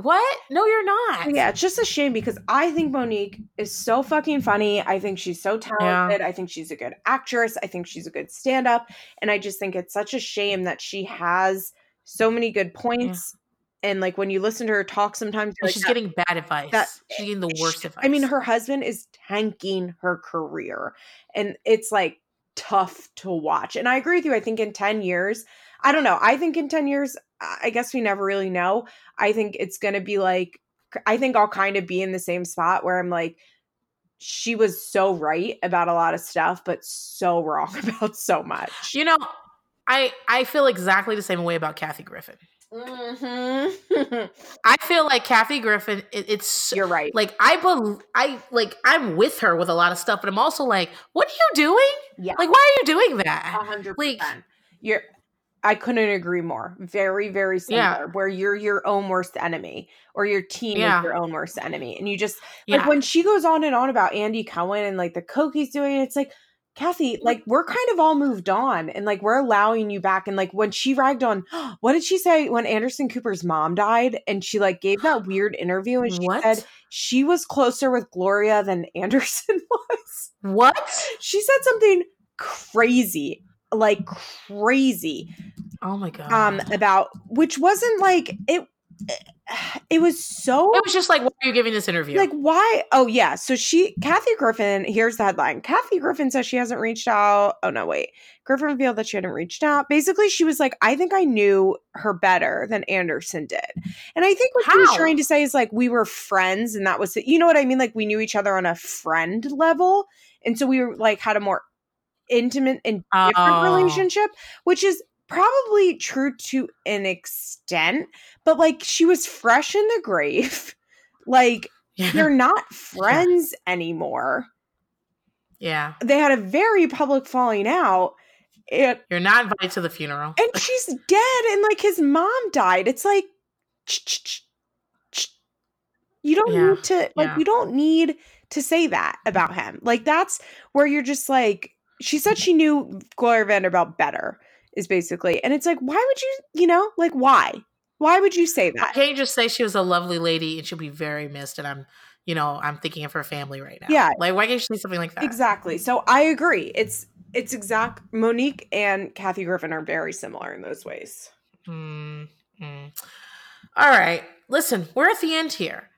what? No, you're not. Yeah, it's just a shame because I think Mo'Nique is so fucking funny. I think she's so talented. I think she's a good actress. I think she's a good stand up. And I just think it's such a shame that she has so many good points. And like when you listen to her talk, sometimes like, she's "That- getting bad advice. that- she's getting the worst she- advice. I mean, her husband is tanking her career. And it's like tough to watch. And I agree with you. I think in 10 years, I don't know. I think in 10 years, I I guess we never really know. I think it's going to be like, I think I'll kind of be in the same spot where I'm like, she was so right about a lot of stuff, but so wrong [LAUGHS] about so much. You know, I I feel exactly the same way about Kathy Griffin. Mhm. [LAUGHS] I feel like Kathy Griffin. It, it's You're right. like I bel I like I'm with her with a lot of stuff, but I'm also like, what are you doing? Yeah. Like, why are you doing A that? hundred Like- percent. You're I couldn't agree more. Very, very similar. Yeah. Where you're your own worst enemy, or your team Yeah. is your own worst enemy, and you just like Yeah. when she goes on and on about Andy Cohen and like the coke he's doing. It's like Kathy, like we're kind of all moved on, and like we're allowing you back. And like when she ragged on, [GASPS] what did she say when Anderson Cooper's mom died, and she like gave that [GASPS] weird interview, and she What? said she was closer with Gloria than [LAUGHS] Anderson was. What? She said something crazy, like crazy, Oh my god. um, about which wasn't like it. It was so it was just like, why are you giving this interview? like why? Oh yeah, so she Kathy Griffin. Here's the headline: Kathy Griffin says she hasn't reached out. Oh no, wait. Griffin revealed that she hadn't reached out. Basically, she was like, I think I knew her better than Anderson did. And I think what she was trying to say is like we were friends, and that was. You know what I mean? Like we knew each other on a friend level, and so we were like had a more intimate and different Oh. relationship, which is probably true to an extent. But like she was fresh in the grave, [LAUGHS] like they're not friends anymore. yeah. They had a very public falling out. And, You're not invited to the funeral. and she's [LAUGHS] dead and like his mom died. It's like you don't Yeah, need to like yeah. you don't need to say that about him. Like that's where you're just like she said she knew Gloria Vanderbilt better is basically. And it's like why would you, you know, like why? Why would you say that? can't you just say she was a lovely lady and she'll be very missed? And I'm, you know, I'm thinking of her family right now. Yeah. Like, why can't you say something like that? Exactly. So I agree. It's it's exact Mo'Nique and Kathy Griffin are very similar in those ways. Mm, mm. All right. Listen, we're at the end here.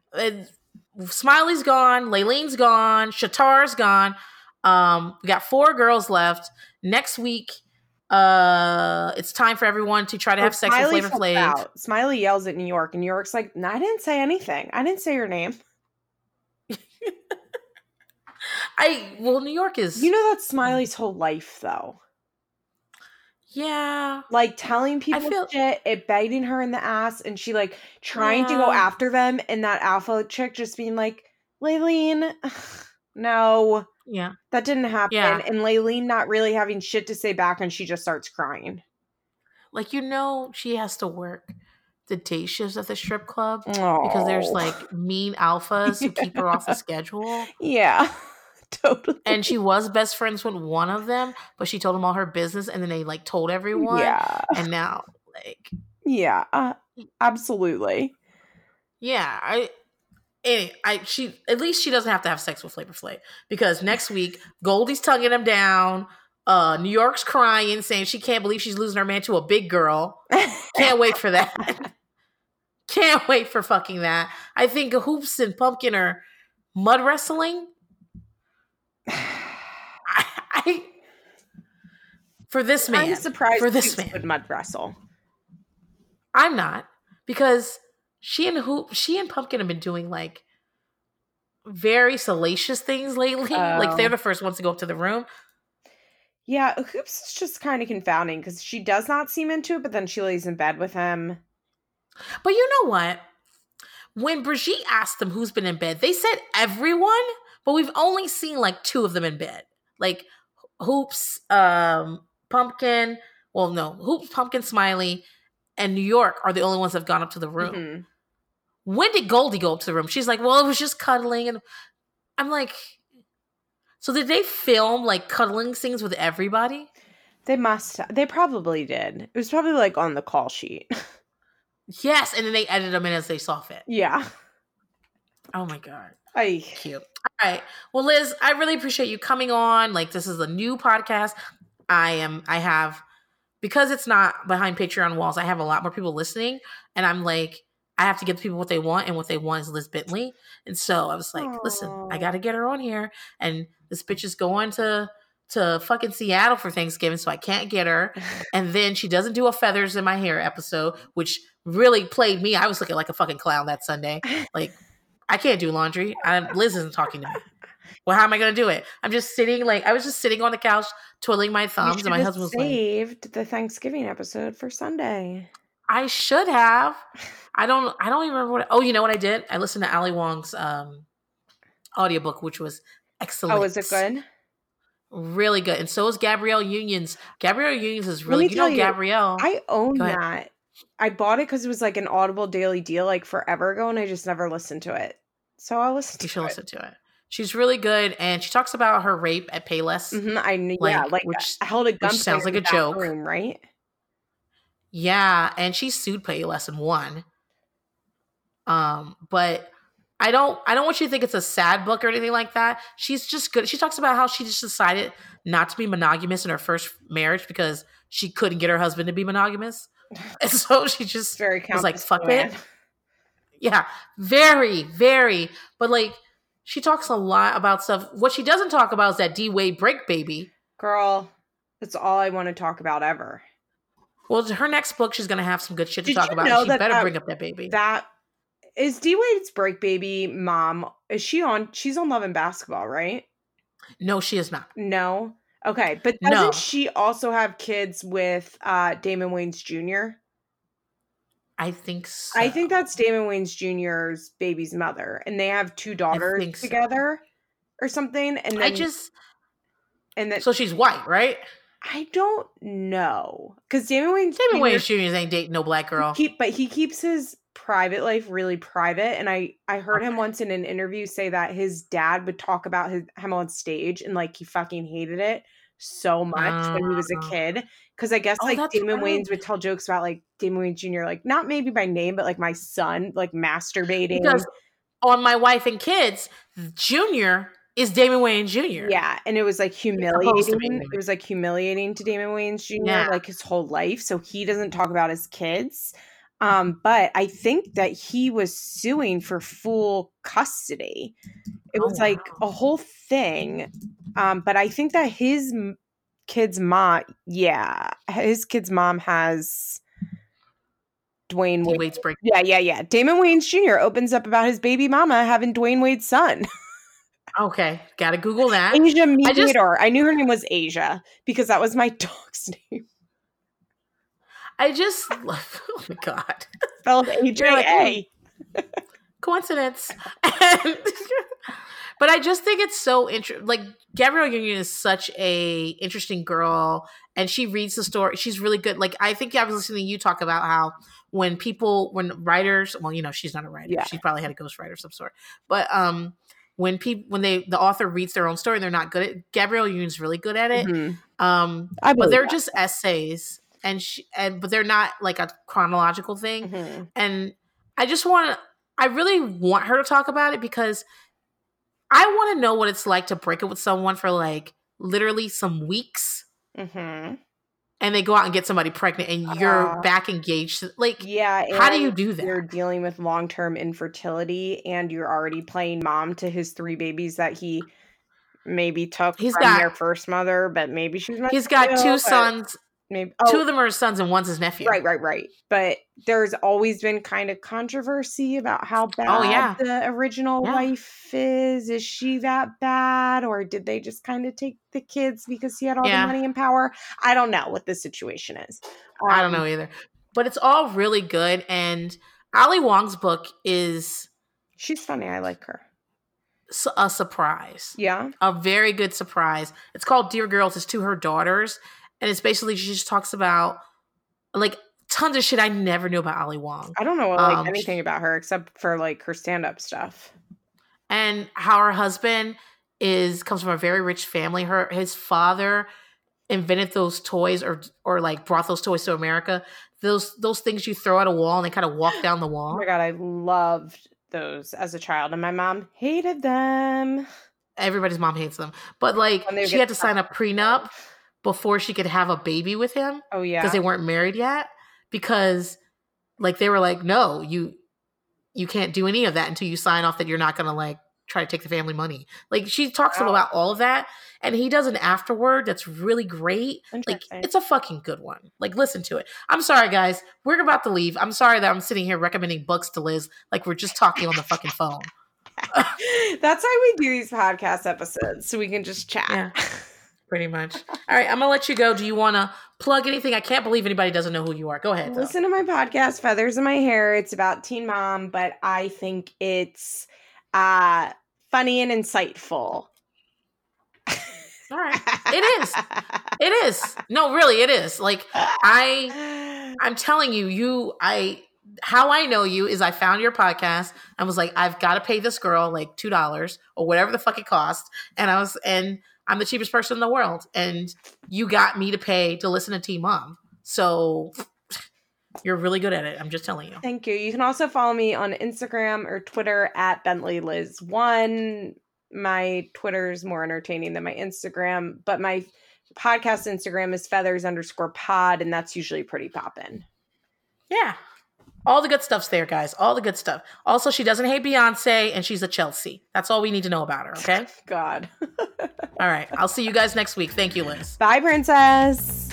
Smiley's gone. Leilene's gone. Shatar's gone. Um, we got four girls left. Next week, uh, it's time for everyone to try to have sex with Flavor Flav. out. Smiley yells at New York, and New York's like, "No, I didn't say anything. I didn't say your name. [LAUGHS] I well, New York is You know that's Smiley's whole life, though. yeah. Like telling people feel- shit, it biting her in the ass, and she like trying to go after them, and that alpha chick just being like, "Leilene, [SIGHS] no, Yeah. that didn't happen," Yeah. and Leilene not really having shit to say back, and she just starts crying. Like you know she has to work the day shifts at the strip club because there's like mean alphas who [LAUGHS] keep her off the schedule. yeah, [LAUGHS] totally. And she was best friends with one of them, but she told them all her business and then they like told everyone. yeah, And now like yeah, uh, absolutely. yeah, I any I she at least she doesn't have to have sex with Flavor Flav because next week Goldie's tonguing him down. Uh, New York's crying, saying she can't believe she's losing her man to a big girl. Can't wait for that. [LAUGHS] Can't wait for fucking that. I think hoops and pumpkin are mud wrestling. [SIGHS] I, I for this man, I'm surprised for this man. would mud wrestle. I'm not because she and hoop she and pumpkin have been doing like very salacious things lately. [LAUGHS] Like Oh. they're the first ones to go up to the room. Yeah, Hoops is just kind of confounding because she does not seem into it, but then she lays in bed with him. But you know what? When Brigitte asked them who's been in bed, they said everyone, but we've only seen like two of them in bed. Like Hoops, um, Pumpkin, well, no, Hoops, Pumpkin, Smiley, and New York are the only ones that have gone up to the room. Mhm. When did Goldie go up to the room? She's like, well, it was just cuddling. And I'm like, so did they film like cuddling scenes with everybody? They must. They probably did. It was probably like on the call sheet. Yes. And then they edited them in as they saw fit. yeah. Oh my God. I. Cute. All right. Well, Liz, I really appreciate you coming on. Like, this is a new podcast. I am, I have, because it's not behind Patreon walls, I have a lot more people listening. And I'm like, I have to give the people what they want, and what they want is Liz Bentley. And so I was like, listen, I got to get her on here. And this bitch is going to, to fucking Seattle for Thanksgiving, so I can't get her. [LAUGHS] And then she doesn't do a feathers in my hair episode, which really played me. I was looking like a fucking clown that Sunday. Like, I can't do laundry. I, Liz isn't talking to me. Well, how am I going to do it? I'm just sitting, like, I was just sitting on the couch, twiddling my thumbs, and my husband was like, saved the Thanksgiving episode for Sunday. I should have. [LAUGHS] I don't, I don't even remember what, oh, you know what I did? I listened to Ali Wong's um, audiobook, which was excellent. Oh, is it good? Really good. And so is Gabrielle Union's. Gabrielle Union's is really you know you, Gabrielle. I own that. I bought it because it was like an Audible daily deal like forever ago, and I just never listened to it. So I'll listen. You should it. listen to it. She's really good, and she talks about her rape at Payless. Mm-hmm, I knew, like, yeah, like which held a gun. Sounds like a joke, room, right? Yeah, and she sued Payless and won. Um, but I don't I don't want you to think it's a sad book or anything like that. She's just good. She talks about how she just decided not to be monogamous in her first marriage because she couldn't get her husband to be monogamous. [LAUGHS] And so she just very was like, fuck it. Yeah, very, very. But like she talks a lot about stuff. What she doesn't talk about is that D Wade break baby. Girl, that's all I want to talk about ever. Well, her next book, she's gonna have some good shit to Did talk about. She that better that, bring up that baby. That is D Wade's break baby mom. Is she on? She's on Love and Basketball, right? No, she is not. No. Okay, but doesn't no. she also have kids with uh Damon Wayans Jr.? I think so. I think that's Damon Wayans Jr.'s baby's mother, and they have two daughters together so. or something. And then, I just and then so she's white, right? I don't know because Damon Wayans Damon Wayans Jr. ain't dating no black girl. Keep, but he keeps his private life really private, and I I heard okay. him once in an interview say that his dad would talk about his, him on stage and like he fucking hated it so much uh, when he was a ah. kid because I guess oh, like Damon right. Wayans would tell jokes about like Damon Wayans Jr. like not maybe by name but like my son like masturbating because on my wife and kids Junior is Damon Wayans Jr. Yeah, and it was like humiliating. It was like humiliating to Damon Wayans Jr. Yeah. like his whole life. So he doesn't talk about his kids. Um, but I think that he was suing for full custody. It was oh, like a whole thing. Um, but I think that his kid's mom, yeah, his kid's mom has Dwyane Wade. Wade's break. Yeah, yeah, yeah. Damon Wayans Jr. opens up about his baby mama having Dwyane Wade's son. [LAUGHS] okay, gotta Google that. Aja Metoyer. I, just, I knew her name was Asia because that was my [LAUGHS] dog's name. I just. [LAUGHS] Oh my god, spelled A J A. Hmm. Coincidence. But I just think it's so interesting. Like Gabrielle Union is such a interesting girl, and she reads the story. She's really good. Like I think I was listening to you talk about how when people, when writers, well, you know, she's not a writer. Yeah. She probably had a ghostwriter of some sort. But um, when people, when they, the author reads their own story, and they're not good at. Gabrielle Union's really good at it. Mm-hmm. Um, but they're that. just essays, and she, and but they're not like a chronological thing. Mm-hmm. And I just want to. I really want her to talk about it because I want to know what it's like to break up with someone for like literally some weeks. Mm-hmm. And they go out and get somebody pregnant, and you're uh, back engaged. Like, yeah, how do you do that? You're dealing with long term infertility, and you're already playing mom to his three babies that he maybe took he's from got, their first mother, but maybe she's. He's got two sons maybe oh, two of them are his sons and one's his nephew. Right, right, right. But there's always been kind of controversy about how bad oh, yeah. the original yeah. wife is. Is she that bad, or did they just kind of take the kids because he had all yeah. the money and power? I don't know what the situation is. Um, I don't know um, either. But it's all really good, and Ali Wong's book is. She's funny. I like her a surprise. Yeah. A very good surprise. It's called Dear Girls. It's to her daughters and it's basically she just talks about like tons of shit I never knew about Ali Wong. I don't know like um, anything she, about her except for like her stand up stuff. And how her husband is comes from a very rich family. Her his father invented those toys or or like brought those toys to America. Those those things you throw at a wall and they kind of walk down the wall. Oh my god, I loved those as a child and my mom hated them. Everybody's mom hates them. But like she had to sign a [LAUGHS] prenup before she could have a baby with him. Oh yeah. Because they weren't married yet. Because like they were like, no, you you can't do any of that until you sign off that you're not gonna like try to take the family money. Like she talks wow. about all of that. And he does an afterword that's really great. Like it's a fucking good one. Like listen to it. I'm sorry, guys. We're about to leave. I'm sorry that I'm sitting here recommending books to Liz like we're just talking on the fucking phone. [LAUGHS] That's why we do these podcast episodes so we can just chat. Yeah [LAUGHS] pretty much. All right, I'm gonna let you go. Do you want to plug anything? I can't believe anybody doesn't know who you are. Go ahead. Though. Listen to my podcast, Feathers in My Hair. It's about Teen Mom, but I think it's uh funny and insightful. All right. It is. It is. No, really, it is. Like I I'm telling you, you I how I know you is I found your podcast and was like, I've got to pay this girl like two dollars or whatever the fuck it cost. And I was and I'm the cheapest person in the world. And you got me to pay to listen to Teen Mom. So [SNIFFS] you're really good at it. I'm just telling you. Thank you. You can also follow me on Instagram or Twitter at Bentley Liz One. My Twitter is more entertaining than my Instagram, but my podcast Instagram is feathers underscore pod, and that's usually pretty poppin'. Yeah. All the good stuff's there, guys. All the good stuff. Also, she doesn't hate Beyonce and she's a Chelsea. That's all we need to know about her, okay? [LAUGHS] God. [LAUGHS] all right. I'll see you guys next week. Thank you, Liz. Bye, princess.